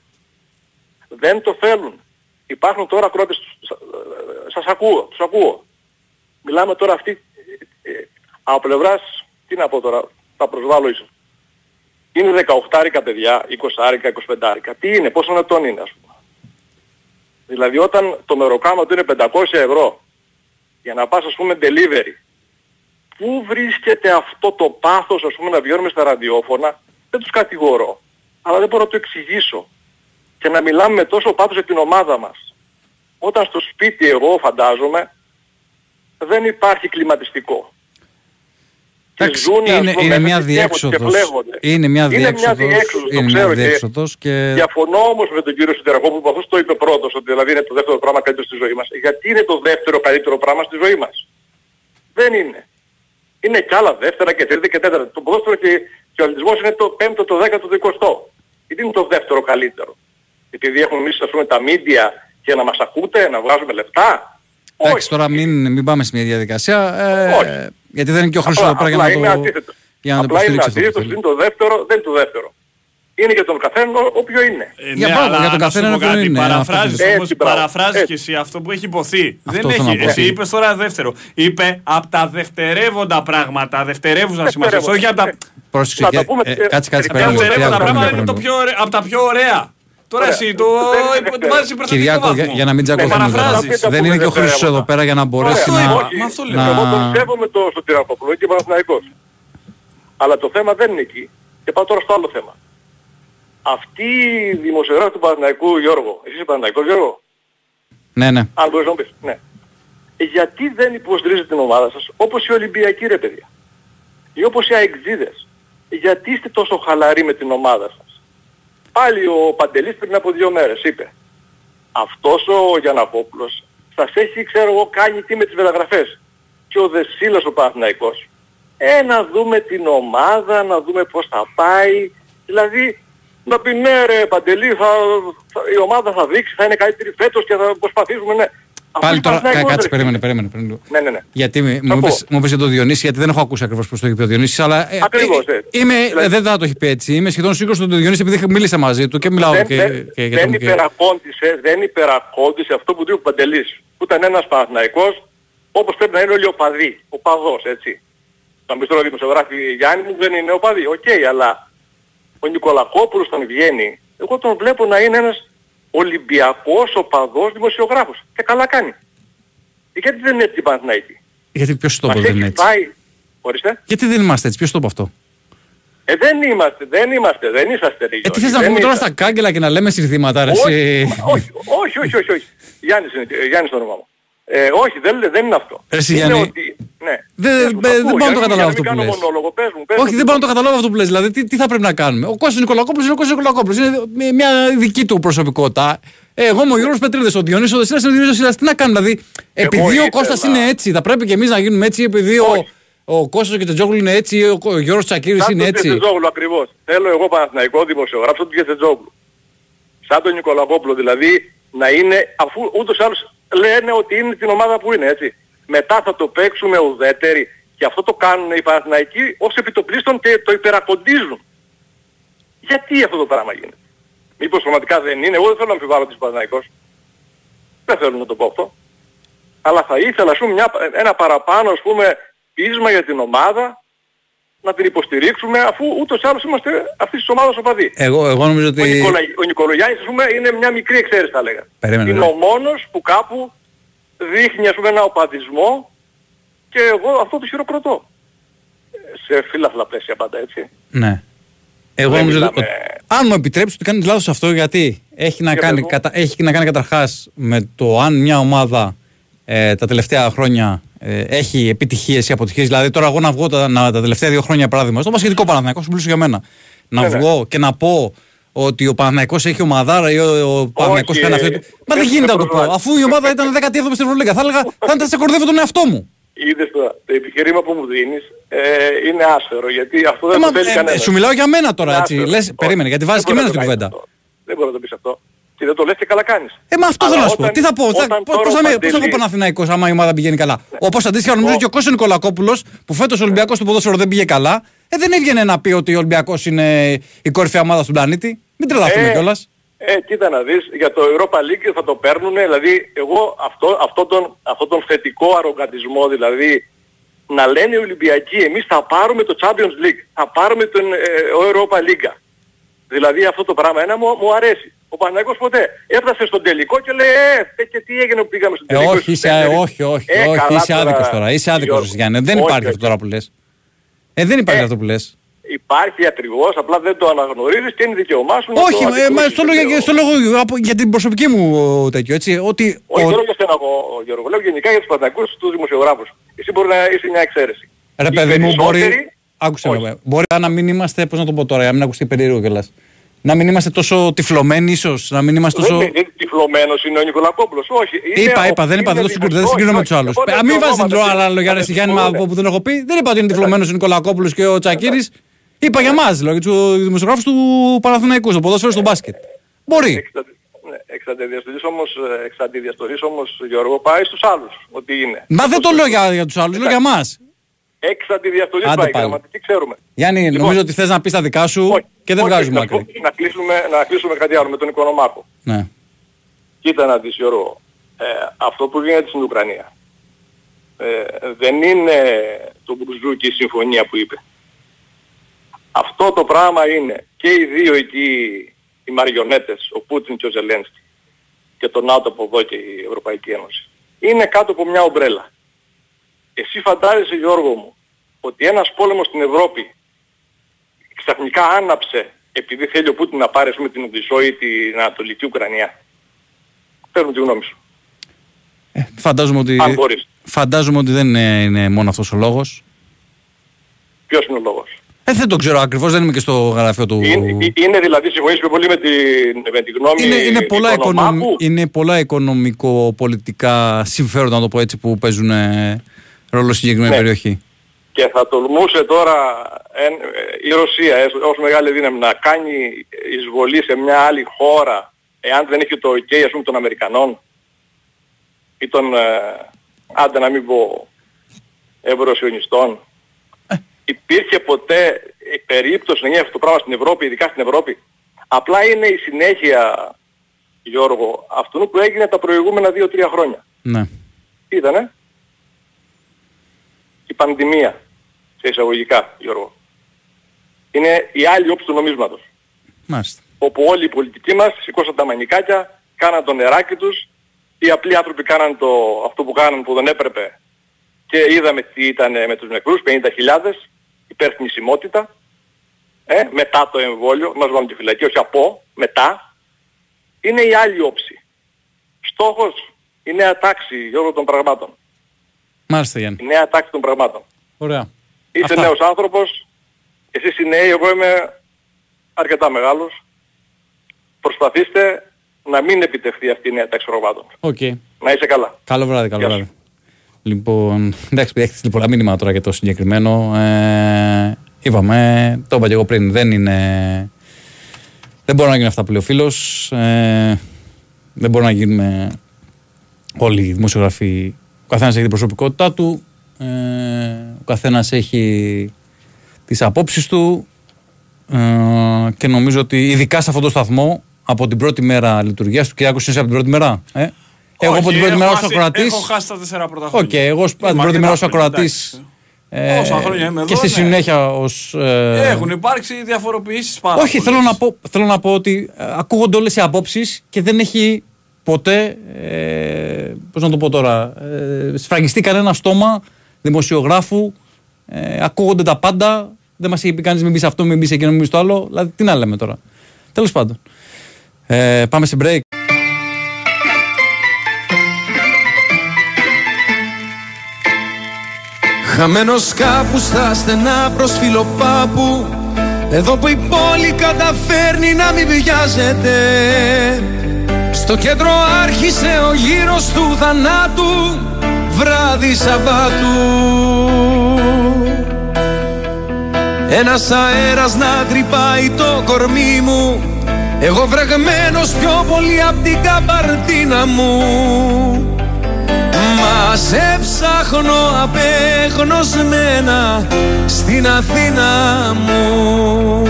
Δεν το θέλουν. Υπάρχουν τώρα ακρότες, σα- σας ακούω, τους ακούω. Μιλάμε τώρα αυτή, ε, ε, από πλευράς, τι να πω τώρα, θα προσβάλλω ίσως. Είναι 18 παιδιά, 20 25 Τι είναι, πόσο ετών είναι ας πούμε. Δηλαδή όταν το μεροκάμα του είναι 500 ευρώ για να πας ας πούμε delivery. Πού βρίσκεται αυτό το πάθος ας πούμε να βγαίνουμε στα ραδιόφωνα. Δεν τους κατηγορώ. Αλλά δεν μπορώ να το εξηγήσω. Και να μιλάμε με τόσο πάθος για την ομάδα μας. Όταν στο σπίτι εγώ φαντάζομαι δεν υπάρχει κλιματιστικό. Και Εντάξει, ζουνε, ας είναι, πούμε, είναι μέσα μια και καίγονται και διέξοδος. φλέγονται. Είναι μια Είναι μια διέξοδος. διέξοδος, το Είναι μια ξέρω και διέξοδος και... Διαφωνώ όμως με τον κύριο Σιδερακόπουλο που αυτός το είπε πρώτος, ότι δηλαδή είναι το δεύτερο πράγμα καλύτερο στη ζωή μας. Γιατί είναι το δεύτερο καλύτερο πράγμα στη ζωή μας; Δεν είναι. Είναι κι άλλα δεύτερα και τρίτα και τέταρτα. Το ποδόσφαιρο και, και ο αθλητισμός είναι το πέμπτο, το δέκατο, το εικοστό. Γιατί είναι το δεύτερο καλύτερο. Επειδή έχουμε εμείς ας πούμε τα μίντια και να μας ακούτε, να βγάζουμε λεπτά. Εντάξει, τώρα μην, μην πάμε σε μια διαδικασία. Ε, γιατί δεν είναι και ο Χρήστος εδώ πέρα για απλά να είναι το, αντίθετος. για να το Απλά είναι υποστηρίξει αυτό. που αντίθετο, θέλει. είναι το δεύτερο, δεν είναι το δεύτερο. Είναι για τον καθένα ό- όποιο είναι. Ε, Για ναι, μπράβο, αλλά για τον να καθένα σου πω είναι κάτι, είναι, Παραφράζεις αυτό που- όμως, Έτσι, μπράβο. παραφράζεις Έτσι. και εσύ αυτό που έχει υποθεί. Αυτό δεν θέλω να έχει. πω. Εσύ είπες τώρα δεύτερο. Είπε από τα δευτερεύοντα πράγματα, δευτερεύουσα σημασίας. Δευτερεύοντα. Όχι από τα. Πρόσεξε, Να τα και- πούμε, ε, ε, κάτσε, κάτσε, ε, πέρα λίγο. Δευτερεύοντα Κυριάκο, πράγματα πέρα είναι το λίγο. πιο ωραίο- από τα πιο ωραία. Τώρα Ωραία. εσύ το Δεν είναι το βάζεις υπερθετικό Κυριάκο, για, βαθμό. για να μην Με τσακωθούμε τώρα. παραφράζεις. Τα Δεν πούμε είναι και ο Χρήστος δευτερεύοντα. εδώ πέρα για να μπορέσει Αυτό να... είπα. όχι, Μα αυτό λέω. να- Εγώ τον σέβομαι το, στο Τυραφόπουλο και Παναθηναϊκός. Αλλά το θέμα δεν είναι εκεί. Και πάω τώρα στο άλλο θέμα. Αυτή η δημοσιογράφη του Παναθηναϊκού Γιώργο, εσύ είσαι Παναθηναϊκός Γιώργο, Ναι, ναι. αν μπορείς να μου πεις, ναι. Ε, Γιατί δεν υποστηρίζετε την ομάδα σας όπως οι Ολυμπιακοί ρε παιδιά. Ή όπως οι Αεξίδες. Γιατί είστε τόσο χαλαροί με την ομάδα σας; Πάλι ο Παντελής πριν από δύο μέρες είπε αυτός ο Γιανακόπουλος σας έχει ξέρω εγώ κάνει τι με τις μεταγραφές. Και ο Δεσίλας ο Παναθηναϊκός. Ε, να δούμε την ομάδα, να δούμε πώς θα πάει. Δηλαδή, να πει ναι ρε Παντελή, θα, θα- η ομάδα θα δείξει, θα είναι καλύτερη φέτος και θα προσπαθήσουμε, ναι. Αφού Πάλι η τώρα, κα, Παναθηναϊκός, κάτσε, ρε, περίμενε, περίμενε. πριν λίγο. Ναι, ναι, ναι. Γιατί με- Θα μου πω. είπες, μου είπες για τον Διονύση, γιατί δεν έχω ακούσει ακριβώς πώς το έχει πει ο Διονύσης, αλλά ε, Ακριβώς, ε, ε. είμαι, ε, Δηλαδή- δεν θα το έχει πει έτσι. Είμαι σχεδόν σίγουρος ότι τον Διονύση επειδή μίλησα μαζί του και μιλάω δεν, και, δεν, και, και, δεν τον- και- υπερακόντισε, δεν υπερακόντισε αυτό που είπε ο Παντελής. Που ήταν ένας Παναθηναϊκός, όπως πρέπει να είναι όλοι οπαδοί. Οπαδός, έτσι. Θα μου πεις τώρα ο δημοσιογράφοι Γιάννη μου δεν είναι οπαδοί. Οκ, αλλά ο Νικολακόπουλος όταν βγαίνει, εγώ τον βλέπω να είναι ένας Ολυμπιακός οπαδός δημοσιογράφος. Και καλά κάνει. Ε, Γιατί δεν είναι έτσι η Παναθηναϊκή; Γιατί ποιος το είπε Μας δεν είναι έχει έτσι; πάει... Ορίστε. Γιατί δεν είμαστε έτσι, ποιος το είπε αυτό; Ε, δεν είμαστε, δεν είμαστε, δεν είσαστε ρε Ε, τι Γιώργη, θες να δεν πούμε τώρα είσαστε. στα κάγκελα και να λέμε συνθήματα, ρε Όχι, εσύ; όχι, όχι, όχι, όχι, όχι. Γιάννης είναι, ε, Γιάννης το όνομα μου. Ε, όχι, δεν, δεν είναι αυτό. Ρε εσύ, είναι Γιάννη, ότι, ναι. Δεν, Πες μου, δεν, θα δεν ακούω, μπορώ να το για καταλάβω μην- αυτό για που μην λες. κάνω μονόλογο, πες μου, πες Όχι, μου. δεν μπορώ να το καταλάβω αυτό που λες. Δηλαδή, τι, τι θα πρέπει να κάνουμε; Ο Κώστας Νικολακόπουλος είναι ο Κώστας Νικολακόπουλος. Είναι μια- μια δική του προσωπικότητα. Ε, Εγώ είμαι ο Γιώργος Πετρίδης, ο Διονύσης, ο Δεσίλας είναι ο Διονύσης Δεσίλας. Τι να κάνουμε, δηλαδή, επειδή ο ήθελα- Κώστας είναι έτσι, θα πρέπει και εμείς να γίνουμε έτσι, επειδή ο, ο Κώστας και ο Τζόγλου είναι έτσι, ο, ο Γιώργος Τσακύρης Σαν είναι τον έτσι. Τζετζόγλου ακριβώς. Θέλω εγώ Παναθηναϊκό δημοσιογράφος του Τζετζόγλου. Σαν τον Νικολακόπουλο δηλαδή να είναι, αφού ούτως ή άλλως λένε ότι είναι την ομάδα που είναι έτσι. Μετά θα το παίξουμε ουδέτεροι και αυτό το κάνουν οι Παναθηναϊκοί ως επιτοπλίστων και το υπερακοντίζουν. Γιατί αυτό το πράγμα γίνεται; Μήπως πραγματικά δεν είναι; Εγώ δεν θέλω να αμφιβάλλω της Παναθηναϊκός. Δεν θέλω να το πω αυτό. Αλλά θα ήθελα ας πούμε, μια, ένα παραπάνω ας πούμε, πείσμα για την ομάδα να την υποστηρίξουμε αφού ούτως ή άλλως είμαστε αυτής της ομάδας οπαδοί. Εγώ, εγώ νομίζω Ο, ότι... Νικολα... ο Νικολογιάννης ας πούμε είναι μια μικρή εξαίρεση θα λέγα. Περίμενε, είναι ναι. ο μόνος που κάπου δείχνει ας πούμε ένα οπαδισμό και εγώ αυτό το χειροκροτώ. Σε φύλαφλα πλαίσια πάντα έτσι. Ναι. Εγώ Δεν νομίζω μιλάμε- ότι, αν μου επιτρέψεις ότι κάνεις λάθος αυτό γιατί έχει να, Για κάνει, πες μου. κατα, έχει να κάνει καταρχάς με το αν μια ομάδα ε, τα τελευταία χρόνια ε, έχει επιτυχίες ή αποτυχίες. Δηλαδή τώρα εγώ να βγω τα, να, τα τελευταία δύο χρόνια παράδειγμα στο πασχετικό Παναθηναϊκός που για μένα. Να Ναι, ναι. βγω και να πω ότι ο Παναθηναϊκός έχει ομαδάρα ή ο, ο Παναθηναϊκός κάνει αυτό. ε, Μα δεν δεν γίνεται να το πω. προσβάλλει. Αφού η ομάδα ήταν 17η στην Ευρωλίγα, θα έλεγα θα ήταν σε κορδεύω τον εαυτό μου. Είδες τώρα, το επιχείρημα που μου δίνεις ε, είναι άσφαιρο γιατί αυτό Ε, δεν μα, το θέλει ε, κανένας. σου μιλάω για μένα τώρα Είναι έτσι. άσφαιρο. Λες, Όχι, περίμενε, γιατί βάζεις δεν και μπορεί εμένα να στην το κουβέντα. κάνεις αυτό. Δεν μπορεί να το πεις αυτό. Και δεν το λες και καλά κάνεις. Ε, μα αυτό Αλλά θέλω να σου πω. όταν- Τι θα πω, θα, όταν πώς, τώρα πώς ο θα, με- πώς θα πω Παντελής- Παναθηναϊκός άμα η ομάδα πηγαίνει καλά. Όπως αντίστοιχα νομίζω και ο Κώστας Νικολακόπουλος που φέτος ο Ολυμπιακός του ποδόσφαιρο δεν πήγε καλά, ε, δεν έβγαινε να πει ότι ο Ολυμπιακός είναι η κορυφαία ομάδα στον πλανήτη. Μην τρελαθούμε Ε, κιόλας. Ε, κοίτα να δεις, για το Europa League θα το παίρνουν, δηλαδή εγώ αυτό, αυτό, τον, αυτό τον θετικό αρογκαντισμό, δηλαδή να λένε οι Ολυμπιακοί εμείς θα πάρουμε το Champions League, θα πάρουμε τον ε, Europa League. Δηλαδή αυτό το πράγμα ένα μου, μου αρέσει. Ο Παναγιώτης ποτέ έφτασε στον τελικό και λέει ε, και τι έγινε που πήγαμε στον Ε, τελικό. όχι, είσαι, Ε, όχι, όχι, ε, όχι, καλά είσαι άδικος τώρα. Είσαι άδικος, Γιώργο. Γιάννη. Δεν Όχι, υπάρχει όχι. αυτό τώρα που λες. Ε, δεν υπάρχει αυτό που λες. Υπάρχει ακριβώς, απλά δεν το αναγνωρίζεις και είναι δικαίωμά σου να Όχι, το ε, μα αντικρούσεις. στο λέω, για- στο λέω από- για την προσωπική μου τέτοιο, έτσι. Ότι Όχι, ο- δεν λέω για σένα, ο- Γιώργο. Λέω γενικά για τους Παναθηναϊκούς τους δημοσιογράφους. Εσύ μπορεί να είσαι μια εξαίρεση. Ρε Οι παιδί μου, μπορεί. περισσότεροι- Άκουσε με. Μπορεί να μην είμαστε, πώς να το πω τώρα, για να μην ακουστεί περίεργο κιόλας. Να μην είμαστε τόσο τυφλωμένοι, ίσως. Να μην είμαστε τόσο. Δεν είναι τυφλωμένος είναι ο Νικολακόπουλος. Όχι. είναι Είπα, ο- είπα, δεν είπα, δεν το είναι συγκρίνω, δεν δημοσιο- συγκρίνω με όχι, τους άλλους. όχι. Εγώ Μην δεν βάζει λέω την ονόματα, άλλα λόγια, ρε δεν Γιάννη, συμφωνώ, μα ναι. που δεν έχω πει. Δεν είπα ότι είναι τυφλωμένος ο Νικολακόπουλος και ο Τσακύρης. Είπα για εμά, λέω, για του δημοσιογράφους του Παναθηναϊκούς, στο ποδόσφαιρος, στο μπάσκετ. Μπορεί. Ναι, εξ αντιδιαστολής όμως, ε, εξ αντιδιαστολής όμως, Γιώργο, πάει στους άλλους. Ότι είναι. Μα δεν το λέω για, για τους άλλους, λέω για εμά. Εξ αντιδιαστολής Άντε πάει. πάλι. Γραμματική ξέρουμε. Γιάννη, Λοιπόν. νομίζω ότι θες να πεις τα δικά σου και δεν Όχι, βγάζουμε να σου πω- άκρη. Να κλείσουμε, να κλείσουμε κάτι άλλο με τον Οικονομάκο. Ναι. Κοίτα να δεις Γιώργο, ε, αυτό που γίνεται στην Ουκρανία ε, δεν είναι το Μπουκζούκι η συμφωνία που είπε. Αυτό το πράγμα είναι και οι δύο εκεί οι μαριονέτες, ο Πούτιν και ο Ζελένσκι και το ΝΑΤΟ από εδώ και η Ευρωπαϊκή Ένωση. Είναι κάτω από μια ομπρέλα. Εσύ φαντάζεσαι Γιώργο μου ότι ένας πόλεμος στην Ευρώπη ξαφνικά άναψε επειδή θέλει ο Πούτιν να πάρει ας πούμε, την Οδυσσό ή την Ανατολική Ουκρανία. Πες μου τη γνώμη σου. Φαντάζομαι ότι, Αν μπορείς. φαντάζομαι ότι δεν είναι, είναι μόνο αυτός ο λόγος. Ποιος είναι ο λόγος; Ε, δεν το ξέρω ακριβώς, δεν είμαι και στο γραφείο του... Είναι, ε- είναι δηλαδή συμφωνείς πιο πολύ με τη, με τη γνώμη Είναι, είναι, πολλά οικονομάκου. οικονομ, είναι πολλά οικονομικο-πολιτικά συμφέροντα, να το πω έτσι, που παίζουν ε, ρόλο στη συγκεκριμένη Ναι. περιοχή. Και θα τολμούσε τώρα εν- ε, η Ρωσία ε, ως μεγάλη δύναμη να κάνει εισβολή σε μια άλλη χώρα εάν δεν έχει το OK ας πούμε των Αμερικανών ή των ε, άντε να μην πω Ευρωσιονιστών. Υπήρχε ποτέ η περίπτωση να γίνει αυτό το πράγμα στην Ευρώπη, ειδικά στην Ευρώπη. Απλά είναι η συνέχεια, Γιώργο, αυτού που έγινε τα προηγούμενα 2-3 χρόνια. Ναι. Τι ήτανε; Η πανδημία, σε εισαγωγικά, Γιώργο. Είναι η άλλη όψη του νομίσματος. Μάλιστα. Όπου όλοι οι πολιτικοί μας σηκώσαν τα μανικάκια, κάναν το νεράκι τους, οι απλοί άνθρωποι κάναν το, αυτό που κάναν που δεν έπρεπε και είδαμε τι ήταν με τους νεκρούς, 50.000, υπερθνησιμότητα, ε, μετά το εμβόλιο, μας βάλουν τη φυλακή, όχι από, μετά, είναι η άλλη όψη. Στόχος η νέα τάξη, Γιώργο, των πραγμάτων. Μάλιστα, Γιάννη. Η νέα τάξη των πραγμάτων. Ωραία. Είσαι Αυτά. νέος άνθρωπος, εσείς οι νέοι, εγώ είμαι αρκετά μεγάλος. Προσπαθήστε να μην επιτευχθεί αυτή η νέα τάξη πραγμάτων. Οκ. Να είσαι καλά. Καλό βράδυ, καλό Γεια σου. βράδυ. Λοιπόν, εντάξει, έχετε στείλει πολλά μηνύματα τώρα για το συγκεκριμένο. Ε, είπαμε, το είπα και εγώ πριν, δεν είναι. Δεν μπορεί να γίνει αυτά που λέει ο φίλος. Ε, δεν μπορεί να γίνουμε όλοι οι δημοσιογράφοι. Ο καθένας έχει την προσωπικότητά του. Ε, ο καθένας έχει τις απόψεις του. Ε, και νομίζω ότι ειδικά σε αυτό το σταθμό από την πρώτη μέρα λειτουργίας του. Κυριάκος, είσαι από την πρώτη μέρα. Ε; Εγώ από Όχι, την πρώτη έχω μέρα ως χάσει- ακροατή. Έχω χάσει τα τέσσερα πρώτα Οκ, χρόνια. εγώ ως- από την Είμαι πρώτη μέρα ως αρκετά ακροατής. χρόνια, Όσα χρόνια είμαι και εδώ, στη ναι. συνέχεια ως. Έχουν υπάρξει διαφοροποιήσεις πάρα Όχι, θέλω να, πω, θέλω να πω ότι ε, ακούγονται όλες οι απόψεις και δεν έχει ποτέ. Ε, Πώς να το πω τώρα. Ε, σφραγιστεί κανένα στόμα δημοσιογράφου. Ε, ακούγονται τα πάντα. Δεν μας έχει πει κανείς μην μπει αυτό, μην μπει εκείνο, μην μπει το άλλο. Δηλαδή, τι να λέμε τώρα. Τέλος πάντων. Ε, πάμε σε break. Χαμένος κάπου στα στενά προς φιλοπάπου Εδώ που η πόλη καταφέρνει να μην βιάζεται Στο κέντρο άρχισε ο γύρος του θανάτου Βράδυ Σαββάτου. Ένας αέρας να τρυπάει το κορμί μου Εγώ βρεγμένος πιο πολύ απ' την καμπαρτίνα μου. Μας σε ψάχνω απεγνωσμένα στην Αθήνα μου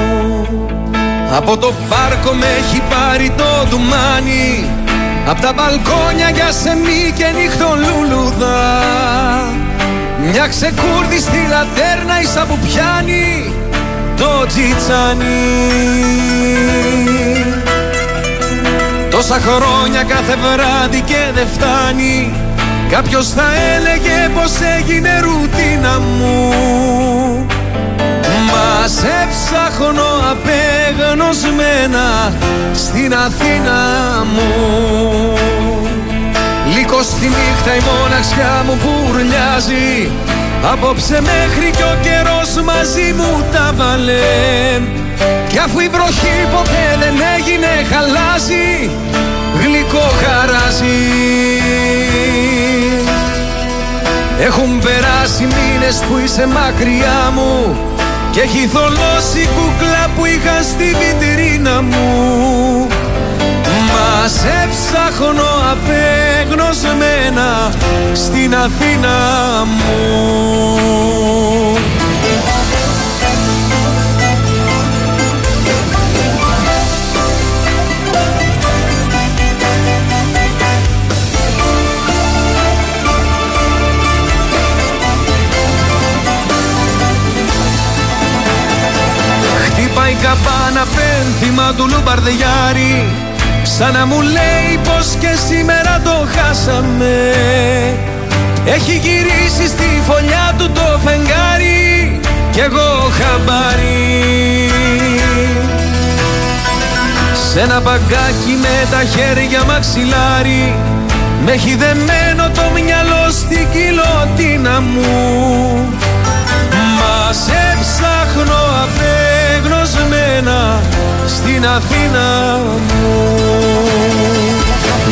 Από το πάρκο με έχει πάρει το ντουμάνι. Απ' τα μπαλκόνια για σεμί και νυχτολούλουδα Μια ξεκούρδιστη λατέρνα ίσα που πιάνει το τζιτσάνι. Τόσα χρόνια κάθε βράδυ και δεν φτάνει. Κάποιος θα έλεγε πως έγινε ρουτίνα μου. Μα σε ψάχνω απεγνωσμένα στην Αθήνα μου. Λύκω στη νύχτα η μοναξιά μου πουρλιάζει Απόψε μέχρι κι ο καιρός μαζί μου τα βάλε. Κι αφού η βροχή ποτέ δεν έγινε χαλάζει Γλυκό χαράζει. Έχουν περάσει μήνες που είσαι μακριά μου Και έχει θολώσει κούκλα που είχα στη βιτρίνα μου. Μας σε ψάχνω απεγνωσμένα στην Αθήνα μου η καπάνα πένθυμα του λουμπαρδιάρι Σαν να μου λέει πως και σήμερα το χάσαμε. Έχει γυρίσει στη φωλιά του το φεγγάρι Κι εγώ χαμπάρι. Σ' ένα παγκάκι με τα χέρια μαξιλάρι με έχει δεμένο το μυαλό στην κοιλωτίνα μου. Μα σε ψάχνω απεγνωσμένα στην Αθήνα μου.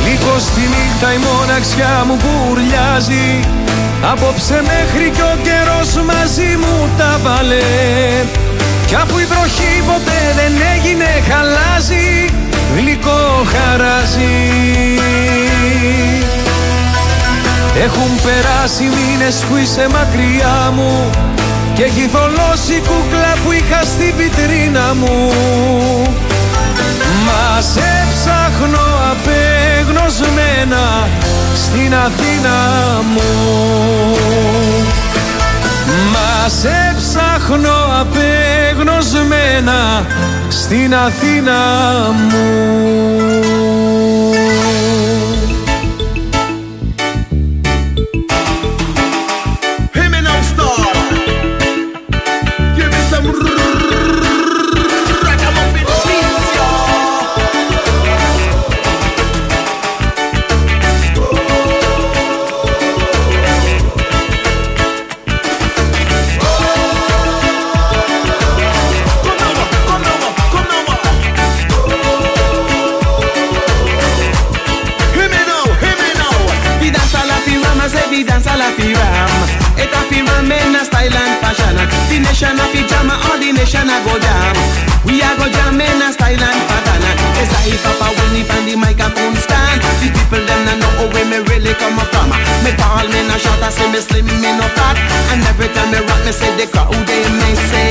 Λίγο στη νύχτα η μοναξιά μου μπουρλιάζει Απόψε μέχρι κι ο καιρός μαζί μου τα βάλε. Κι αφού η βροχή ποτέ δεν έγινε χαλάζει. Γλυκό χαράζει. Έχουν περάσει μήνες που είσαι μακριά μου Και έχει θολώσει η κούκλα που είχα στη βιτρίνα μου. Μας σε ψάχνω απεγνωσμένα στην Αθήνα μου. Μας σε ψάχνω απεγνωσμένα στην Αθήνα μου come from. Me tall me na short, I say me slim me no fat. And every time me rock me say the crowd they may say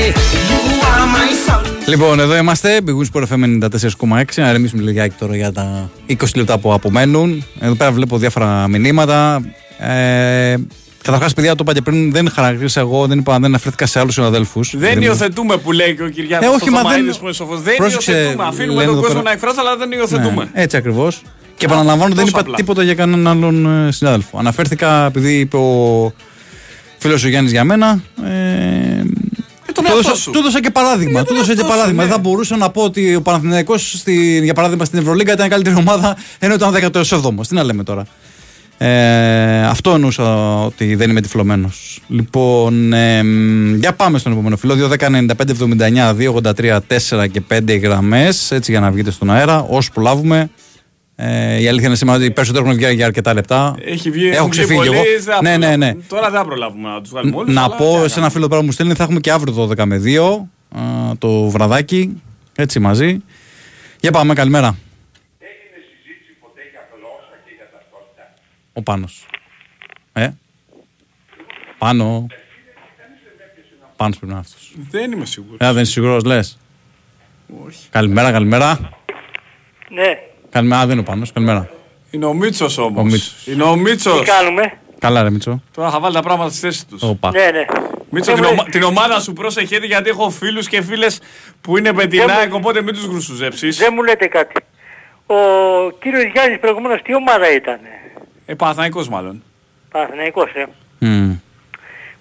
you are my son. Λοιπόν, εδώ είμαστε. Big Wings Sport FM 94,6. Να ρεμίσουμε λιγάκι τώρα για τα 20 λεπτά που απομένουν. Εδώ πέρα βλέπω διάφορα μηνύματα. Ε, Καταρχάς, παιδιά, το είπα και πριν, δεν χαρακτήρισα εγώ, δεν, είπα, δεν αναφέρθηκα σε άλλους συναδέλφους. Δεν υιοθετούμε που λέει και ο Κυριάκος Ε, όχι, μα δεν- που είναι σοφός. Δεν Πρόσεξε, υιοθετούμε. Αφήνουμε λένε τον εδώ κόσμο πέρα. να εκφράσει, αλλά δεν υιοθετούμε. Ναι, έτσι ακριβώς. Και επαναλαμβάνω, δεν τόσο είπα απλά. τίποτα για κανέναν άλλον ε, συνάδελφο. Αναφέρθηκα επειδή είπε ο φίλος ο Γιάννης για μένα. Ε, τον του, εαυτό έδωσα, σου. του έδωσα και παράδειγμα. Του έδωσα και εαυτό σου, παράδειγμα. ναι. Δεν θα μπορούσα να πω ότι ο Παναθηναϊκός στη, για παράδειγμα στην Ευρωλίγκα ήταν η καλύτερη ομάδα ενώ ήταν 17ο. Τι να λέμε τώρα. Ε, αυτό εννοούσα ότι δεν είμαι τυφλωμένος. Λοιπόν, ε, για πάμε στον επόμενο φίλο. 2-10-95-79, 2-83, 4 και 5 γραμμές. Έτσι για να βγείτε στον αέρα. Όσο προλάβουμε. Ε, η αλήθεια είναι σήμερα ότι οι περισσότεροι έχουν βγει για αρκετά λεπτά. Έχει βγει, Έχω έχουν βγει ξεφύγει πολλοί, εγώ. δεν θα Ναι, ναι, ναι. προλάβουμε. Τώρα δεν θα προλάβουμε να τους βγάλουμε όλους. Να πω σε ένα φίλο τώρα που μου στέλνει θα έχουμε και αύριο 12 με 2 α, το βραδάκι. Έτσι μαζί. Για πάμε, καλημέρα. Ο Πάνος. Ε; Πάνω. Πάνος πρέπει να είναι αυτός. Δεν είμαι σίγουρος. Ε, δεν είσαι σίγουρος λες. Όχι. Καλημέρα, καλημέρα. Ναι. Καλημέρα, Α, δεν είναι ο Πάνος. Καλημέρα. Είναι ο Μίτσος όμως. Ο Μίτσος. Είναι ο Μίτσος. Τι κάνουμε; Καλά ρε Μίτσο. Τώρα θα βάλει τα πράγματα στη θέση τους. Όπα. Ναι, ναι. Μίτσο, Ε, την, βρε. ομα- την ομάδα σου πρόσεχε γιατί έχω φίλους και φίλες που είναι με την Δεν μου- ΑΕΚ, οπότε μην τους γρουσουζέψεις. Δεν μου λέτε κάτι. Ο κύριος Γιάννης προηγουμένως τι ομάδα ήταν. Ε, Παναθηναϊκός μάλλον. Παναθηναϊκός, ε. Μμμ.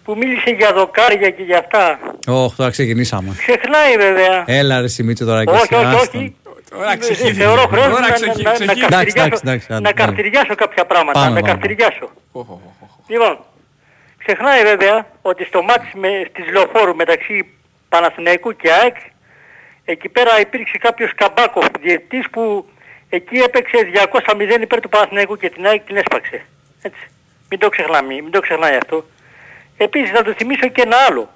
Που μίλησε για δοκάρια και για αυτά. Ωχ, τώρα ξεκινήσαμε. Ξεχνάει βέβαια. Έλα ρε Σιμίτσο τώρα και όχι, εσύ, όχι, άστον. όχι. Τώρα Ε, ξεχύθηκε. Θεωρώ χρόνο Τώρα να, ξεχύ- να, να, ξεχύθηκε. Εντάξει, καυτηριάσω, εντάξει, εντάξει, άντε, να άντε. καυτηριάσω κάποια πράγματα. Πάμε, να πάμε. καυτηριάσω. Λοιπόν, ξεχνάει βέβαια ότι στο μάτς με, της Λεωφόρου μεταξύ Παναθηναϊκού και ΑΕΚ εκεί πέρα υπήρξε κάποιος Καμπάκοφ, διαιτητής που εκεί έπαιξε 200-0 υπέρ του Παναθηναϊκού και την ΑΕΚ την έσπαξε. Έτσι. Μην το ξεχνάμε, μην το ξεχνάει αυτό. Επίσης να το θυμίσω και ένα άλλο.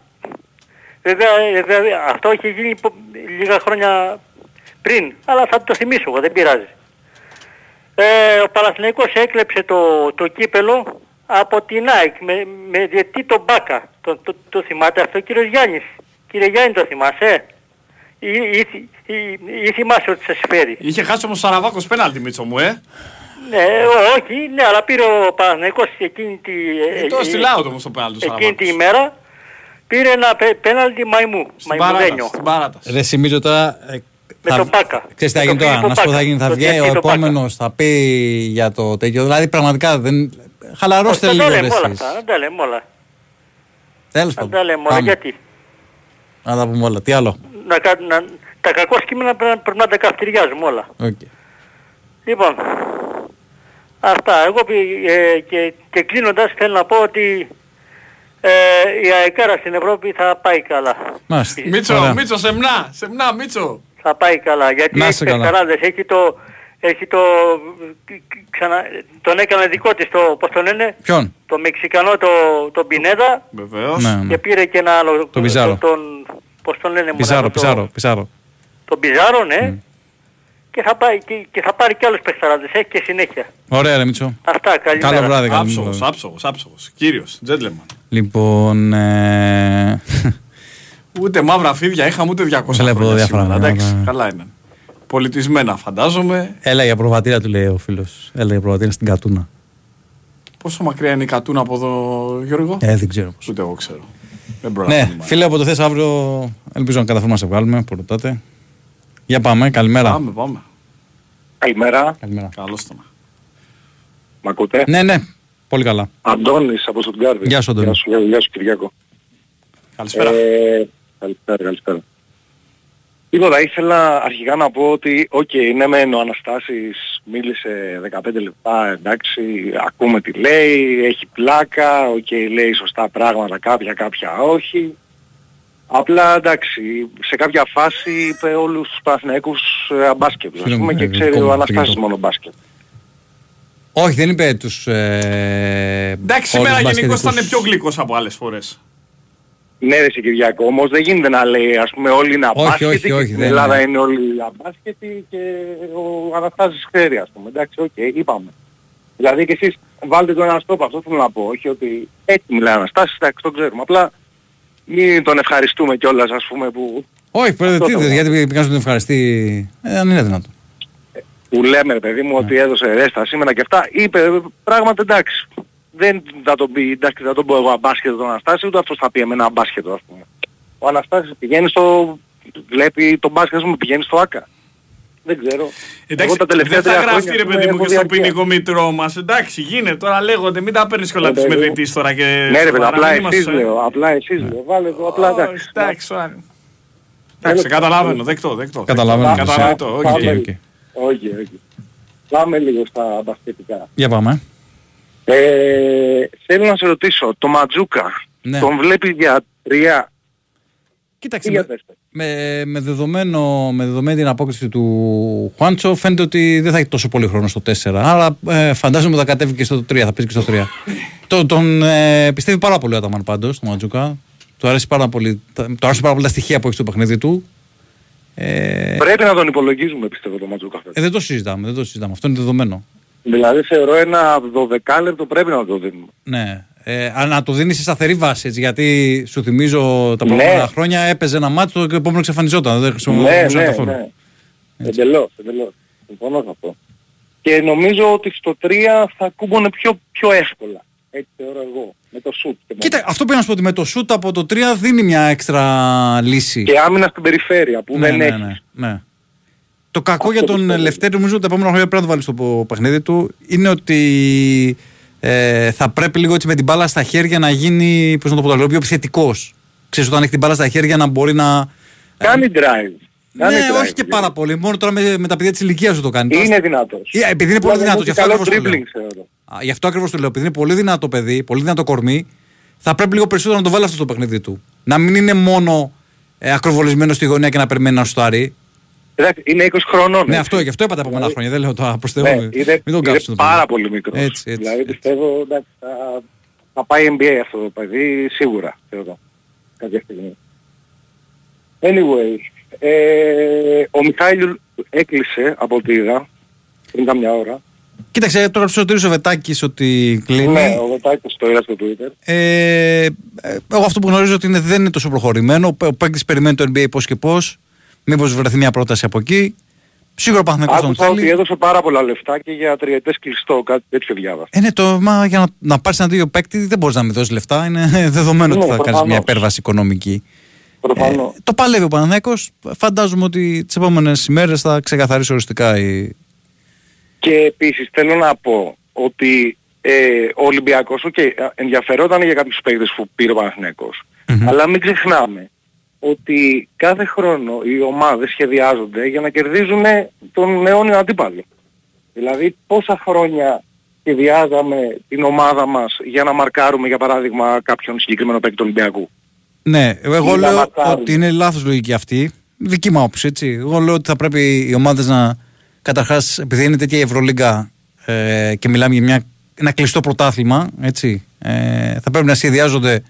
Βέβαια, ε, βέβαια αυτό είχε γίνει πο- λίγα χρόνια πριν, αλλά θα το θυμίσω εγώ, δεν πειράζει. Ε, ο Παναθηναϊκός έκλεψε το, το κύπελο από την ΑΕΚ με, με διετή τον Μπάκα. Το, το, το θυμάται αυτό ο κύριος Γιάννης; Κύριε Γιάννη το θυμάσαι; Ή, ή, ή, ή θυμάσαι ότι σας φέρει. Είχε χάσει όμως ο Σαραβάκος πέναλτι, Μίτσο μου, ε. Ναι, ό- όχι, ναι, αλλά πήρε ο Παναθηναϊκός εκείνη τη... Ε, το στυλάω το όμως το πέναλτι του εκείνη τη Σαραβάκος. ημέρα πήρε ένα πέ- πέναλτι μαϊμού, Στην παράταση. μαϊμουδένιο. Στην παράταση. Ρε Σιμίτσο τώρα. Ε, Με θα- τον Πάκα. Ξέρεις τι θα Με γίνει τον τώρα, Φίλιππο να σου πω τι θα Πάκα. γίνει. Θα Το βγει διαχείριστο ο Πάκα. επόμενος, θα πει για το τέτοιο. Δηλαδή πραγματικά δεν. Χαλαρώστε Όχι, λίγο Δεν τα ρε λέμε όλα εσείς. αυτά, δεν τα λέμε όλα. Τέλος Δεν πάντων. τα λέμε όλα. Πάμε. Γιατί; Να τα πούμε όλα. Τι άλλο; Να, κα- να, τα κακό κείμενα πρέπει, να- πρέπει να τα καυτηριάζουμε όλα. Οκ. Λοιπόν, αυτά. Εγώ πι- ε, και, και κλείνοντας θέλω να πω ότι ε, η ΑΕΚάρα στην Ευρώπη θα πάει καλά. Μάλιστα. Μίτσο, Ωραία. Μίτσο, σεμνά, σεμνά, Μίτσο. Θα πάει καλά. Γιατί Να έχεις είσαι καλά. παιχταράδες, έχει το... Έχει το, ξανα, τον έκανε δικό της το, πώς τον λένε, Ποιον; το Μεξικανό το, τον Πινέδα Βεβαίως. Ναι, ναι. και πήρε και ένα άλλο, Τον Πιζάρο. τον, πώς τον λένε, Πισάρο, μωρέ, το- πισάρο, πισάρο. τον Πιζάρο, ναι, και, θα πάει, και, και θα πάρει και άλλους παιχταράδες, έχει και συνέχεια. Ωραία, ρε Μίτσο. Αυτά, καλημέρα. Καλό βράδυ, καλό Άψογος, βράδυ. άψογος, άψογος. Κύριος, gentleman. Λοιπόν, ε... Ούτε μαύρα φίδια είχαμε, ούτε 200 Σε λέω από χρόνια διάφορα σήμερα. Εντάξει, πράγματα. καλά είναι. Πολιτισμένα φαντάζομαι. έλα για προβατήρα του λέει ο φίλος. Έλα για προβατήρα στην Κατούνα. Πόσο μακριά είναι η Κατούνα από εδώ, Γιώργο; Ε, δεν ξέρω πώς. Ούτε εγώ ξέρω. Δεν προλαβαίνω. Ναι, φίλε, από το θες αύριο ελπίζω να καταφέρουμε να σε βγάλουμε, που ρωτάτε. Για πάμε, καλημέρα. Πάμε, πάμε. Καλημέρα. Καλημέρα. Καλώς τονα. Μ' ακούτε; Ναι, ναι, πολύ καλά. Αντώνης από Στουτγκάρδη. Γεια σου, Αντώνη. Γεια σου, γεια σου Κυριάκο. Καλησπέρα. Ε, καλησπέρα, καλησπέρα. Τίποτα, ήθελα αρχικά να πω ότι, οκ, ναι μεν ο Αναστάσης μίλησε 15 λεπτά, εντάξει, ακούμε τι λέει, έχει πλάκα, οκ, λέει σωστά πράγματα κάποια, κάποια όχι. Απλά εντάξει, σε κάποια φάση είπε όλους τους Παναθηναϊκούς ε, μπάσκετ, ας Φίλε μου, πούμε, και ε, ξέρει κόμμα, ο Αναστάσης πήγαινε. μόνο μπάσκετ. Όχι, δεν είπε τους... Ε... Εντάξει, σήμερα όλους γενικώς μπασκετικούς. ήταν πιο γλυκός από άλλες φορές. Ναι ρε σε Κυριακό, όμως δεν γίνεται να λέει ας πούμε όλοι είναι Όχι, αμπάσκετοι όχι, και όχι, στην δεν Ελλάδα είναι. είναι όλοι αμπάσκετοι και ο Αναστάσης ξέρει ας πούμε. Εντάξει, οκ, είπαμε. Δηλαδή και εσείς βάλτε το ένα στοπ, αυτό θέλω να πω. Όχι ότι έτσι μιλάει ο Αναστάσης, εντάξει, το ξέρουμε. Απλά μην τον ευχαριστούμε κιόλας ας πούμε που, Όχι, πρέπει, Αυτό τι, το δεν- λέω. γιατί πήγα να τον ευχαριστεί. Ε, αν είναι δυνατό. που λέμε ρε παιδί Ναι. μου ότι έδωσε ρέστα σήμερα και αυτά. Είπε πράγματα εντάξει. Δεν θα τον πει, εντάξει, θα τον πω εγώ αμπάσκετο τον Αναστάση, ούτε αυτός θα πει εμένα αμπάσκετο ας πούμε. Ο Αναστάσης πηγαίνει στο, βλέπει τον μπάσκετ, ας πούμε, πηγαίνει στο ΟΑΚΑ. Δεν ξέρω. Εντάξει, Εγώ τα τελευταία δεν θα τρία γραφτεί χρόνια, ρε ας παιδί πούμε, μου και έχω στο διαρκείας. ποινικό μητρώο μας. Εντάξει, γίνεται. Τώρα λέγονται, μην τα παίρνεις κιόλα Ε, της παιδί μου. μετρητής τώρα και... Ναι ρε παιδί, σοβαρά, απλά μην εσείς είμαστε- λέω, απλά εσείς λέω. Βάλε το, απλά εντάξει. Όχι, Εντάξει, τώρα. Εντάξει, καταλαβαίνω, δεκτό, δεκτό. Καταλαβαίνω. Κατανοητό, οκ. Πάμε- οκ. Όχι, όχι. Πάμε λίγο στα μπασκετικά. Για πάμε. Ε, θέλω να σε ρωτήσω, το Ματζούκα, Ναι. τον βλέπει για τρία; Κοίταξε, ή για με, τέσσερα. με, με, δεδομένο, με δεδομένη την απόκριση του Χουάντσο φαίνεται ότι δεν θα έχει τόσο πολύ χρόνο στο 4. Αλλά ε, φαντάζομαι θα κατέβει και στο 3, θα παίζει και στο 3. το, τον ε, πιστεύει πάρα πολύ ο Αταμάν πάντως, τον Ματζούκα. Του αρέσει πάρα πολύ, τα- του αρέσουν πάρα πολύ τα στοιχεία που έχει στο παιχνίδι του. Ε, Πρέπει να τον υπολογίζουμε πιστεύω το Ματζούκα φέτος. ε, δεν το συζητάμε, δεν το συζητάμε. Αυτό είναι δεδομένο. Δηλαδή θεωρώ ένα 12 λεπτό πρέπει να το δίνουμε. Ναι. Ε, αν να το δίνεις σε σταθερή βάση, έτσι, γιατί σου θυμίζω τα Ναι. προηγούμενα χρόνια έπαιζε ένα μάτσο και το επόμενο εξαφανιζόταν. Δεν Ναι, χρησιμοποιούσε ναι, καθόλου. ναι. Εντελώς, εντελώς. Συμφωνώ σε αυτό. Και νομίζω ότι στο 3 θα κούμπονε πιο, πιο εύκολα. Έτσι θεωρώ εγώ. Με το σουτ. και μόνο. Κοίτα, αυτό πήγα να σου πω ότι με το σουτ από το 3 δίνει μια έξτρα λύση. Και άμυνα στην περιφέρεια που ναι, δεν ναι, έχεις. ναι, ναι. Το κακό Αυτό για τον πιστεύω. Λευτέρη, νομίζω ότι τα επόμενα χρόνια πρέπει να το βάλει στο παιχνίδι του, είναι ότι ε, θα πρέπει λίγο έτσι με την μπάλα στα χέρια να γίνει, πώς να το πω, το λέω, πιο επιθετικός. Ξέρεις, όταν έχει την μπάλα στα χέρια να μπορεί να... Κάνει drive. Κάνει ναι, drive. όχι και πάρα πολύ. Μόνο τώρα με, με τα παιδιά της ηλικίας σου το κάνει. Τώρα Είναι δυνατός. Ε, επειδή είναι πολύ Δηλαδή, δυνατό, έχει γι' αυτό καλό ακριβώς το λέω. dribbling θεωρώ. Α, Γι' αυτό ακριβώς το λέω. Επειδή είναι πολύ δυνατό παιδί, πολύ δυνατό κορμί, θα πρέπει λίγο περισσότερο να το βάλει αυτό στο παιχνίδι του. Να μην είναι μόνο ε, ακροβολισμένος στη γωνία και να περιμένει να σουτάρει. Εντάξει, είναι 20 χρονών. Ναι, έτσι. αυτό, γι' αυτό είπα τα επόμενα χρόνια. Δεν λέω τώρα προς Θεού. Ναι, μην είναι, μην τον είναι κάψει το πάρα παιδί. πολύ μικρός. Έτσι, έτσι, δηλαδή έτσι. πιστεύω εντάξει, θα, θα πάει NBA αυτό το παιδί σίγουρα θεωρώ. Κάποια στιγμή. Anyway, ε, ο Μιχάηλ έκλεισε από ό,τι είδα πριν καμιά ώρα. Κοίταξε, το έγραψε ο Σωτήρης ο Βετάκης ότι κλείνει. Ναι, ο Βετάκης το είδα στο Twitter. Ε, ε, εγώ αυτό που γνωρίζω ότι είναι, δεν είναι τόσο προχωρημένο. Ο ο παίκτης περιμένει το NBA πώς και πώς. Μήπως βρεθεί μια πρόταση από εκεί. Σίγουρα ο Παναθηναϊκός τον Άκουσα ότι θέλει. έδωσε πάρα πολλά λεφτά και για τριετές κλειστό, κάτι τέτοιο διάβασα. Ε, ναι, το, μα, για να, να πάρεις ένα τέτοιο παίκτη δεν μπορείς να μην δώσεις λεφτά. Είναι <laughs> δεδομένο Ναι, ότι θα κάνεις προφανώς. μια υπέρβαση οικονομική. Προφανώς. Ε, το παλεύει ο Παναθηναϊκός. Φαντάζομαι ότι τις επόμενες ημέρες θα ξεκαθαρίσει οριστικά η. Και επίσης θέλω να πω ότι ε, ο Ολυμπιακός okay, ενδιαφερόταν για κάποιους παίκτες που πήρε ο παναθηναικος Αλλά μην ξεχνάμε ότι κάθε χρόνο οι ομάδες σχεδιάζονται για να κερδίζουν τον αιώνιο αντίπαλο. Δηλαδή πόσα χρόνια σχεδιάζαμε την ομάδα μας για να μαρκάρουμε για παράδειγμα κάποιον συγκεκριμένο παίκτη του Ολυμπιακού; Ναι, εγώ Ή να λέω μαρκάρουν. ότι είναι λάθος λογική αυτή. Δική μου άποψη, έτσι. Εγώ λέω ότι θα πρέπει οι ομάδες να, καταρχάς, επειδή είναι τέτοια η Ευρωλίγκα ε, και μιλάμε για μια, ένα κλειστό πρωτάθλημα, έτσι, ε, θα πρέπει να σχεδιάζονται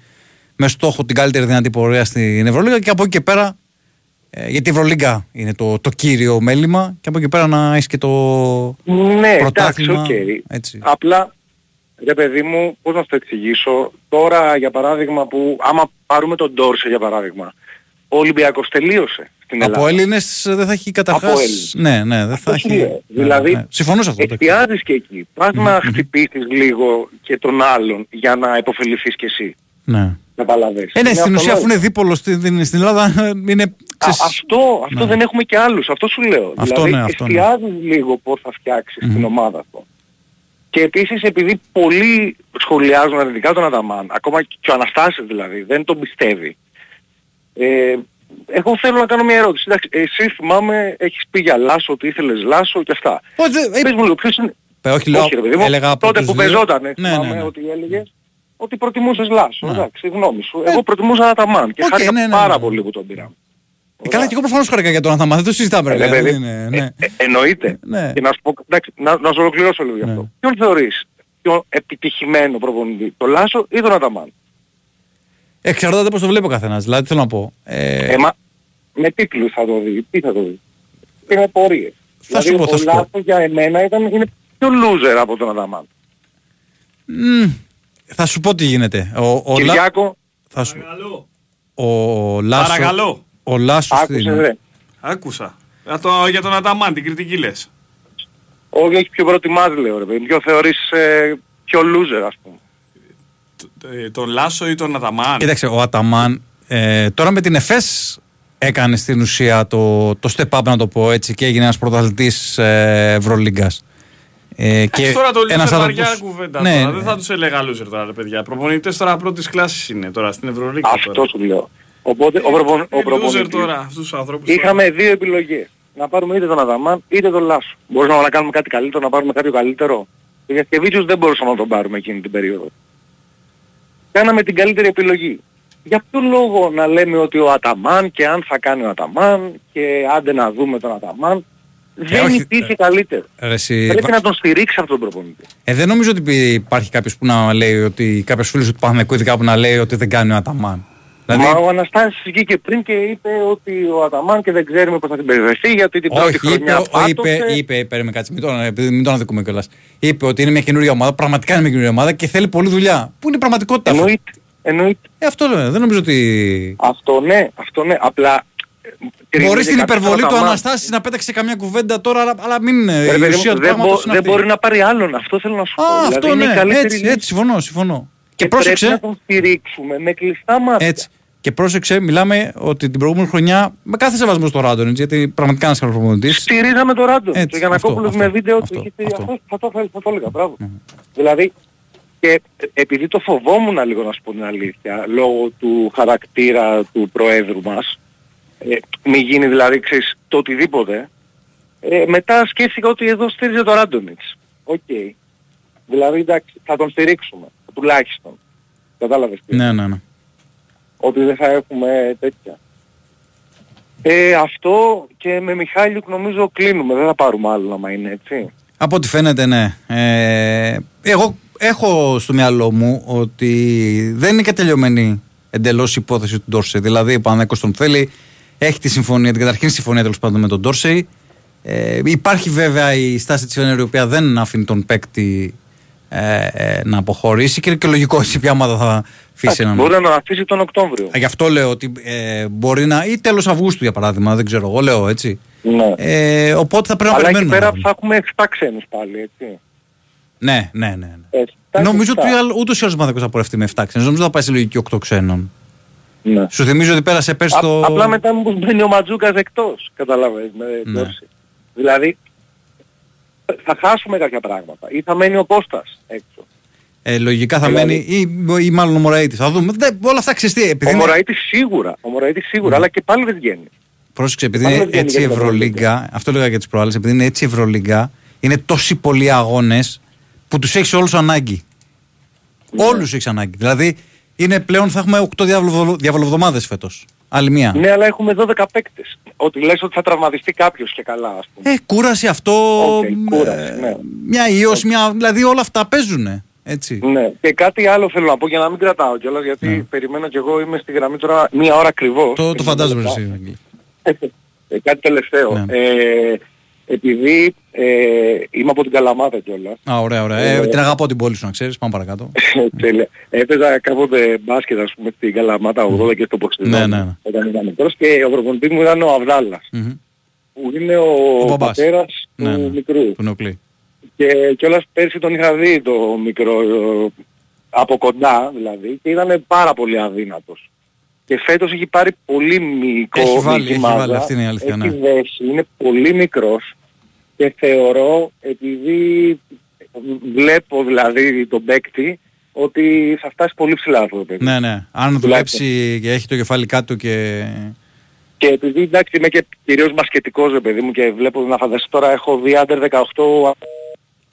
με στόχο την καλύτερη δυνατή πορεία στην Ευρωλίγκα και από εκεί και πέρα, ε, γιατί η Ευρωλίγκα είναι το, το κύριο μέλημα και από εκεί πέρα να έχεις και το Ναι, εντάξει, πρωτάθλημα. οκ. έτσι. Απλά, ρε παιδί μου, πώς να σου το εξηγήσω, τώρα για παράδειγμα που, άμα πάρουμε τον Ντόρσεϊ για παράδειγμα, ο Ολυμπιακός τελείωσε στην Ελλάδα. Από Έλληνες δεν θα έχει καταρχά. Από Έλληνες. Ναι, ναι, δεν θα Αυτό σου έχει. λέω. Δηλαδή, ναι. Συμφωνώ σε αυτό. εντάξει. Εστιάζεις και εκεί. Πας να χτυπήσεις λίγο και τον άλλον για να υποφεληθείς κι εσύ. Ναι. Καταλαβαίνεις. Ε, ναι, Είναι στην ουσία αφού αυτονόητο. είναι δίπολο στην, στην Ελλάδα <laughs> είναι. Α, ξέρεις, αυτό, αυτό Ναι. δεν έχουμε και άλλους. Αυτό σου λέω. Αυτό δηλαδή ναι, αυτό ναι. εστιάζεις λίγο πώς θα φτιάξεις την ομάδα αυτό. Και επίσης επειδή πολλοί σχολιάζουν αρνητικά τον Αδαμάν, ακόμα και ο Αναστάσης δηλαδή, δεν τον πιστεύει. Ε, εγώ θέλω να κάνω μια ερώτηση. Εντάξει, εσύ θυμάμαι, έχεις πει για Λάσο, ότι ήθελες Λάσο και αυτά. Πες μου λίγο, ποιος είναι... Ε, όχι, λέω, Όχι, ρε παιδί μου, έλεγα από τότε τους που δύο. παίζονταν, Ναι, θυμάμαι ναι, ναι. ότι έλεγες ότι προτιμούσες Λάσο. Εντάξει, γνώμη σου. Εγώ προτιμούσα Αταμάν και οκ, χάρηκα ναι, ναι, πάρα ναι. πολύ που τον πήραμε. Ε, καλά, και εγώ προφανώς χάρηκα για τον Αταμάν, δεν το συζητάμε. Ε, ρε, ρε, δεν παιδί, είναι- ναι. ε, εννοείται. Ναι. Και να σου πω, εντάξει, να, να σου ολοκληρώσω λίγο γι' αυτό. Ποιον θεωρείς πιο επιτυχημένο προπονητή, τον Λάσο ή τον Αταμάν; Εξαρτάται πώς το βλέπει ο καθένας. Δηλαδή θέλω να πω. Ε, Ε, μα, με τίτλους θα το δει. Τι θα το δει. Και με πορείες. Θα σου δηλαδή, πω, θα ο σου πω. Λάσο για εμένα ήταν, είναι πιο loser από τον Αταμάν. μ, θα σου πω τι γίνεται. Ο, ο, Λα- Κυριάκο, θα σου... ο Λάσο. Παρακαλώ. Ο Λάσος άκουσες ρε. Άκουσα. Για, το, για τον Αταμάν, την κριτική λες. Όχι, όχι πιο προτιμάς λέω ρε παιδί. Ποιο θεωρείς ε, πιο loser ας πούμε. Ε, τον Λάσο ή τον Αταμάν; Κοίταξε, ο Αταμάν ε, τώρα με την ΕΦΕΣ έκανε στην ουσία το, το step up να το πω έτσι και έγινε ένας πρωταθλητής ε, Ευρωλίγκας. Ε, Και τώρα το ένας loser βαριά άνθρωπος- κουβέντα Ναι, τώρα. Δεν θα τους έλεγα loser τώρα ρε παιδιά. Προπονητές τώρα πρώτης κλάσης είναι τώρα στην Ευρωλίγα. Αυτό σου λέω. Οπότε ο, προπον, ο loser προπονητής. τώρα αυτούς τους ανθρώπους. Είχαμε δύο επιλογές. Να πάρουμε είτε τον Αδαμάν είτε τον Λάσο. Μπορούσαμε να κάνουμε κάτι καλύτερο, να πάρουμε κάποιο καλύτερο. Ο Γιασκεβίτσιος δεν μπορούσαμε να τον πάρουμε εκείνη την περίοδο. Κάναμε την καλύτερη επιλογή. Για ποιο λόγο να λέμε ότι ο Αταμάν και αν θα κάνει ο Αταμάν και άντε να δούμε τον Αταμάν. Δεν Ε, όχι, υπήρχε καλύτερο. Ρε, εσύ, Πρέπει να τον στηρίξει αυτόν τον προπονητή. Ε, δεν νομίζω ότι υπάρχει κάποιος που να λέει ότι κάποιος φίλος του Παναγικού ειδικά που να λέει ότι δεν κάνει ο Αταμάν. Δηλαδή, Μα ο Αναστάσης βγήκε πριν και είπε ότι ο Αταμάν και δεν ξέρουμε πώς θα την περιβρεθεί γιατί την πρώτη όχι, είπε, χρονιά ο- πάτωσε. είπε, είπε, περίμενε κάτσε, μην τον, επειδή μην τον αδικούμε κιόλας. Είπε ότι είναι μια καινούργια ομάδα, πραγματικά είναι μια καινούργια ομάδα και θέλει πολλή δουλειά. Πού είναι η πραγματικότητα αυτό. Εννοείται. Εννοείται. Ε, αυτό λέω, δεν νομίζω ότι. Αυτό ναι, αυτό ναι. Απλά Μπορεί στην υπερβολή του Αταμάν. Αναστάση να πέταξε καμιά κουβέντα τώρα, αλλά, αλλά μην είναι. Ρε Η παιδί ουσία μου, του δεν, πράγματος μπο- είναι δεν αυτή. μπορεί να πάρει άλλον. Αυτό θέλω να σου πω. Α, δηλαδή αυτό είναι η ναι, καλύτερη έτσι, λύση. έτσι, συμφωνώ, συμφωνώ. Και, πρέπει πρόσεξε, να τον στηρίξουμε με κλειστά μάτια. έτσι, και πρόσεξε, μιλάμε ότι την προηγούμενη χρονιά, με κάθε σεβασμό στο Ράντον, έτσι, γιατί πραγματικά είναι ένας καλός προπονητής. Στηρίζαμε το Ράντο. Έτσι, Και ο Γιαννακόπουλος αυτό, με αυτό, βίντεο του αυτό, είχε πει αυτό. αυτό. Θα το, θα το έλεγα. Μπράβο. Δηλαδή, και επειδή το φοβόμουν λίγο να σου πω την αλήθεια, λόγω του χαρακτήρα του Προέδρου μας, ε, μη γίνει δηλαδή ξέρεις, το οτιδήποτε, ε, μετά σκέφτηκα ότι εδώ στήριζε το Ράντονιτς. Οκ. Δηλαδή εντάξει, θα τον στηρίξουμε, τουλάχιστον. Κατάλαβες τι. Ναι, ναι, ναι. Ότι δεν θα έχουμε τέτοια. Ε, αυτό και με Μιχάλιουκ νομίζω κλείνουμε, δεν θα πάρουμε άλλο άμα είναι έτσι. Από ό,τι φαίνεται, ναι. Ε, εγώ έχω στο μυαλό μου ότι δεν είναι και τελειωμένη εντελώς η υπόθεση του Ντόρσεϊ. Δηλαδή, ο Παναγιώτο τον θέλει, έχει τη συμφωνία, την καταρχήν συμφωνία τέλος πάντων με τον Ντόρσεϊ. Ε, υπάρχει βέβαια η στάση της Φενέρ η οποία δεν αφήνει τον παίκτη ε, ε, να αποχωρήσει και είναι και λογικό έτσι ποια ομάδα θα αφήσει έναν. Μπορεί να τον αφήσει τον Οκτώβριο. Ε, Γι' αυτό λέω ότι ε, μπορεί να. ή τέλος Αυγούστου για παράδειγμα, δεν ξέρω. Εγώ λέω έτσι. Ναι. Ε, οπότε θα πρέπει να Αλλά εκεί περιμένουμε. πέρα να δούμε. θα έχουμε 7 ξένους πάλι, έτσι. Ναι, ναι, ναι. ναι. Εφτά Νομίζω και ότι εφτά. ούτως ή άλλως μάθημα θα πορευτεί με 7 ξένους. Νομίζω θα πάει σε λογική 8 ξένων. Ναι. Σου θυμίζω ότι πέρασε πέρσι Α- το. Απλά μετά μου μπαίνει ο Ματζούκας εκτός, καταλαβαίνεις, με Ναι. Ντόρση. Δηλαδή, θα χάσουμε κάποια πράγματα ή θα μένει ο Κώστας έξω. Ε, λογικά θα Δηλαδή- μένει ή, ή μάλλον ο Μωραήτης. Θα δούμε. Δεν, όλα αυτά ξεστή. Επειδή Ο είναι- Μωραήτης σίγουρα, ο Μωραήτης σίγουρα, Ναι. αλλά και πάλι δεν βγαίνει. Πρόσεξε, επειδή Πάλι είναι δεν βγαίνει έτσι η για την Ευρωλίγκα, αυτό λέγα και τις προάλλες, επειδή είναι έτσι η Ευρωλίγκα, είναι τόσοι πολλοί αγώνες που τους έχεις όλους ανάγκη. Ναι. Όλους έχεις ανάγκη. Δηλαδή, είναι πλέον θα έχουμε 8 διαβολοβδομάδε φέτος. Άλλη μία. Ναι, αλλά έχουμε 12 παίκτες. Ότι λες ότι θα τραυματιστεί κάποιος και καλά, ας πούμε. Ε, κούραση αυτό. Οκ, κούραση, ναι. Μια ίωση, μια. Δηλαδή όλα αυτά παίζουν. Έτσι. Ναι. Και κάτι άλλο θέλω να πω για να μην κρατάω κιόλας, γιατί περιμένω κι εγώ είμαι στη γραμμή τώρα μία ώρα ακριβώς. Ναι. Το, το φαντάζομαι εσύ. Αγγλή. Ε, κάτι τελευταίο. Ναι. Ε, επειδή ε, είμαι από την Καλαμάτα κιόλας. Α, ωραία, ωραία. Ε, την αγαπώ την πόλη σου να ξέρεις. Πάμε παρακάτω. <laughs> Τέλεια. Έπαιζα κάποτε μπάσκετ ας πούμε στην Καλαμάτα 80 και στο Ποξιδόνι. Ναι, ναι, ναι. Όταν ήταν μικρός και ο προπονητής μου ήταν ο Αβδάλλας. Μμμ. Που είναι ο, Ο μπαμπάς. πατέρας Ναι, του ναι. μικρού. Του Νεοκλή. Και κιόλας πέρσι τον είχα δει το μικρό ε, από κοντά δηλαδή και ήταν πάρα πολύ αδύνατος. Και φέτος έχει πάρει πολύ μικρό Έχει βάλει, μικρή έχει μάζα, βάλει, αυτή είναι η αλήθεια, Έχει ναι. δέσει, είναι πολύ μικρός και θεωρώ επειδή βλέπω δηλαδή τον παίκτη ότι θα φτάσει πολύ ψηλά αυτό το παιδί. Ναι, ναι. Αν δουλέψει και έχει το κεφάλι κάτω και. Και επειδή εντάξει είμαι και κυρίως μπασκετικός ρε παιδί μου και βλέπω να φανταστείς τώρα έχω δει under 18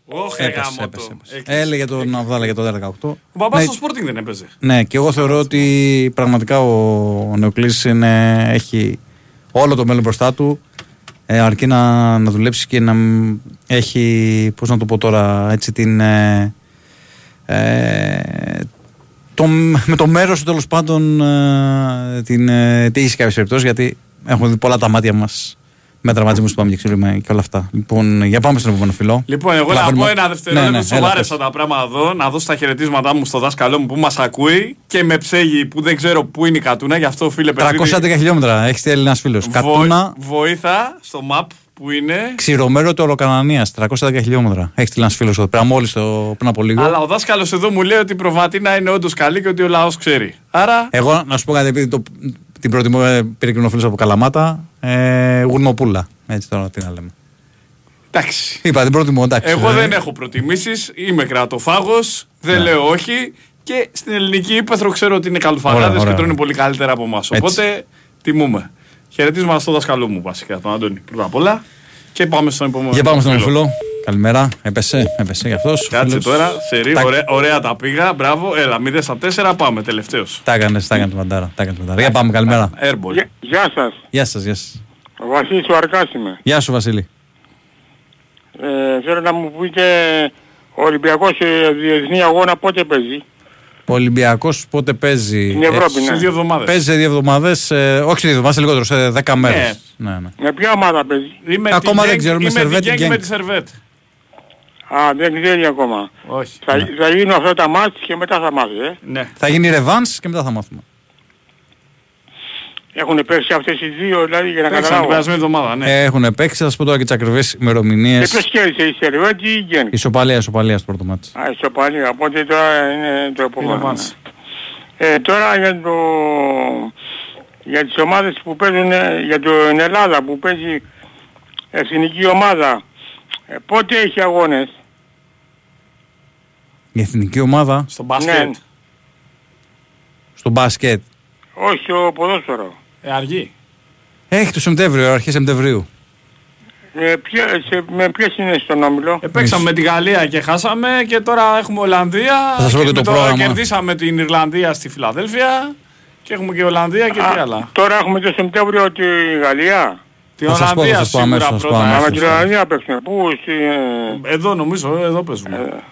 Όχι, Έπεσε, γάμο έπεσε, το. έπεσε. Έλεγε τον Αβδάλα για το 18. Ο μπαμπάς Ναι, στο Sporting δεν έπαιζε. Ναι, και εγώ θεωρώ ότι πραγματικά ο, ο Νεοκλής είναι, έχει όλο το μέλλον μπροστά του. Ε, αρκεί να, να δουλέψεις και να μ, έχει, πώς να το πω τώρα, έτσι την... Ε, ε, το, με το μέρος του τέλος πάντων ε, την ε, τύχη σε κάποιες περιπτώσεις γιατί έχουμε δει πολλά τα μάτια μας με τραυματισμούς που πάμε και ξέρουμε και όλα αυτά. Λοιπόν, για πάμε στον επόμενο φιλό. Λοιπόν, εγώ να Λαβέρμα. πω ένα δευτερόλεπτο, Ναι, ναι, έλα, σοβάρεψα πες. τα πράγματα εδώ, να δώσω τα χαιρετίσματά μου στο δάσκαλό μου που μας ακούει και με ψέγει που δεν ξέρω πού είναι η Κατούνα, γι' αυτό φίλε 311 χιλιόμετρα, έχεις στείλει ένας φίλος. Βο- Κατούνα, βοήθα στο map που είναι. Ξηρομέρο του Ολοκανανίας, 310 χιλιόμετρα. Έχεις στείλει ένας φίλος εδώ πέρα, μόλις πριν από λίγο. Αλλά ο δάσκαλος εδώ μου λέει ότι η προβατίνα είναι όντως καλή και ότι ο λαός ξέρει. Άρα. Εγώ να σου πω κάτι, επειδή το, την προτιμώ, ε, πήρε και ο φίλος από Καλαμάτα, ε, γουρνοπούλα. Έτσι τώρα τι να λέμε. Εντάξει. Είπα την προτιμώ, εντάξει. Εγώ ε. δεν έχω προτιμήσεις, είμαι κρατοφάγος, δεν Ναι. λέω όχι και στην ελληνική ύπεθρο ξέρω ότι είναι καλοφαγάδε Ωραία, και ωραία. τρώνε πολύ καλύτερα από εμάς. Οπότε τιμούμε. Χαιρετίσματα στο δάσκαλό μου βασικά, τον Αντώνη πρώτα απ' όλα. Και πάμε στον επόμενο. Για πάμε στον φίλο. Καλημέρα. Έπεσε, έπεσε για αυτός. Κάτσε τώρα, σερή, ωραία, ωραία τα πήγα, μπράβο. Έλα, 0 στα 4, πάμε τελευταίος. Τα έκανες, τα έκανες μαντάρα. Τα έκανες μαντάρα. Για πάμε, καλημέρα. Airball. Γεια- Γεια σας. Γεια σας, γεια σας. Ο Βασίλης ο Αρκάς είμαι. Γεια σου, Βασίλη. Ε, θέλω να μου πείτε ο Ολυμπιακός σε διεθνή αγώνα πότε παίζει. Ο Ολυμπιακός πότε παίζει; Στην Ευρώπη, ναι. Σε δύο εβδομάδες. Παίζει σε δύο εβδομάδες. Ε, όχι σε δύο εβδομάδες, λιγότερο, σε δέκα μέρες. Ναι, ναι. Με ποια ομάδα παίζει; Είμαι Ακόμα τη δεν Genk- ξέρουμε, είμαι Σερβέτ τη ή Genk Genk. με τη Σερβέτ. Α, δεν ξέρει ακόμα. Όχι. Θα, θα γίνουν αυτά τα μάτια και μετά θα μάθει, ε. Ναι. Θα γίνει ρεβάν και μετά θα μάθουμε. Έχουν παίξει αυτές οι δύο, δηλαδή για να Παίξαν την καταλάβω. περασμένη εβδομάδα, ναι. Έχουν παίξει, θα σα πω τώρα και τις ακριβές ημερομηνίες. Και ποιος κέρδισε, η Σερβέτη ή η Γκένκ; Ισοπαλία, ισοπαλία στο πρώτο μάτι. Α, ισοπαλία, οπότε τώρα είναι το επόμενο. Ρεβάνς. Ε, τώρα για το... Για τις ομάδες που παίζουν, ε, για την Ελλάδα που παίζει εθνική ομάδα, ε, πότε έχει αγώνες; Η εθνική ομάδα; Στο μπάσκετ. Ναι. στο μπάσκετ Όχι στο ποδόσφαιρο. Ε, αργεί. έχει το Σεπτέμβριο, αρχές Σεπτεμβρίου. Ε, ποια, σε, με ποιες είναι στον όμιλο; Ε, παίξαμε με τη Γαλλία και χάσαμε και τώρα έχουμε Ολλανδία. Θα σας πω και με το το- πρόγραμμα. Κερδίσαμε την Ιρλανδία στη Φιλαδέλφια και έχουμε και Ολλανδία και τι άλλα. Τώρα έχουμε το Σεπτέμβριο τη Γαλλία; Την Θα σας πω, θα Ολλανδία σας πω σίγουρα αμέσως, θα σας πω πρώτα. αμέσως. Αλλά την Ολλανδία παίξουμε. Πού, στη, ε, Εδώ νομίζω, εδώ παίζουμε.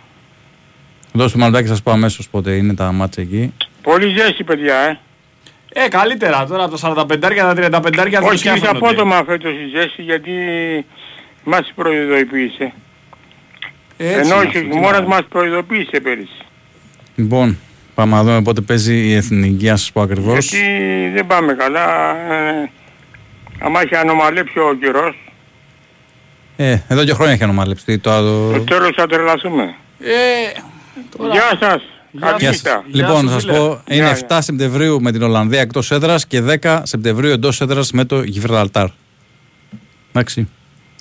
Δώστε μου μαλτάκι, σας πω αμέσως πότε είναι τα μάτια εκεί. πολύ ζέστη παιδιά, ε. Ε, καλύτερα τώρα από τα 45 και τα 35 δεν Όχι, ήρθε σκέφτονται. απότομα φέτος η ζέστη γιατί μας προειδοποίησε. Έτσι Ενώ είναι ο αυτό, τι χειμώνας να- μας προειδοποίησε πέρυσι. Λοιπόν, πάμε να δούμε πότε παίζει η εθνική, να σας πω ακριβώς. Γιατί δεν πάμε καλά. Ε, άμα έχει ανομαλέψει ο καιρός, Ε, εδώ και χρόνια έχει ανομαλευτεί το άλλο. στο τέλος θα τρελαθούμε. Ε, τώρα- Γεια σας. Γεια Καλή Γεια νύχτα. σας. Λοιπόν, σου, να σας φίλε. πω, είναι Γεια, 7 Σεπτεμβρίου με την Ολλανδία εκτός έδρας και 10 Σεπτεμβρίου εντός έδρας με το Γιβραλτάρ. Εντάξει.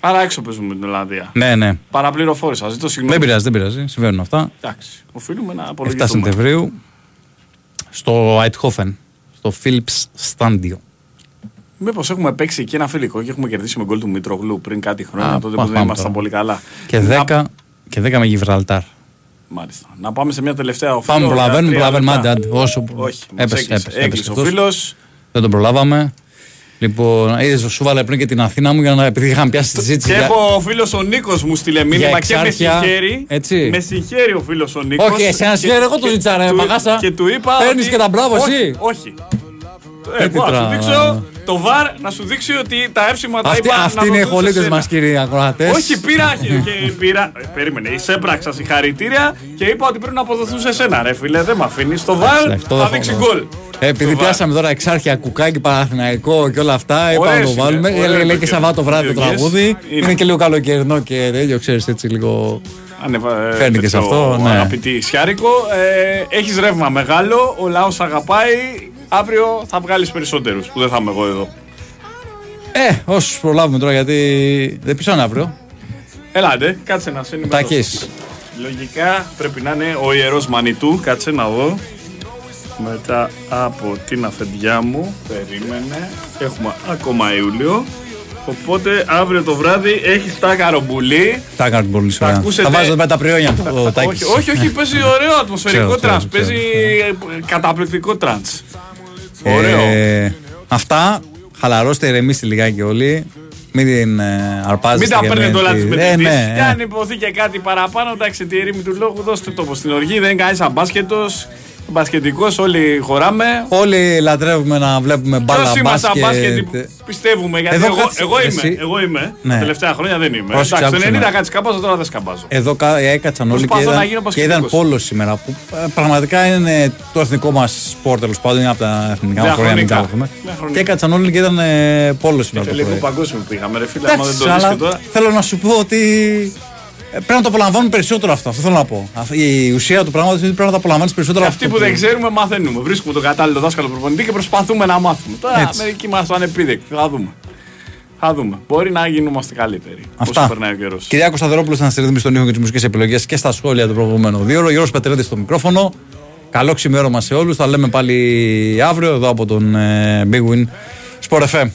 Άρα έξω παίζουμε με την Ολλανδία. Ναι, ναι. Παραπληροφόρησα, ζητώ συγγνώμη. Δεν πειράζει, δεν πειράζει. Συμβαίνουν αυτά. Εντάξει, οφείλουμε να 7 απολογηθούμε. Σεπτεμβρίου στο Αιτχόφεν, στο Philips Στάντιο. Μήπως έχουμε παίξει εκεί ένα φιλικό και έχουμε κερδίσει με γκολ του Μητρογλού πριν κάτι χρόνια, Α, τότε που πάμε δεν ήμασταν τώρα. πολύ καλά. Και 10, και 10 με Γιβραλτάρ. Μάλιστα. Να πάμε σε μια τελευταία οφείλω. Πάμε, προλαβαίνουμε, για τρία προλαβαίνουμε. λεπτά. Άντε, άντε, όσο. Όχι, μας έπεσε, έκλεισε. έπεσε, Έκλεισε ο αυτός. φίλος. Δεν τον προλάβαμε. Λοιπόν, είδες, σου βάλε πριν και την Αθήνα μου για να επειδή είχαμε πιάσει τη συζήτηση. Και για- έχω ο φίλος ο Νίκος μου στείλε μήνυμα και με εξάρχεια, συγχαίρει. έτσι. Με συγχαίρει ο φίλος ο Νίκος. Όχι, εσένα συγχαίρει, εγώ το ζήτησα, ρε, μαγάσα. Και του είπα. Παίρνεις ότι- και τα μπράβο, όχι, εσύ. Όχι. Ε, Ε, τι εγώ να σου τρα- δείξω το βαρ να σου δείξει ότι τα εύσημα τα Αυτή, είπα. αυτή να είναι οι δοθούν σε χολίτες σένα. μας, κύριοι ακροατές. Όχι, πήρα. και πήρα ε, περίμενε, εισέπραξα συγχαρητήρια και είπα ότι πρέπει να αποδοθούν σε σένα, ρε φίλε. Δεν με αφήνεις. Το βαρ Εντάξει, το θα δέχομαι. δείξει γκολ. Ε, Επειδή Το βαρ. πιάσαμε τώρα εξάρχεια κουκάκι, παραθυναϊκό και όλα αυτά, είπαμε να το είναι, βάλουμε. ωραίο Λέει, το λέει και κέρδος. Σαββάτο βράδυ το Διοργίες. τραγούδι. Είναι. Είναι και λίγο καλοκαιρινό και τέτοιο, ξέρεις έτσι λίγο. Ανεβα... ε, Φέρνει και σε τέτοιο αυτό, ναι. Αγαπητή Σιάρικο, ε, έχεις ρεύμα μεγάλο. Ο λαός αγαπάει. Αύριο θα βγάλεις περισσότερους που δεν θα είμαι εγώ εδώ. Ε, όσους προλάβουμε τώρα γιατί δεν πίσω αύριο. Ελάτε, κάτσε να σε ενημερώσω. Τάκης. Λογικά πρέπει να είναι ο ιερός Μανιτού. Κάτσε να δω. Μετά από την αφεντιά μου, περίμενε. Έχουμε ακόμα Ιούλιο. Οπότε αύριο το βράδυ έχεις τα καρομπουλί. Τα έκανε πολύ Θα ωραία. ακούσετε- Θα βάζω με τα πριόνια του ο Τάκης. όχι, όχι, όχι, παίζει ωραίο ατμοσφαιρικό Ξέρω, ξέρω, τρανς. ξέρω. Παίζει ε, καταπληκτικό τρανς. Ωραίο. Ε, αυτά. Χαλαρώστε, ηρεμήστε λιγάκι όλοι. Μην την ε, αρπάζετε. Μην τα και παίρνετε όλα τη- τις Ε, μετρητήσει. ναι, Και ε. αν υποθεί και κάτι παραπάνω, εντάξει, τη ερήμη του λόγου, δώστε τόπο στην οργή. Δεν είναι κανεί αμπάσκετο. Μπασκετικός, όλοι χωράμε. Όλοι λατρεύουμε να βλέπουμε Και μπάλα όσοι είμαστε αμπάσκετοι μπάσκετ. πιστεύουμε. Γιατί Εδώ εγώ, κάτσε, εγώ είμαι. εσύ. Εγώ είμαι. Ναι. Τα τελευταία χρόνια δεν είμαι. Πρόσεξε, Εντάξει, το άκουσε 90 με. κάτι σκαμπάζω, τώρα δεν σκαμπάζω. Εδώ κα- έκατσαν όλοι και Προσπαθώ να είδαν, γίνω και είδαν μπασκετικός. πόλος σήμερα. Που ε, πραγματικά είναι το εθνικό μας σπορ τέλος πάντων. Είναι από τα εθνικά μας χρόνια. μην Διαχρονικά. κάνουμε. Διαχρονικά. Και έκατσαν όλοι και είδαν ε, πόλος σήμερα. το Τελικό πρωί. παγκόσμιο πήγαμε, ρε φίλε. Άμα δεν Εντάξει, το δεις αλλά και τώρα. θέλω να σου πω ότι ε, πρέπει να το απολαμβάνουν περισσότερο αυτό. Αυτό θέλω να πω. Αυτή- Η ουσία του πράγματος είναι ότι πρέπει να το απολαμβάνεις περισσότερο Και αυτό. αυτοί που δεν ξέρουμε, μαθαίνουμε. Βρίσκουμε τον κατάλληλο δάσκαλο προπονητή και προσπαθούμε να μάθουμε. Τώρα Έτσι. μερικοί μας το ανεπίδεκτοι. Θα δούμε. Θα δούμε. Μπορεί να γινόμαστε καλύτεροι. Αυτά. Όσο περνάει ο καιρός. Κυριάκο Σταθερόπουλο να στηρίζει στον ήχο και τις μουσικές επιλογές και στα σχόλια του προηγούμενου δύο ώρο. Γιώργος Πετρέδη στο μικρόφωνο. Καλό ξημέρωμα σε όλους. Θα λέμε πάλι αύριο εδώ από τον ε, Big Win Sport FM.